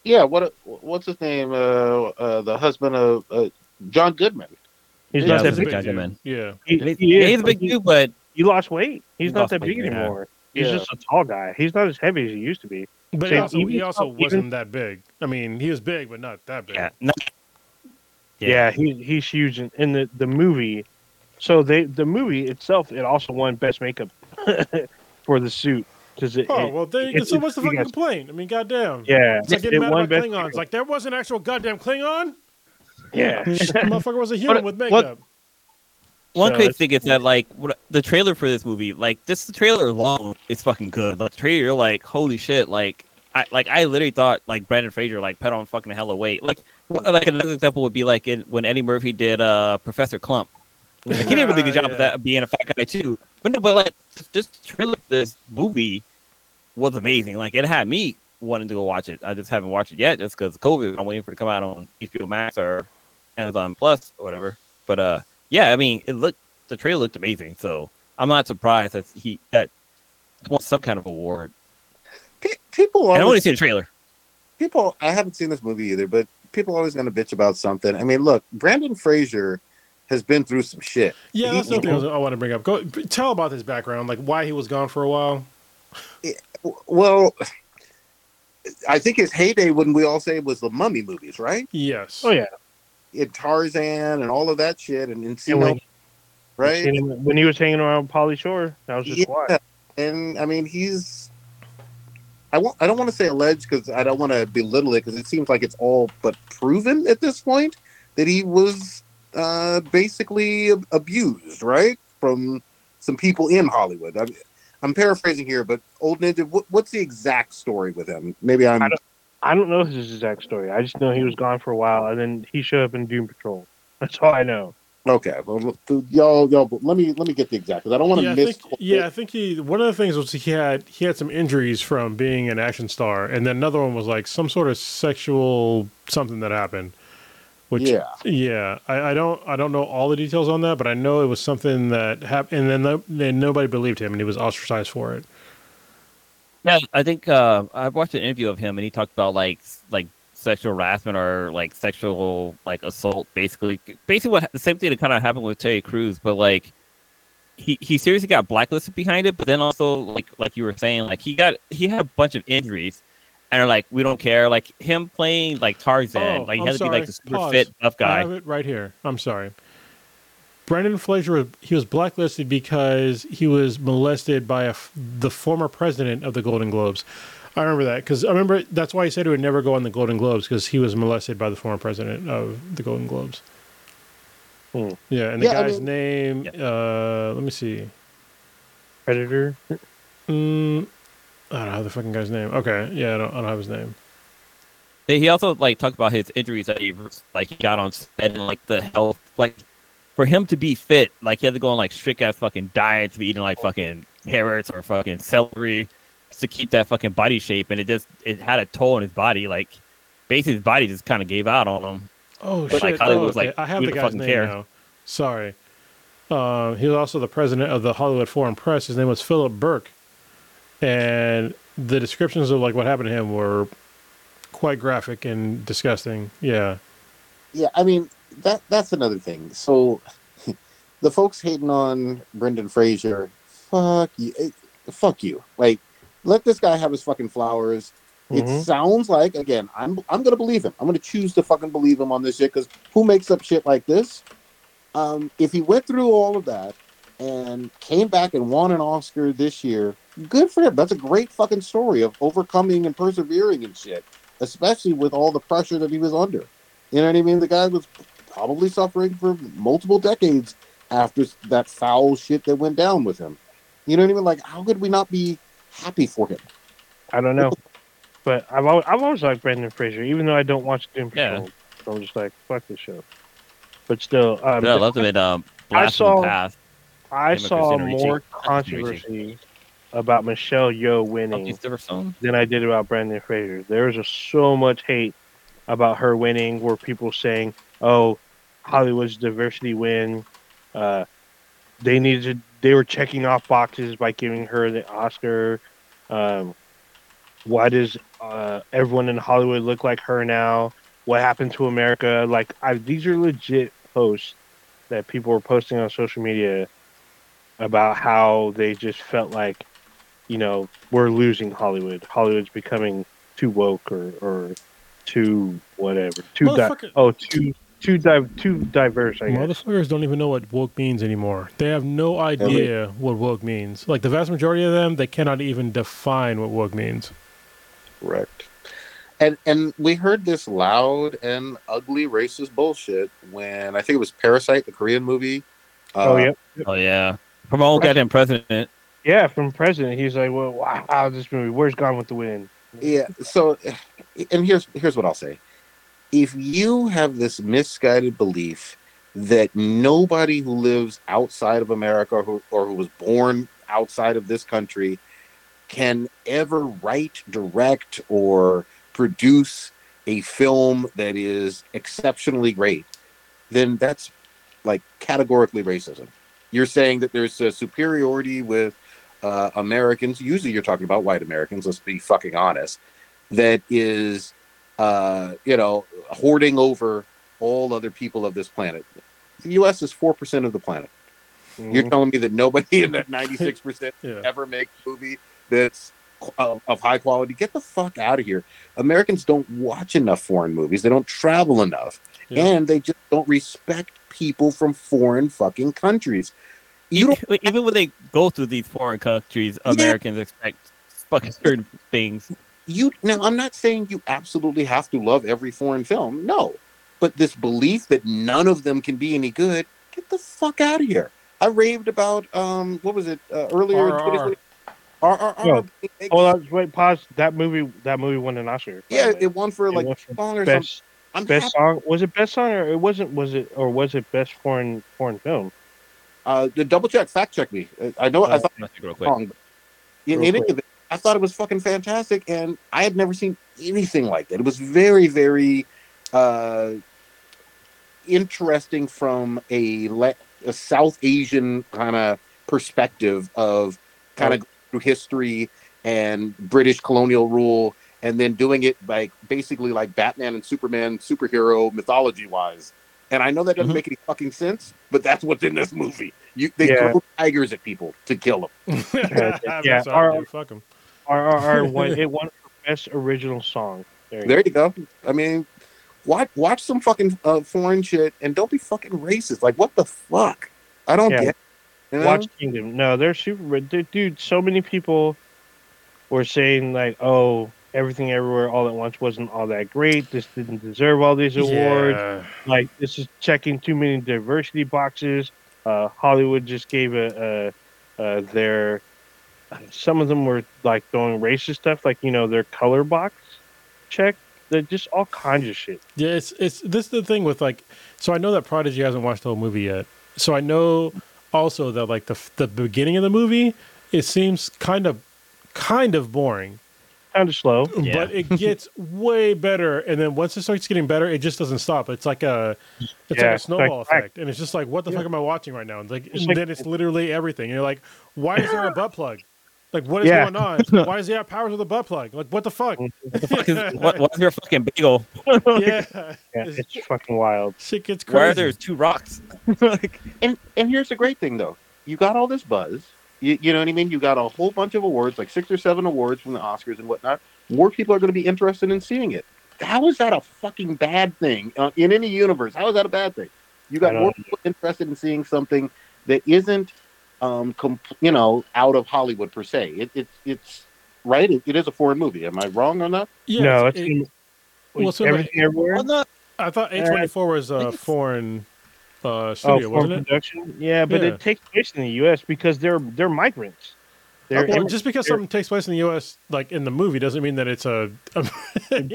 Yeah, what what's his name? Uh, uh, the husband of uh, John Goodman. He's Yeah, not that big. big dude. man. Yeah, He, He's, he is, he's a big he- dude, but He lost weight. He's He not that weight, big yeah. anymore. He's Yeah. just a tall guy. He's not as heavy as he used to be. But he also, he also even- wasn't that big. I mean, he was big, but not that big. yeah, no, Yeah, Yeah. he, he's huge in, in the, the movie. So they the movie itself, it also won best makeup for the suit because it, Oh it- well, there it- So what's the you fucking guys- complaint? I mean, goddamn. yeah, It's like it, getting mad won about best. Klingons. Like there was an actual goddamn Klingon. yeah, motherfucker was a human with what- makeup. One So it's- thing is that like what, the trailer for this movie, like this the trailer alone is fucking good. Like the trailer, you're like, holy shit! Like I like I literally thought like Brendan Fraser like put on fucking hella weight. Like like another example would be like in when Eddie Murphy did uh Professor Klump. Like, he did a really good job Yeah. of that being a fat guy too. But no, but like this trailer for this movie was amazing. Like it had me wanting to go watch it. I just haven't watched it yet just because COVID. I'm waiting for it to come out on HBO Max or Amazon Plus or whatever. But uh yeah, I mean it looked the trailer looked amazing, so I'm not surprised that he that won some kind of award. Pe- people And I only always, seen the trailer. people. I haven't seen this movie either, but people are always going to bitch about something. I mean, look, Brendan Fraser has been through some shit. Yeah, that's He- the thing I want to bring up. Go tell about his background, like why he was gone for a while. W- Well, I think his heyday, when we all say, was the Mummy movies, right? Yes. oh yeah. In Tarzan and all of that shit, and And Encino, when, right? when he was hanging around Pauly Shore, that was just Yeah, why. and I mean he's. I won't, I don't want to say alleged because I don't want to belittle it because it seems like it's all but proven at this point that he was uh, basically ab- abused, right, from some people in Hollywood. I'm, I'm paraphrasing here, but old ninja, what, what's the exact story with him? Maybe I'm. I don't- I don't know his exact story. I just know he was gone for a while, and then he showed up in Doom Patrol. That's all I know. Okay, well, y'all, y'all, let me let me get the exact because I don't want to yeah, I miss. think, yeah, I think he. One of the things was he had he had some injuries from being an action star, and then another one was like some sort of sexual something that happened. Which, yeah, yeah, I, I don't I don't know all the details on that, but I know it was something that happened, and then, no, then nobody believed him, and he was ostracized for it. Yeah, I think uh, I watched an interview of him, and he talked about like like sexual harassment or like sexual like assault. Basically, basically what the same thing that kind of happened with Terry Crews, but like he he seriously got blacklisted behind it. But then also like like you were saying, like he got he had a bunch of injuries, and are like we don't care. Like him playing like Tarzan, Oh, like he I'm had to be like the super Pause. fit I guy. have it right here. I'm sorry. Brendan Fraser was he was blacklisted because he was molested by a f the former president of the Golden Globes. I remember that because I remember that's why he said he would never go on the Golden Globes because he was molested by the former president of the Golden Globes. Hmm. Yeah, and the Yeah, I guy's mean- name. Uh, let me see. Predator. Mm, I don't have the fucking guy's name. Okay, yeah, I don't, I don't have his name. He also like talked about his injuries that he like he got on set and like the health like for him to be fit like he had to go on like strict ass fucking diets to be eating like fucking carrots or fucking celery to keep that fucking body shape and it just it had a toll on his body like basically his body just kind of gave out on him. Oh But, like, shit! Hollywood oh, was okay. like, I have "We the guy's fucking name care." now. Sorry. Uh, he was also the president of the Hollywood Foreign Press. His name was Philip Berk, and the descriptions of like what happened to him were quite graphic and disgusting. Yeah, yeah. I mean that that's another thing. So the folks hating on Brendan Fraser, fuck you, eh, fuck you. Like, let this guy have his fucking flowers. It Mhm. sounds like again, I'm I'm gonna believe him. I'm gonna choose to fucking believe him on this shit because who makes up shit like this? Um, if he went through all of that and came back and won an Oscar this year, good for him. That's a great fucking story of overcoming and persevering and shit, especially with all the pressure that he was under. You know what I mean? The guy was probably suffering for multiple decades after that foul shit that went down with him. You know what I mean? Like, how could we not be happy for him? I don't know, but I've always, I've always liked Brendan Fraser, even though I don't watch Doom Yeah. Patrol. So I'm just like fuck this show. But still, um, Yeah, I love him in um, Blast saw- from the Past. I saw more Ricci. controversy about Michelle Yeoh winning Bucky than I did about Brendan Fraser. There was just so much hate about her winning, where people saying, "Oh, Hollywood's diversity win." Uh, they needed. To, they were checking off boxes by giving her the Oscar. Um, why does uh, everyone in Hollywood look like her now? What happened to America? Like, I, these are legit posts that people were posting on social media about how they just felt like, you know, we're losing Hollywood. Hollywood's becoming too woke or, or too whatever. Too di- oh too too di- too diverse. I guess. Motherfuckers don't even know what woke means anymore. They have no idea what woke means. Like the vast majority of them, they cannot even define what woke means. Correct. And and we heard this loud and ugly racist bullshit when I think it was Parasite, the Korean movie. oh Uh, yeah, Oh yeah, from our own goddamn president. yeah. From president, he's like, well, wow, this movie. Where's Gone with the Wind? Yeah. So, and here's here's what I'll say: if you have this misguided belief that nobody who lives outside of America or who, or who was born outside of this country can ever write, direct, or produce a film that is exceptionally great, then that's like categorically racism. You're saying that there's a superiority with uh, Americans. Usually, you're talking about white Americans. Let's be fucking honest. That is, uh, you know, hoarding over all other people of this planet. The U.S. is four percent of the planet. You're Mhm. telling me that nobody in that 96 percent Yeah. ever make a movie that's of, of high quality? Get the fuck out of here. Americans don't watch enough foreign movies. They don't travel enough, Yeah. and they just don't respect people from foreign fucking countries. You. Even, even when they go through these foreign countries, Yeah. Americans expect fucking certain things. You now i'm not saying you absolutely have to love every foreign film no but this belief that none of them can be any good get the fuck out of here i raved about um what was it uh, earlier in RRR. 2020 RRR. No. Hold on, wait, pause. That movie, that movie won an Oscar. yeah way. it won for It like won for song or something best i'm best happy. song. Was it best song or it wasn't? Was it or was it best foreign foreign film? uh the double check fact check me Uh, i know i Uh, thought Let's real was quick. wrong but in, Real in any quick. Of it i thought it was fucking fantastic and i had never seen anything like that it was very very uh interesting from a, le- a South Asian kind of perspective of kind of through history and British colonial rule, and then doing it like basically like Batman and Superman superhero mythology wise. And I know that doesn't Mhm. make any fucking sense, but that's what's in this movie. You they Yeah. throw tigers at people to kill them. That's yeah, all our- I do. Fuck 'em. RRR won. It won for best original song. There you There you go. I mean, watch watch some fucking uh, foreign shit and don't be fucking racist. Like what the fuck? I don't Yeah. get. You know? Watch Kingdom. No, they're super. Dude, dude, so many people were saying like, "Oh, everything, everywhere, all at once wasn't all that great. This didn't deserve all these awards. Yeah. Like, this is checking too many diversity boxes." Uh, Hollywood just gave a, a, uh their. Some of them were like throwing racist stuff, like you know their color box check. They're just all kinds of shit. Yeah, it's it's this is the thing with like so I know that Prodigy hasn't watched the whole movie yet. So I know also that like the the beginning of the movie it seems kind of kind of boring, Kind of slow. Yeah. but it gets way better and then once it starts getting better it just doesn't stop. It's like a it's Yeah, like a snowball like- effect and it's just like what the Yeah. fuck am I watching right now? And like It's and like- then it's literally everything. And you're like why is there a butt plug? Like what is Yeah. going on? Why does he have powers with a butt plug? Like what the fuck? What the fuck is what, what's your fucking bagel? yeah. Yeah, It's- it's fucking wild. Shit gets Why are crazy. there two rocks? like, And and here's the great thing though, you got all this buzz. You, you know what I mean? You got a whole bunch of awards, like six or seven awards from the Oscars and whatnot. More people are going to be interested in seeing it. How is that a fucking bad thing uh, in any universe? How is that a bad thing? You got more people interested in seeing something that isn't, um, com- you know, out of Hollywood per se. It, it it's right. It, it is a foreign movie. Am I wrong on that? Yeah, no, it's it- in, well, so everything everywhere. well, not I thought A twenty four was a foreign uh, studio, oh, wasn't it? production. Yeah, but Yeah. it takes place in the U.S. because they're they're migrants. They're Well, just because something takes place in the U.S. like in the movie doesn't mean that it's a, you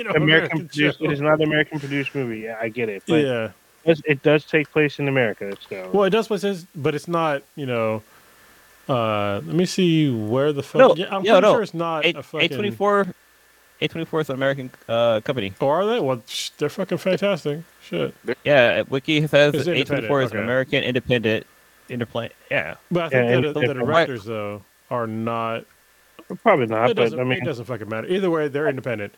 know American American produced. It is not an American produced movie. Yeah, I get it, but Yeah. it, does, it does take place in America. So Well, it does places, but it's not. You know. Uh, let me see where the fuck. No, yeah, I'm yeah, pretty no. sure it's not A a fucking. twenty four, A twenty four is an American uh, company. Oh, are they? Well, they're fucking fantastic. Shit. Yeah, Wiki says It's A twenty four is an. American independent interplay. Yeah, But I think Yeah, that and- the, the and- directors though are not. probably not. But I mean, it doesn't fucking matter. Either way, they're independent.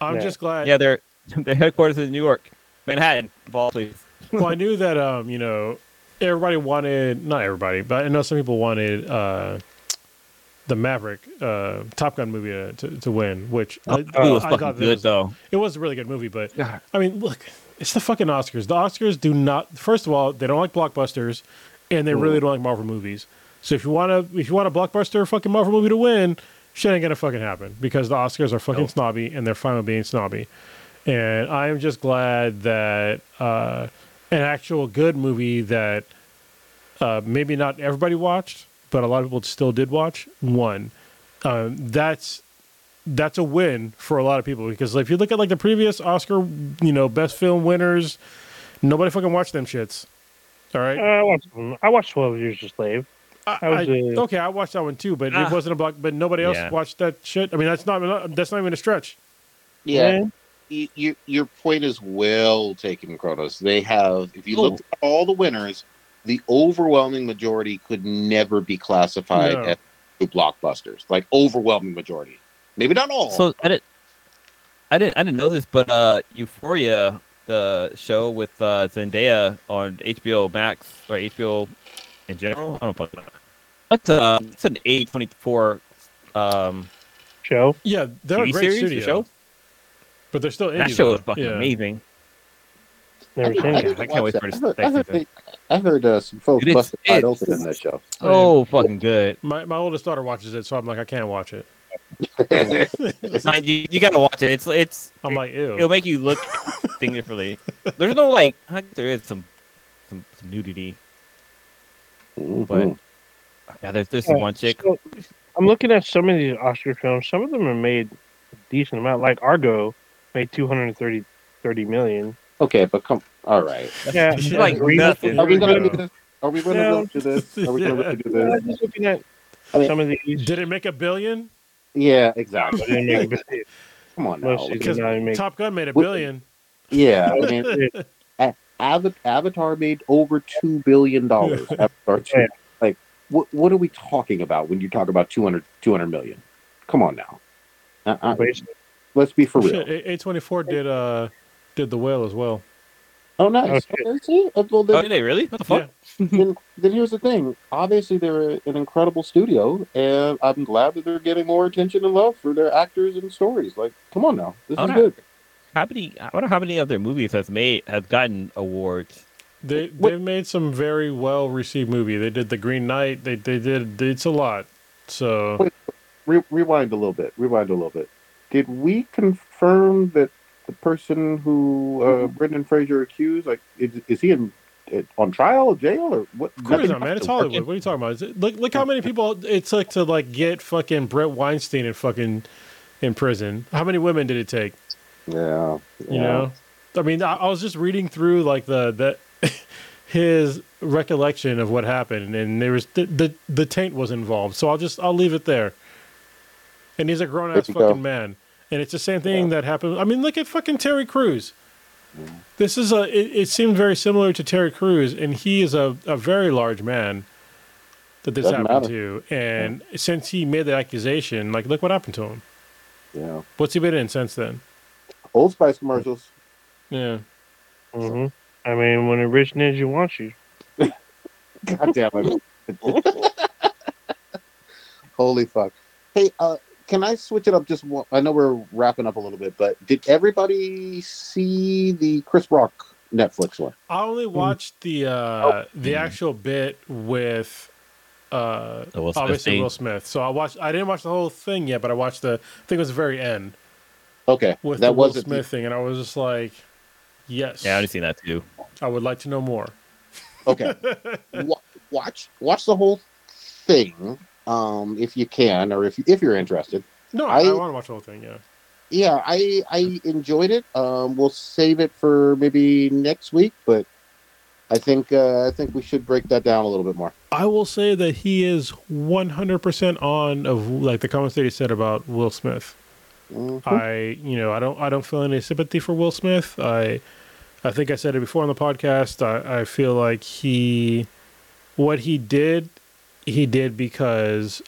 I'm Yeah. just glad. yeah, their their headquarters is in New York, Manhattan, of all places. well, I knew that um, you know, everybody wanted not everybody, but I know some people wanted uh, the Maverick uh, Top Gun movie to, to, to win, which Oh, I, it was I fucking thought good was- though. It was a really good movie, but I mean, look, it's the fucking Oscars. The Oscars do not. First of all, they don't like blockbusters, and they really don't like Marvel movies. So if you want to, if you want a blockbuster fucking Marvel movie to win, shit ain't gonna fucking happen because the Oscars are fucking Nope. snobby and they're fine with being snobby. And I am just glad that uh, an actual good movie that uh, maybe not everybody watched, but a lot of people still did watch won. Um, that's that's a win for a lot of people because if you look at like the previous Oscar, you know, best film winners, nobody fucking watched them shits. All right. I watched. I watched Twelve Years a Slave. I, that was okay, I watched that one too, but Ah. it wasn't a block. But nobody else Yeah. watched that shit. I mean, that's not that's not even a stretch. Yeah, y- your your point is well taken, Kronos. They have, if you Oh. look at all the winners, the overwhelming majority could never be classified No. as two blockbusters. Like overwhelming majority, maybe not all. So I didn't, I didn't, I didn't know this, but uh, Euphoria, the show with uh, Zendaya on HBO Max or HBO in general, I don't know. That's uh, it's an A twenty four um Show. Yeah, they're a great series studio, show. But they're still indie. That show though. is fucking yeah. amazing. Never seen I it. need I can't watch wait for that. this I heard, I heard, I heard uh, some folks Dude, it's- busted wide open in that show. Oh, fucking good. My my oldest daughter watches it, so I'm like, I can't watch it. Not, you, you gotta watch it. It's it's I'm like, ew. it'll make you look things differently. There's no like I think there is some some, some nudity. Mhm. Yeah, there's there's Yeah, one chick. so, I'm looking at some of these Oscar films. Some of them are made a decent amount. Like Argo made 230 30 million. Okay, but come. All right. Yeah, It's Yeah. like Green nothing. Are we gonna do this? Are we gonna Yeah. look to this? Are we gonna look to do I'm this? just looking at I mean- some of these. Did it make a billion? Yeah, exactly. They didn't make it. Come on now. Most look not make- Top Gun made a billion. Yeah, I mean, Avatar made over two billion dollars. Avatar two. Yeah. Like, what what are we talking about when you talk about 200, 200 million? Come on now. Uh, uh, let's be for real. Shit, A twenty four did uh did the whale as well. Oh, nice. Okay. Okay, see? Uh, Well, Oh, then, did they really? What the fuck? then, then here's the thing. Obviously, they're an incredible studio, and I'm glad that they're getting more attention and love for their actors and stories. Like, come on now, this Oh, is no. good. How many? I wonder how many of their movies has made has gotten awards. They they've made some very well received movie. They did the Green Knight. They they did it's a lot. So Wait. Re- rewind a little bit. Rewind a little bit. Did we confirm that the person who uh, Brendan Fraser accused, like, is, is he in on trial, jail, or what? of course not, man. It's Hollywood. What are you talking about? Look look how many people it took to like get fucking Brett Weinstein in fucking in prison. How many women did it take? Yeah, You know, I mean, I, I was just reading through like the the his recollection of what happened, and there was the the, the taint was involved. So I'll just I'll leave it there. And he's a grown ass There you go. fucking man, and it's the same thing that happened. I mean, look at fucking Terry Crews. This is a. It, it seemed very similar to Terry Crews, and he is a, a very large man that this Doesn't happened matter. to. And since he made the accusation, like, look what happened to him. yeah. What's he been in since then? Old Spice commercials. Yeah. hmm I mean, when a rich ninja wants you. God damn it. Holy fuck. Hey, uh, can I switch it up just one? I know we're wrapping up a little bit, but did everybody see the Chris Rock Netflix one? I only watched the uh the actual bit with uh Will obviously thing. Will Smith. So I watched I didn't watch the whole thing yet, but I watched the I think it was the very end Okay, with that the Will wasn't Smith thing and I was just like yes. Yeah, I've seen that too. I would like to know more. Okay, watch watch the whole thing um, if you can, or if if you're interested. no, I, I- want to watch the whole thing. Yeah. Yeah, I I enjoyed it. Um, we'll save it for maybe next week, but I think uh, I think we should break that down a little bit more. I will say that he is 100% on of like the comments that he said about Will Smith. Mhm. I, you know, I don't, I don't feel any sympathy for Will Smith. I, I think I said it before on the podcast. I, I feel like he, what he did, he did because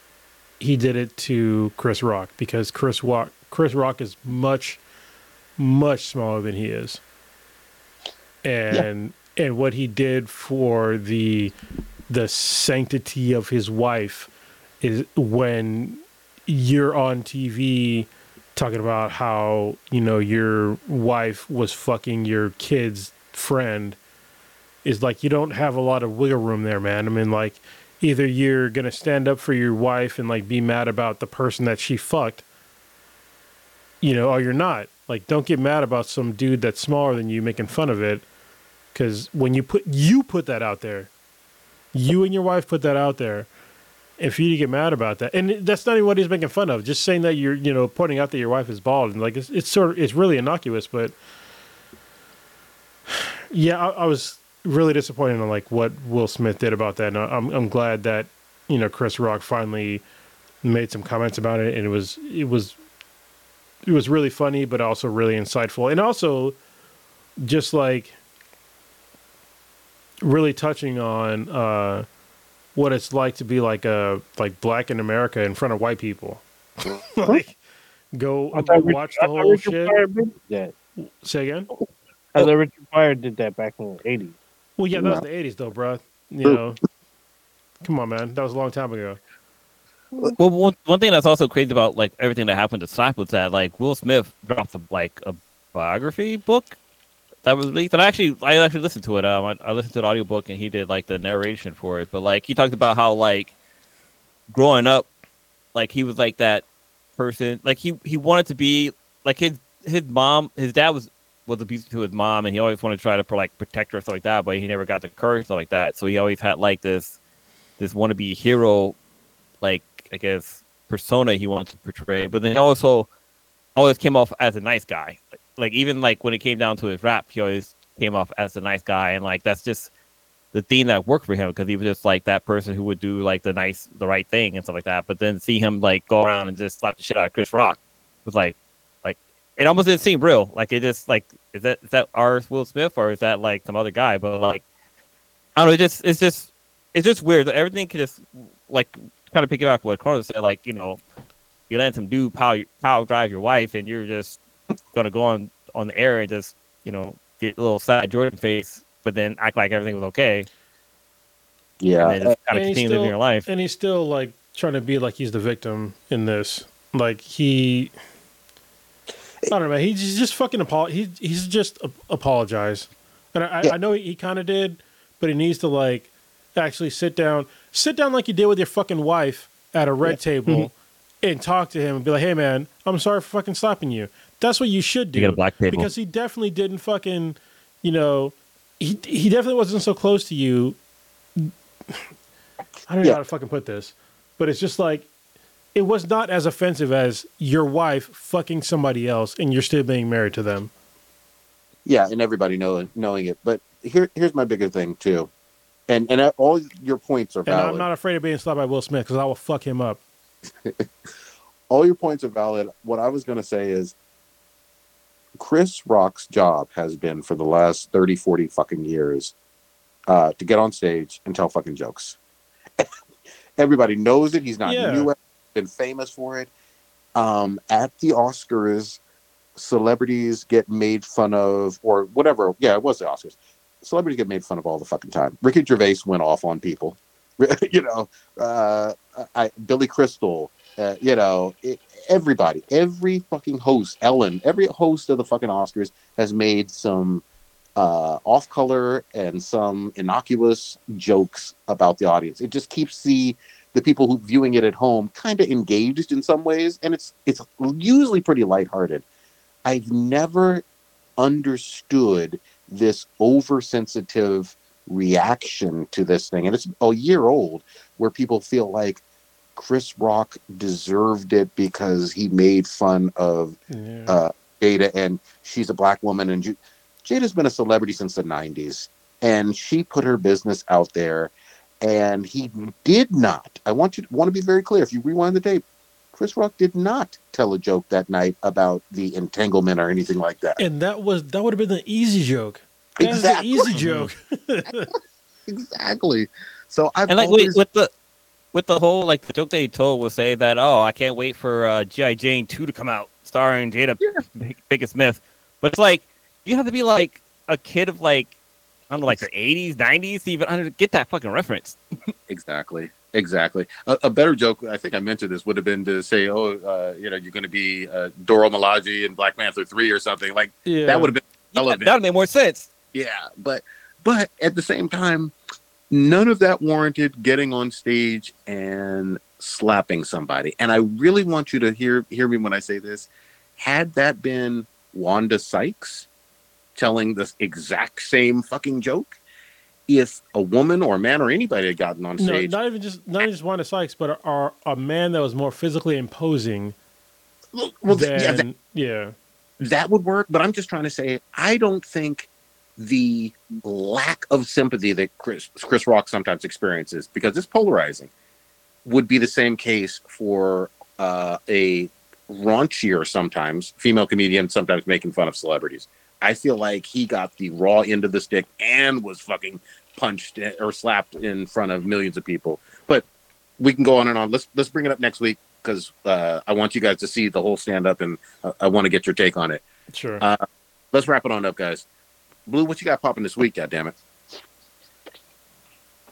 he did it to Chris Rock because Chris Rock, Chris Rock is much, much smaller than he is, and and what he did for the the sanctity of his wife is when you're on TV talking about how you know your wife was fucking your kid's friend is like you don't have a lot of wiggle room there man. I mean like either you're gonna stand up for your wife and like be mad about the person that she fucked you know or you're not like don't get mad about some dude that's smaller than you making fun of it because when you put you put that out there you and your wife put that out there and for you to get mad about that, and that's not even what he's making fun of. Just saying that you're, you know, pointing out that your wife is bald, and like it's, it's sort of, it's really innocuous. But yeah, I, I was really disappointed in like what Will Smith did about that, and I'm, I'm glad that you know Chris Rock finally made some comments about it, and it was, it was, it was really funny, but also really insightful, and also just like really touching on. uh what it's like to be like a like black in America in front of white people. like go I thought Richard- watch the whole shit. Say again. I thought Richard Pryor did that back in the eighties. Well, yeah, that was the eighties though, bro. You know, come on, man, that was a long time ago. Well, one, one thing that's also crazy about like everything that happened to Slap was that like Will Smith dropped a, like a biography book that was released, and I actually I actually listened to it. Um, I, I listened to the audiobook and he did like the narration for it. But like he talked about how like growing up, like he was like that person, like he he wanted to be like his his mom, his dad was was abusive to his mom, and he always wanted to try to like protect her stuff like that, but he never got the courage stuff like that. So he always had like this this wannabe hero, like I guess persona he wanted to portray. But then he also always came off as a nice guy. Like, like even like when it came down to his rap, he always came off as a nice guy, and like that's just the theme that worked for him because he was just like that person who would do like the nice, the right thing and stuff like that. But then see him like go around and just slap the shit out of Chris Rock was like it almost didn't seem real. Like it just like is that is that ours Will Smith or is that like some other guy? But like I don't know. It just it's just it's just weird. Everything could just like kind of pick it up what Carlos said. Like you know, you let some dude power power drive your wife, and you're just gonna go on on the air and just you know get a little sad Jordan face, but then act like everything was okay, Yeah, and just kind of he's continue living your life. And he's still like trying to be like he's the victim in this. Like he, I don't know, man. He's just fucking apo- he, He's just a- apologize, and I, Yeah. I know he, he kind of did, but he needs to like actually sit down, sit down like you did with your fucking wife at a red table, mm-hmm. and talk to him and be like, "Hey, man, I'm sorry for fucking slapping you." That's what you should do. You get a black table. because he definitely didn't fucking, you know, he he definitely wasn't so close to you. I don't know Yeah. how to fucking put this, but it's just like it was not as offensive as your wife fucking somebody else and you're still being married to them. yeah, and everybody knowing knowing it. But here here's my bigger thing too, and and all your points are valid. And. I'm not afraid of being slapped by Will Smith because I will fuck him up. all your points are valid. What I was going to say is Chris Rock's job has been for the last 30, 40 fucking years uh, to get on stage and tell fucking jokes. Everybody knows it. He's not Yeah. new. at it, Been famous for it. Um, at the Oscars, celebrities get made fun of, or whatever. Yeah, it was the Oscars. Celebrities get made fun of all the fucking time. Ricky Gervais went off on people. you know, uh, I, Billy Crystal. Uh, you know, it, everybody, every fucking host, Ellen, every host of the fucking Oscars has made some uh, off color and some innocuous jokes about the audience. It just keeps the the people who viewing it at home kind of engaged in some ways, and it's it's usually pretty lighthearted. I've never understood this oversensitive reaction to this thing, and it's a year old, where people feel like Chris Rock deserved it because he made fun of Yeah. uh, Jada, and she's a black woman, and Jada's been a celebrity since the '90s, and she put her business out there, and he did not. I want you to want to be very clear. If you rewind the tape, Chris Rock did not tell a joke that night about the entanglement or anything like that. and that was that would have been the easy joke. That's Exactly. the easy joke. exactly. So I've And like always, wait, with the with the whole like the joke that he told was say that oh I can't wait for uh, GI Jane two to come out starring Jada Yeah. Pinkett Smith, but it's like you have to be like a kid of like I don't know like the eighties nineties to even under- get that fucking reference. Exactly. Exactly. A, a better joke, I think I mentioned this, would have been to say, "Oh, uh, you know, you're going to be uh, Dora Milaje in Black Panther three or something." Like Yeah. that would have been Yeah, that would make more sense. Yeah, but but at the same time, none of that warranted getting on stage and slapping somebody. And I really want you to hear hear me when I say this. Had that been Wanda Sykes telling this exact same fucking joke, if a woman or a man or anybody had gotten on No, stage, not even just not even just Wanda Sykes, but a, a, man that was more physically imposing well, th- yeah, than yeah. that would work. But I'm just trying to say, I don't think the lack of sympathy that Chris Chris Rock sometimes experiences because it's polarizing would be the same case for uh, a raunchier sometimes female comedian sometimes making fun of celebrities. I feel like he got the raw end of the stick and was fucking punched or slapped in front of millions of people. But we can go on and on. Let's let's bring it up next week because uh, I want you guys to see the whole stand up and uh, I want to get your take on it. Sure. Uh, let's wrap it on up, guys. Blue, what you got popping this week? God damn it!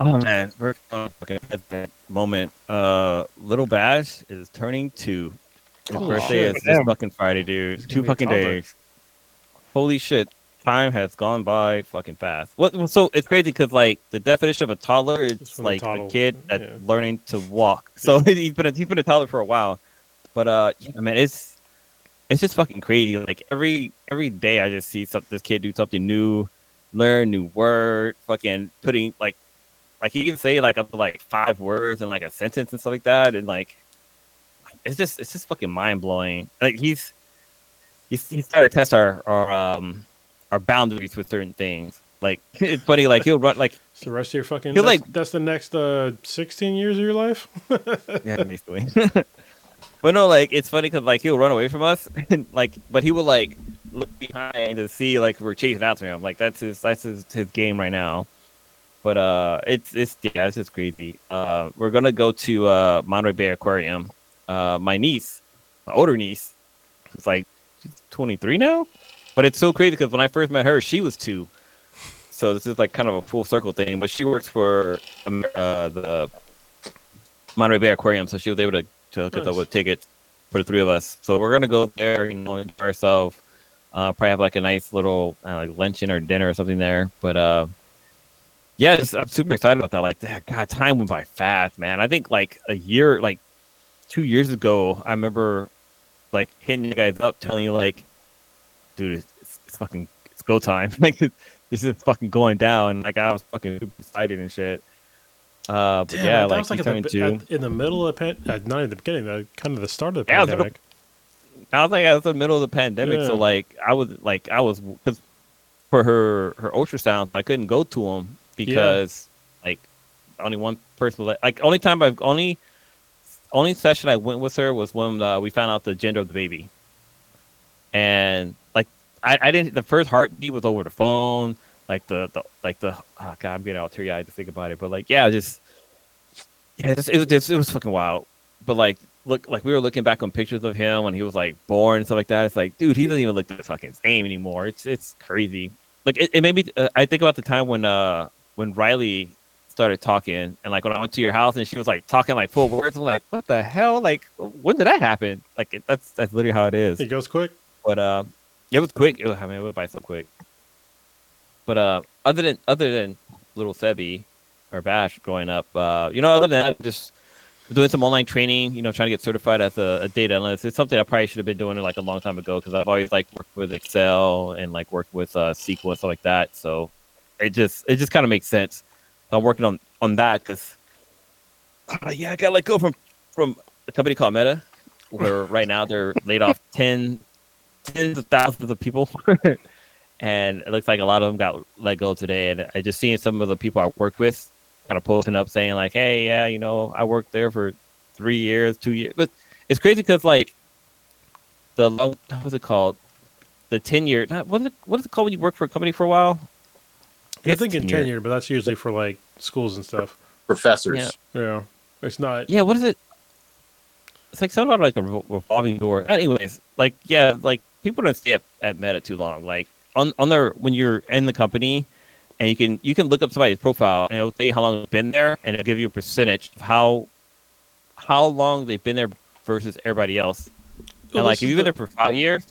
Oh man, we're on fucking that moment. Uh, Little Bash is turning two. His Oh, birthday shit. is this fucking Friday, dude. He's Two gonna be a fucking days. Holy shit, time has gone by fucking fast. What? So it's crazy because like the definition of a toddler is like a kid that's yeah. learning to walk. So he's been a, he's been a toddler for a while. But uh, yeah, man, it's it's just fucking crazy. Like every every day, I just see some, this kid do something new, learn new word, fucking putting like like he can say like up to like five words in like a sentence and stuff like that, and like it's just it's just fucking mind blowing. Like he's he's he's trying to test our our um our boundaries with certain things. Like it's funny, like he'll run like It's the rest of your fucking. You're That's, like- that's the next uh, 16 years of your life. yeah, basically. but no, like it's funny because like he'll run away from us, and like, but he will like look behind to see like we're chasing after him. Like that's his that's his, his game right now. But uh, it's it's yeah, it's just crazy. Uh, we're gonna go to uh Monterey Bay Aquarium. Uh, my niece, my older niece, is like she's 23 now. But it's so crazy because when I first met her, she was two. So this is like kind of a full circle thing. But she works for uh, the Monterey Bay Aquarium, so she was able to to hook us up Nice. with tickets for the three of us. So we're gonna go there, you know, enjoy ourselves. Uh, probably have like a nice little uh, like luncheon or dinner or something there. But uh, yeah, just, I'm super excited about that. Like, that, God, time went by fast, man. I think like a year, like two years ago, I remember like hitting you guys up, telling you like, dude, it's, it's fucking it's go time. like this is fucking going down. Like I was fucking excited and shit. Uh, but Damn, yeah, that like, was like at the, two. at, in the middle of the pan, uh, not in the beginning, the kind of the start of the Yeah, pandemic. I was like, I was in the middle of the pandemic, Yeah. so like I was like I was cause for her her ultrasound, I couldn't go to them because like only one person like only time I've only only session I went with her was when uh, we found out the gender of the baby, and like I, I didn't the first heartbeat was over the phone, like the, the like the oh god I'm getting all teary eyed to think about it, but like yeah, just yeah, just, it was it was fucking wild, but like look like we were looking back on pictures of him when he was like born and stuff like that. It's like, dude, he doesn't even look the fucking same anymore. It's it's crazy. Like it, it made me. Uh, I think about the time when uh when Riley started talking and like when I went to your house and she was like talking like full words. I'm like, what the hell? Like when did that happen? Like it, that's that's literally how it is. It goes quick. But uh, it was quick. It was, I mean, it went by so quick. But uh, other than other than little Sebi or Bash growing up, uh, you know, other than that, just doing some online training. You know, trying to get certified as a, a data analyst. It's something I probably should have been doing like a long time ago because I've always like worked with Excel and like worked with uh, SQL and stuff like that. So it just it just kind of makes sense. I'm working on on that because uh, yeah, I got let go from from a company called Meta, where right now they're laid off 10, tens of thousands of people, and it looks like a lot of them got let go today. And I just seen some of the people I work with kind of posting up saying like, "Hey, yeah, you know, I worked there for three years, two years," but it's crazy because like the long, what's it called? The tenure. Not, what is it? What is it called when you work for a company for a while? You're It's thinking tenure. tenure, but that's usually for like schools and stuff. Professors. Yeah. Yeah, it's not. Yeah, what is it? It's like something about like a revol- revolving door. Anyways, like yeah, like people don't stay at, at Meta too long. Like on on their when you're in the company, and you can you can look up somebody's profile and it'll say how long they've been there, and it'll give you a percentage of how how long they've been there versus everybody else. Well, And like if you've been the- there for five years,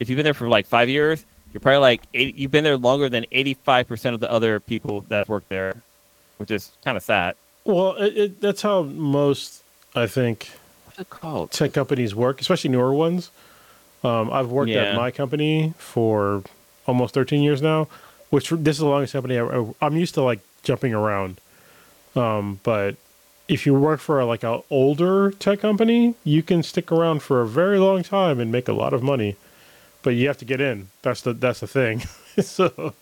if you've been there for like five years, you're probably like 80, you've been there longer than eighty five percent of the other people that work there, which is kind of sad. Well, it, it, that's how most, I think, What's it called? tech companies work, especially newer ones. Um, I've worked Yeah. at my company for almost 13 years now, which this is the longest company I, I, I'm used to like jumping around. Um, but if you work for a, like an older tech company, you can stick around for a very long time and make a lot of money. But you have to get in. That's the that's the thing. so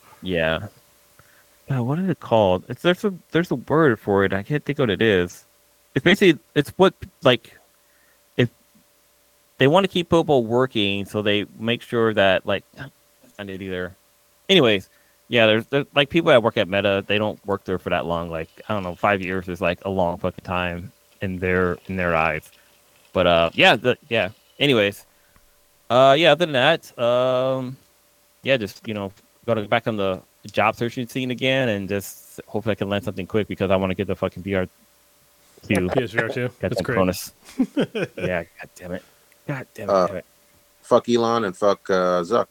Yeah. What is it called? It's there's a there's a word for it. I can't think what it is. It's basically it's what like if they want to keep people working, so they make sure that like I did either. Anyways, yeah, there's, there's like people that work at Meta, they don't work there for that long. Like I don't know, five years is like a long fucking time in their in their eyes. But uh, yeah, the, yeah. Anyways, uh, yeah. Other than that, um, yeah, just you know, got to go back on the job searching scene again, and just hopefully I can land something quick because I want to get the fucking VR two. PSVR 2. Got That's that great. bonus. yeah, god damn it. God damn it. Uh, damn it. Fuck Elon and fuck uh, Zuck.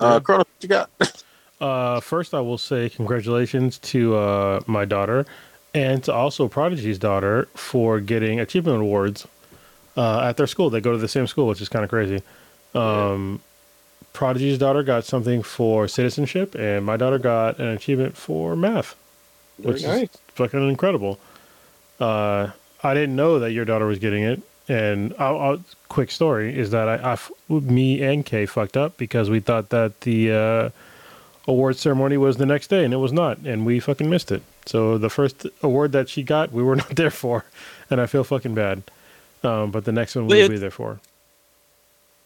Yeah. Uh, Chronos, what you got? Uh, first, I will say congratulations to uh, my daughter and to also Prodigy's daughter for getting achievement awards uh, at their school. They go to the same school, which is kind of crazy. Um, Prodigy's daughter got something for citizenship, and my daughter got an achievement for math, which is fucking incredible. Uh, I didn't know that your daughter was getting it, and I'll, I'll, quick story is that I, I f- me and Kay fucked up because we thought that the uh, award ceremony was the next day, and it was not, and we fucking missed it. So the first award that she got, we were not there for, and I feel fucking bad. Um, but the next one Well, we'll be there for.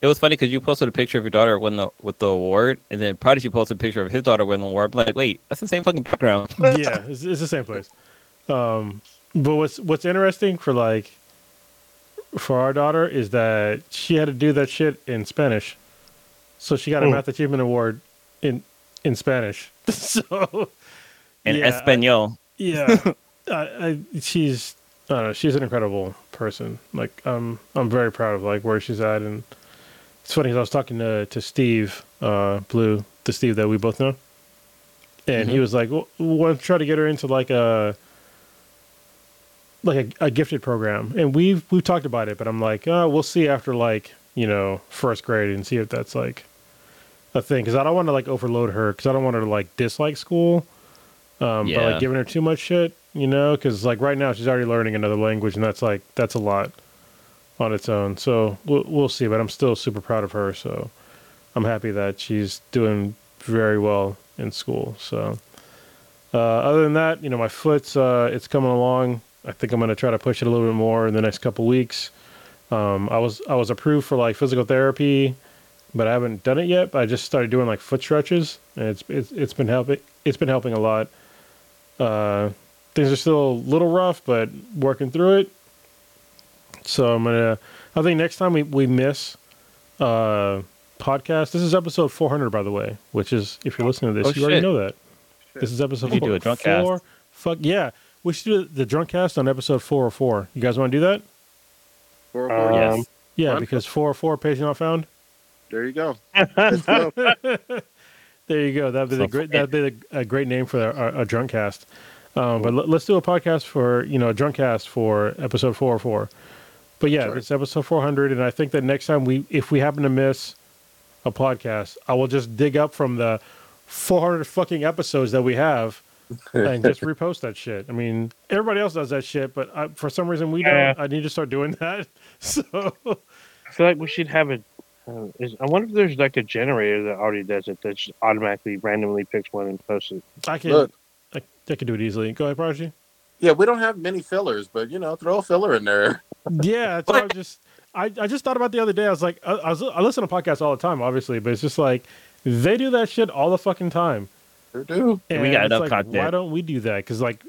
It was funny because you posted a picture of your daughter winning the, with the award, and then Prodigy posted a picture of his daughter winning the award. I'm like, wait, that's the same fucking background. yeah, it's, it's the same place. Um, but what's what's interesting for like for our daughter is that she had to do that shit in Spanish, so she got a Mm. math achievement award in in Spanish. so In yeah, I- Espanol. yeah, I, I, she's I don't know, she's an incredible person. Like um, I'm very proud of like where she's at, and it's funny 'cause I was talking to to Steve uh, Blue, the Steve that we both know, and he was like, "Well, want to try to get her into like a." like a, a gifted program. And we've we've talked about it but i'm like uh, we'll see after like you know first grade and see if that's like a thing. Because i don't want to like overload her because i don't want her to like dislike school um but like giving her too much shit you know? Because like right now she's already learning another language and that's like that's a lot on its own so we'll, we'll see but i'm still super proud of her so i'm happy that she's doing very well in school so uh, other than that, you know, my foot's uh, it's coming along. I think I'm going to try to push it a little bit more in the next couple weeks. Um, I was I was approved for like physical therapy, but I haven't done it yet. But I just started doing like foot stretches, and it's it's, it's been helping. It's been helping a lot. Uh, things are still a little rough, but working through it. So I'm gonna. I think next time we we miss uh, podcast. This is episode 400, by the way. Which is if you're listening to this, Oh, you already know that. This is episode We four. do a drunk cast. Fuck yeah. We should do the drunk cast on episode 404. You guys want to do that? Four, Um, four, yes. Yes. Yeah, Fun. because 404 page not found. There you go. Go. There you go. That'd be the great. That'd be the, a great name for a, a, a drunk cast. Um, but let, us do a podcast for you know a drunk cast for episode 404. But yeah, Sure. it's episode 400, and I think that next time we, if we happen to miss a podcast, I will just dig up from the 400 fucking episodes that we have and just repost that shit. I mean, everybody else does that shit, but I, for some reason we Yeah. don't. I need to start doing that. So I feel like we should have a. Uh, is, I wonder if there's like a generator that already does it that just automatically randomly picks one and posts it. I can Look. I, I can do it easily. Go ahead, Prodigy. Yeah, we don't have many fillers, but you know, throw a filler in there. Yeah, that's I just. I, I just thought about the other day. I was like, I, I, was, I listen to podcasts all the time, obviously, but it's just like they do that shit all the fucking time. Sure do. We got it's enough like, content. Why don't we do that? Because like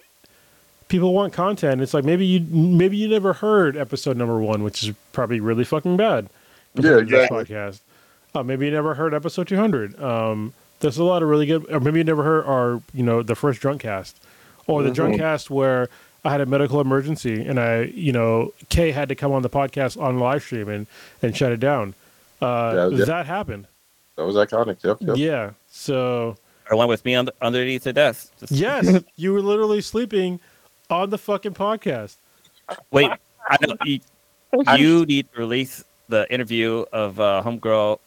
people want content. It's like maybe you maybe you never heard episode number one, which is probably really fucking bad. Yeah, compared to this exactly. Podcast. Uh, maybe you never heard episode two hundred. Um, there's a lot of really good. Or maybe you never heard our you know the first drunk cast or the drunk cast where. I had a medical emergency, and I, you know, Kay had to come on the podcast on live stream and, and shut it down. Uh, Yeah, yeah. That happened. That was iconic. Yep. yep. Yeah. So Or one with me on the, underneath the desk. Just- Yes, you were literally sleeping on the fucking podcast. Wait, I know you, you need to release the interview of uh, Homegirl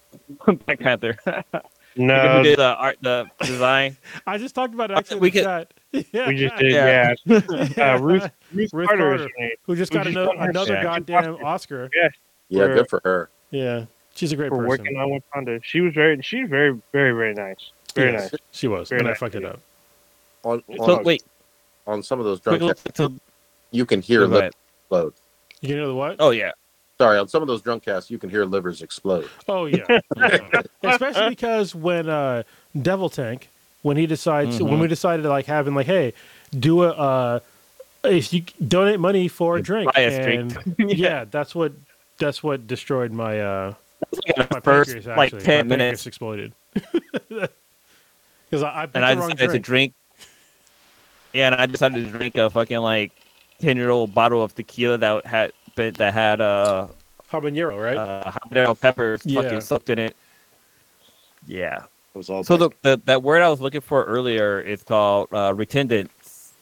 Black Panther. Who No, did the art, the design? I just talked about it actually We in could- chat. Yeah. we just did. Yeah. Yeah, Yeah. Uh, Ruth, Ruth, Ruth Carter, Carter. who just we got just another, another shit. goddamn Oscar. Yeah, We're- good for her. Yeah, she's a great for person. working on Wakanda. She was very, she's very, very, very nice. Very Yes, nice. She was, Very and I nice fucked it up. On, So on, wait, on some of those drunk look casts, to- you can hear go livers explode. You can hear the what? Oh yeah, Sorry, on some of those drunk casts, you can hear livers explode. Oh yeah, Yeah. especially because when uh, Devil Tank, when he decides, when Mhm. we decided to like having like, hey, do a, uh, if you donate money for a drink, drink. and yeah, that's what that's what destroyed my uh my first pancreas, like actually. ten my minutes, exploded because I, I and I decided to drink. drink. Yeah, and I decided to drink a fucking like ten year old bottle of tequila that had that had uh habanero, right? uh habanero peppers Yeah. fucking soaked in it. Yeah. It was all So the, the that word I was looking for earlier is called uh, retendants.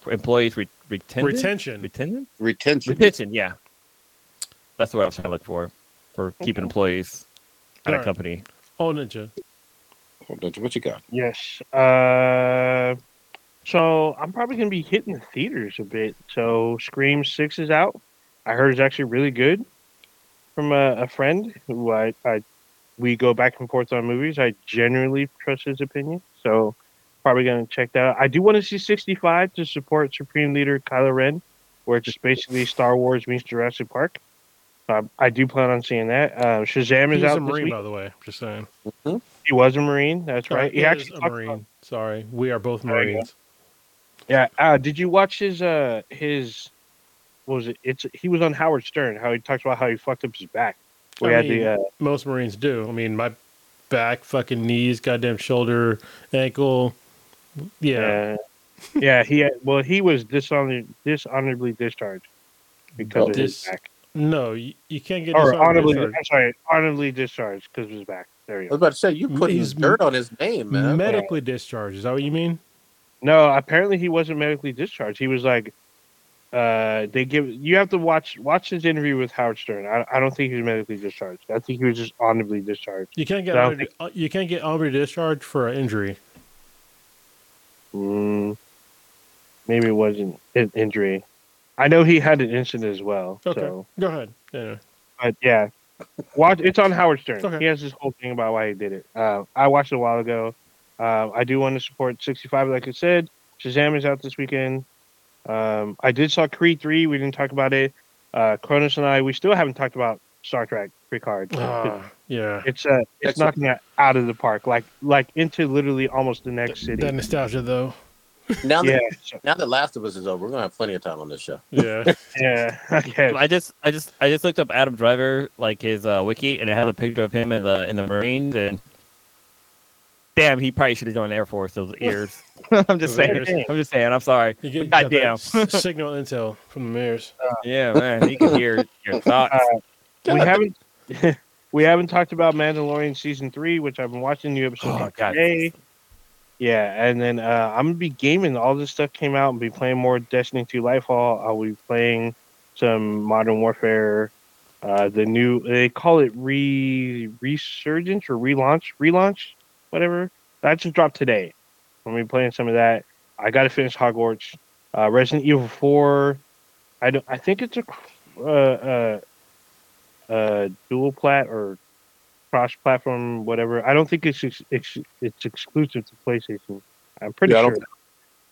For employees re- retendant? Retention. Retendant? retention. Retention, yeah. That's what I was trying to look for for keeping employees at a Alright. company. Oh, ninja. Hold on, What you got? Yes. Uh, so I'm probably gonna be hitting the theaters a bit. So Scream Six is out. I heard it's actually really good from a, a friend who I, I we go back and forth on movies. I genuinely trust his opinion. So probably gonna check that out. I do want to see 65 to support Supreme Leader Kylo Ren, where it's just basically Star Wars meets Jurassic Park. Um, I do plan on seeing that. Uh, Shazam is He's out a this marine, week. by the way. Just saying. He was a Marine. That's right. He He is actually a marine. about- Sorry, we are both There you go. marines. Yeah. Uh, did you watch his uh his what was it? It's he was on Howard Stern. How he talks about how he fucked up his back. We I had mean, the uh, Most marines do. I mean, my back, fucking knees, goddamn shoulder, ankle. Yeah. uh, yeah. He had, well he was dishonor, dishonorably discharged because of his back. No, you, you can't get Or dishonorably honorably, discharged. I'm sorry, honorably discharged because of his back. There you go. I was about to say you put his dirt on his name, man. medically discharged. Is that what you mean? No, apparently he wasn't medically discharged. He was like, uh, they give you have to watch watch his interview with Howard Stern. I, I don't think he was medically discharged. I think he was just honorably discharged. You can't get honorably, uh, you can't get honorably discharged for an injury. Mm, maybe it wasn't an injury. I know he had an incident as well. Okay, So, go ahead. Yeah. but yeah, watch. It's on Howard Stern. Okay. He has this whole thing about why he did it. Uh, I watched it a while ago. Uh, I do want to support 65, like I said. Shazam is out this weekend. Um, I did saw Creed 3. We didn't talk about it. Uh, Cronus and I, we still haven't talked about Star Trek Picard. Ah, yeah. it's uh, it's Excellent. knocking it out of the park, like like into literally almost the next city. That nostalgia, though. Now that yeah, now that Last of Us is over, we're gonna have plenty of time on this show. Yeah. yeah. I. I just I just I just looked up Adam Driver like his uh, wiki and it had a picture of him in the in the Marines and damn he probably should have joined the Air Force those ears. I'm just saying. Ears. I'm just saying. I'm sorry. You get Goddamn. got signal intel from the mirrors. Yeah, man. He can hear your thoughts. we haven't we haven't talked about Mandalorian season three, which I've been watching new episodes Oh, of God. today. Yeah, and then uh, I'm gonna be gaming. All this stuff came out and be playing more Destiny 2 Lightfall. I'll be playing some Modern Warfare. Uh, the new they call it re resurgence or relaunch, relaunch, whatever. that just dropped today. I'm gonna be playing some of that. I got to finish Hogwarts. Uh, Resident Evil Four. I don't. I think it's a uh, uh, uh, dual plat or cross platform, whatever. I don't think it's ex- ex- it's exclusive to PlayStation. I'm pretty Yeah, sure.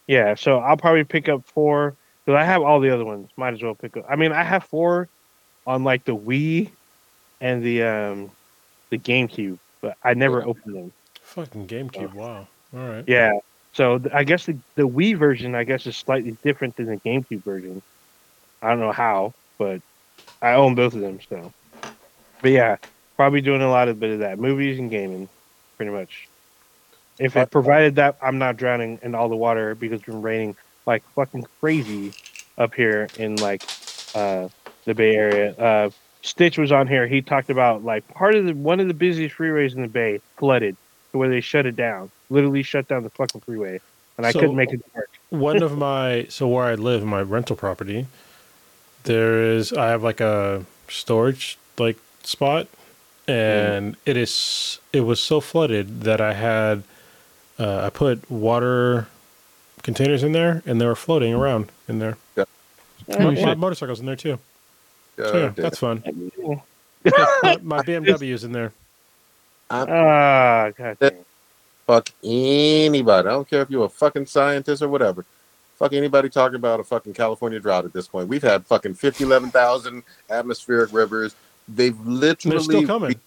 Yeah, so I'll probably pick up four because I have all the other ones. Might as well pick up. I mean, I have four on like the Wii and the um the GameCube, but I never opened them. Fucking GameCube. Wow. All right. Yeah. So th- I guess the, the Wii version, I guess, is slightly different than the GameCube version. I don't know how, but I own both of them. So, but yeah, probably doing a lot of bit of that, movies and gaming, pretty much. If it provided that I'm not drowning in all the water because it's been raining like fucking crazy up here in like uh, the Bay Area. Uh, Stitch was on here. He talked about like part of the one of the busiest freeways in the Bay flooded to where they shut it down. Literally shut down the fucking freeway, and I So- couldn't make it work. one of my so where I live, my rental property, there is I have like a storage like spot, and it is it was so flooded that I had uh, I put water containers in there, and they were floating around in there. Yeah. my, shit. my motorcycle's in there too. Uh, So yeah, that's fun. my, my BMW is in there. Ah, god dang. fuck anybody. I don't care if you're a fucking scientist or whatever. Fuck anybody talking about a fucking California drought at this point. We've had fucking 50, 11,000 atmospheric rivers. They've literally. They're still coming.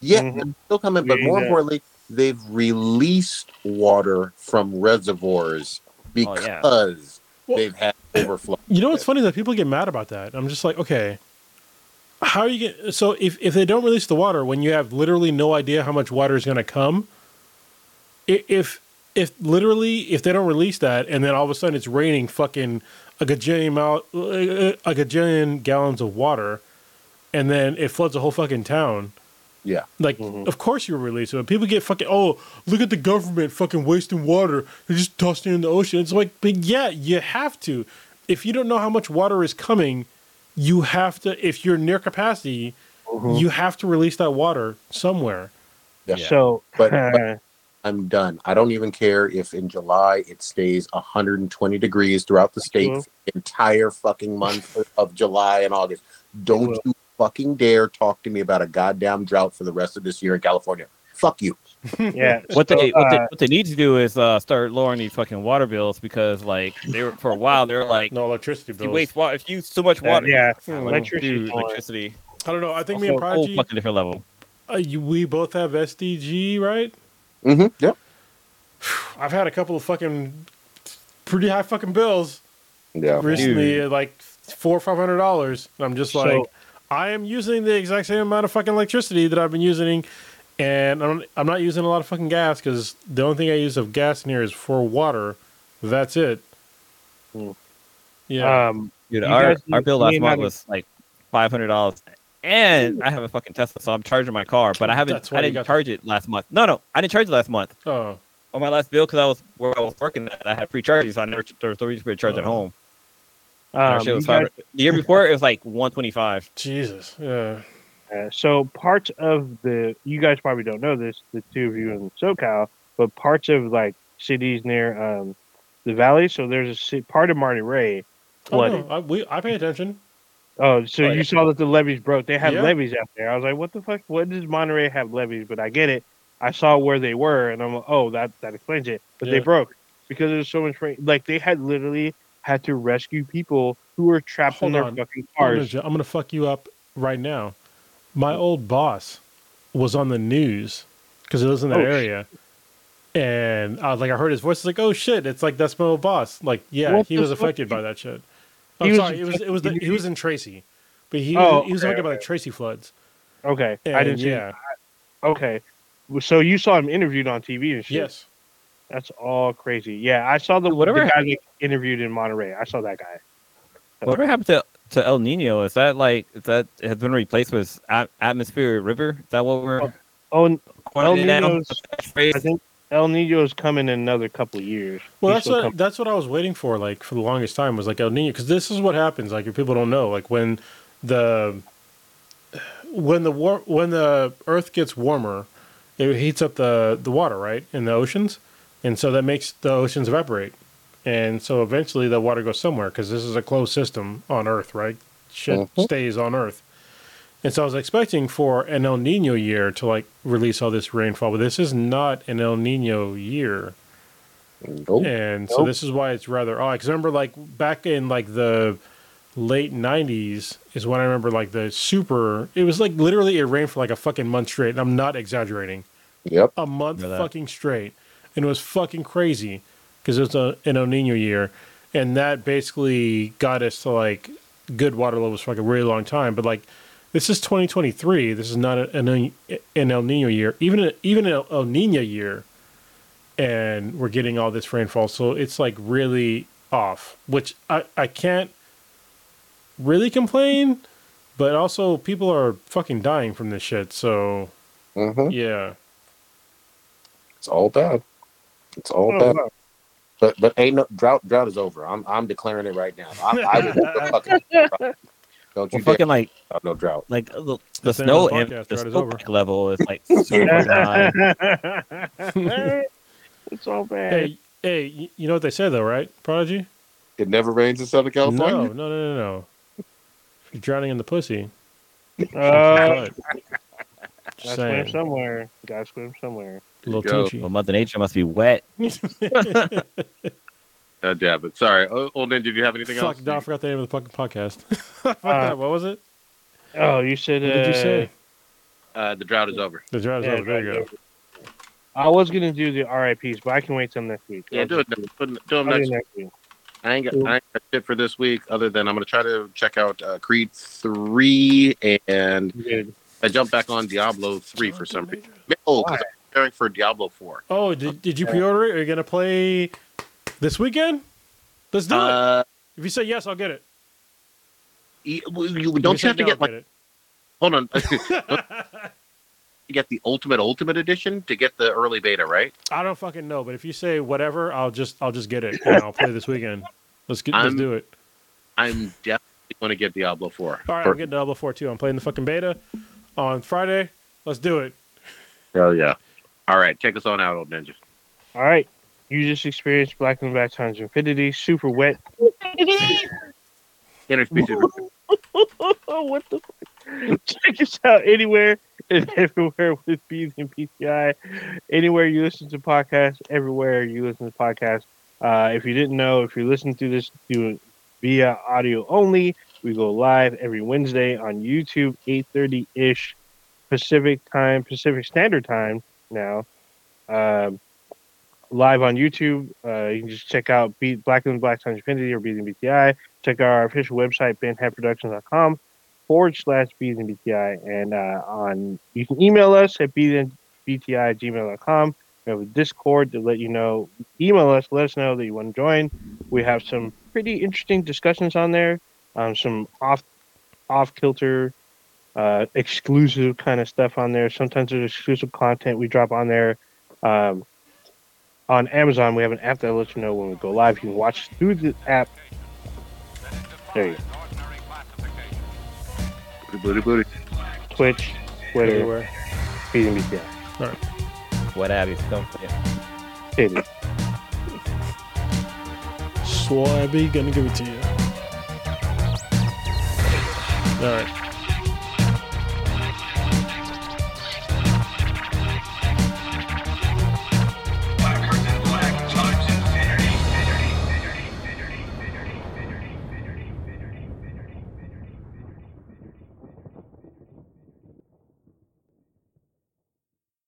Yeah, Mhm. they're still coming. But more yeah. importantly, they've released water from reservoirs Oh, because yeah. Well- they've had overflow. You know what's funny that people get mad about that. I'm just like, okay, how are you get so if if they don't release the water when you have literally no idea how much water is going to come, i- if if literally if they don't release that and then all of a sudden it's raining fucking a gajillion amount, a gajillion gallons of water, and then it floods a whole fucking town. Yeah. Like, Mhm. of course you release it. People get fucking, oh, look at the government fucking wasting water. They're just tossing it in the ocean. It's like, but yeah, you have to. If you don't know how much water is coming, you have to, if you're near capacity, Mhm. you have to release that water somewhere. Yeah. So, But- but- I'm done. I don't even care if in July it stays 120 degrees throughout the state Well- for the entire fucking month of July and August. Don't you fucking dare talk to me about a goddamn drought for the rest of this year in California. Fuck you. Yeah. What so, they what, they uh, what they need to do is uh, start lowering these fucking water bills because like they were for a while they were like No electricity if you waste water if you use too much uh, water yeah, you electricity dude, electricity I don't know. I think a me and whole, whole fucking different level. uh, you, we both have SDG, right? Mm-hmm. Yep. I've had a couple of fucking pretty high fucking bills Yeah. recently, uh, like four or five hundred dollars. And I'm just So- like, I am using the exact same amount of fucking electricity that I've been using, and I'm, I'm not using a lot of fucking gas because the only thing I use of gas in here is for water. That's it. Yeah. Um, Dude, our guys our bill last month was like five hundred dollars, and I have a fucking Tesla, so I'm charging my car. But I haven't. I didn't got- charge it last month. No, no, I didn't charge it last month oh, on my last bill because I was where I was working. At, I had free charges, so I never there was no reason for me to charge at Oh. home. Um, was guys- the year before it was like one twenty five. Jesus. Yeah. Uh, so parts of the you guys probably don't know this, the two of you in SoCal, but parts of like cities near um, the valley. So there's a part of Monterey Oh, flooded. no, I, we, I pay attention. Oh, so Oh, you saw that the levees broke. They had Yeah. levees out there. I was like, what the fuck? What does Monterey have levees? But I get it. I saw where they were, and I'm like, oh, that that explains it. But they broke because there's so much rain. Like they had literally had to rescue people who were trapped Hold in their on. fucking I'm gonna, cars. I'm gonna fuck you up right now. My old boss was on the news because he lives in that Oh, shit. area, and I was like, I heard his voice. It's like, oh shit, it's like that's my old boss. Like, yeah, What he was affected by that shit. I'm was sorry, it was it was the, he was in Tracy, but he Oh, he was okay, affected by the. Tracy floods. Okay, And I didn't see. yeah, Okay, so you saw him interviewed on TV and shit. yes. That's all crazy. Yeah, I saw the Whatever the guy hap- that interviewed in Monterey. I saw that guy. Whatever happened to to El Nino? Is that like is that has been replaced with at- atmosphere river? Is that what we're Oh, and calling it now? Nino's- I think El Nino is coming in another couple of years. Well, He's that's what coming. that's what I was waiting for. Like for the longest time was like El Nino because this is what happens. Like if people don't know, like when the when the war when the Earth gets warmer, it heats up the the water right in the oceans, and so that makes the oceans evaporate, and so eventually the water goes somewhere because this is a closed system on Earth, right? Shit Mhm. stays on Earth. And so I was expecting for an El Nino year to like release all this rainfall, but this is not an El Nino year. Nope. And so Nope. this is why it's rather odd. Because remember, like back in like the late '90s is when I remember like the super. It was like literally it rained for like a fucking month straight. And I'm not exaggerating. Yep. A month fucking straight, and it was fucking crazy because it was a, an El Nino year, and that basically got us to like good water levels for like a really long time. But like this is 2023. This is not an an El Nino year. Even even an El Nino year and we're getting all this rainfall. So it's like really off, which I, I can't really complain, but also people are fucking dying from this shit. So hmm yeah, It's all bad. It's all Oh, bad. But but ain't no drought. Drought is over. I'm I'm declaring it right now. I, I will the fucking drought. Don't you Well, dare fucking like have no drought. like the, the That's the end snow of the and podcast, the right, it's snow over. level is like super high. it's all bad. hey hey, y- you know what they say though, right, Prodigy? It never rains in Southern No, California. no, no, no, no. If you're drowning in the pussy, Uh, but gotta swim saying, somewhere. Gotta swim somewhere. Little There Well, Tunchi. Mother Nature must be wet. Uh, yeah, but sorry. Oh, old man, did you have anything Fuck, else? no, I forgot the name of the fucking podcast. Fuck Uh, that. What was it? Oh, you said. What did you uh, say? Uh, the drought is over. The drought is yeah, over. There you go. I was gonna do the RIPS, but I can wait till next week. Yeah, I'll do it. just next- Do it- do I'll them do next. it next week. I ain't got, I ain't got shit for this week. Other than I'm gonna try to check out uh, Creed three, and Good. I jumped back on Diablo three for some reason. Oh, because I'm preparing for Diablo four. Oh, did, did you pre-order it? Are you gonna play this weekend? Let's do it. Uh, If you say yes, I'll get it. you, you don't you have to no, get like it. hold on. you get the ultimate ultimate edition to get the early beta, right? I don't fucking know, but if you say whatever, I'll just I'll just get it and I'll play this weekend. Let's get let's do it. I'm definitely going to get Diablo four. All right, For- I'm getting Diablo 4 too. I'm playing the fucking beta on Friday. Let's do it. Hell yeah! All right, check us on out, old ninja. All right. You just experienced Blacker than Black Times Infinity, super wet. Interspecies. what the fuck? Check us out anywhere and everywhere with B than BTI. Anywhere you listen to podcasts, everywhere you listen to podcasts. Uh, if you didn't know, if you're listening to this via audio only, we go live every Wednesday on YouTube, 8.30 ish Pacific time, Pacific Standard Time now. Um, live on YouTube. Uh, you can just check out Beat Blacker than Black Times Infinity or Beat BTI check out our official website, beenhadproductions.com forward slash and BTI. And uh, on you can email us at bthanbti at gmail.com. We have a Discord to let you know. Email us, let us know that you want to join. We have some pretty interesting discussions on there, um, some off off kilter, uh, exclusive kind of stuff on there. Sometimes there's exclusive content we drop on there. Um, on Amazon, we have an app that lets you know when we go live. You can watch through the app there you go. Booty, booty. Twitch, Twitter, Everywhere. Beat and What have you? Don't forget. Titty. Swabby, gonna give it to you. All right.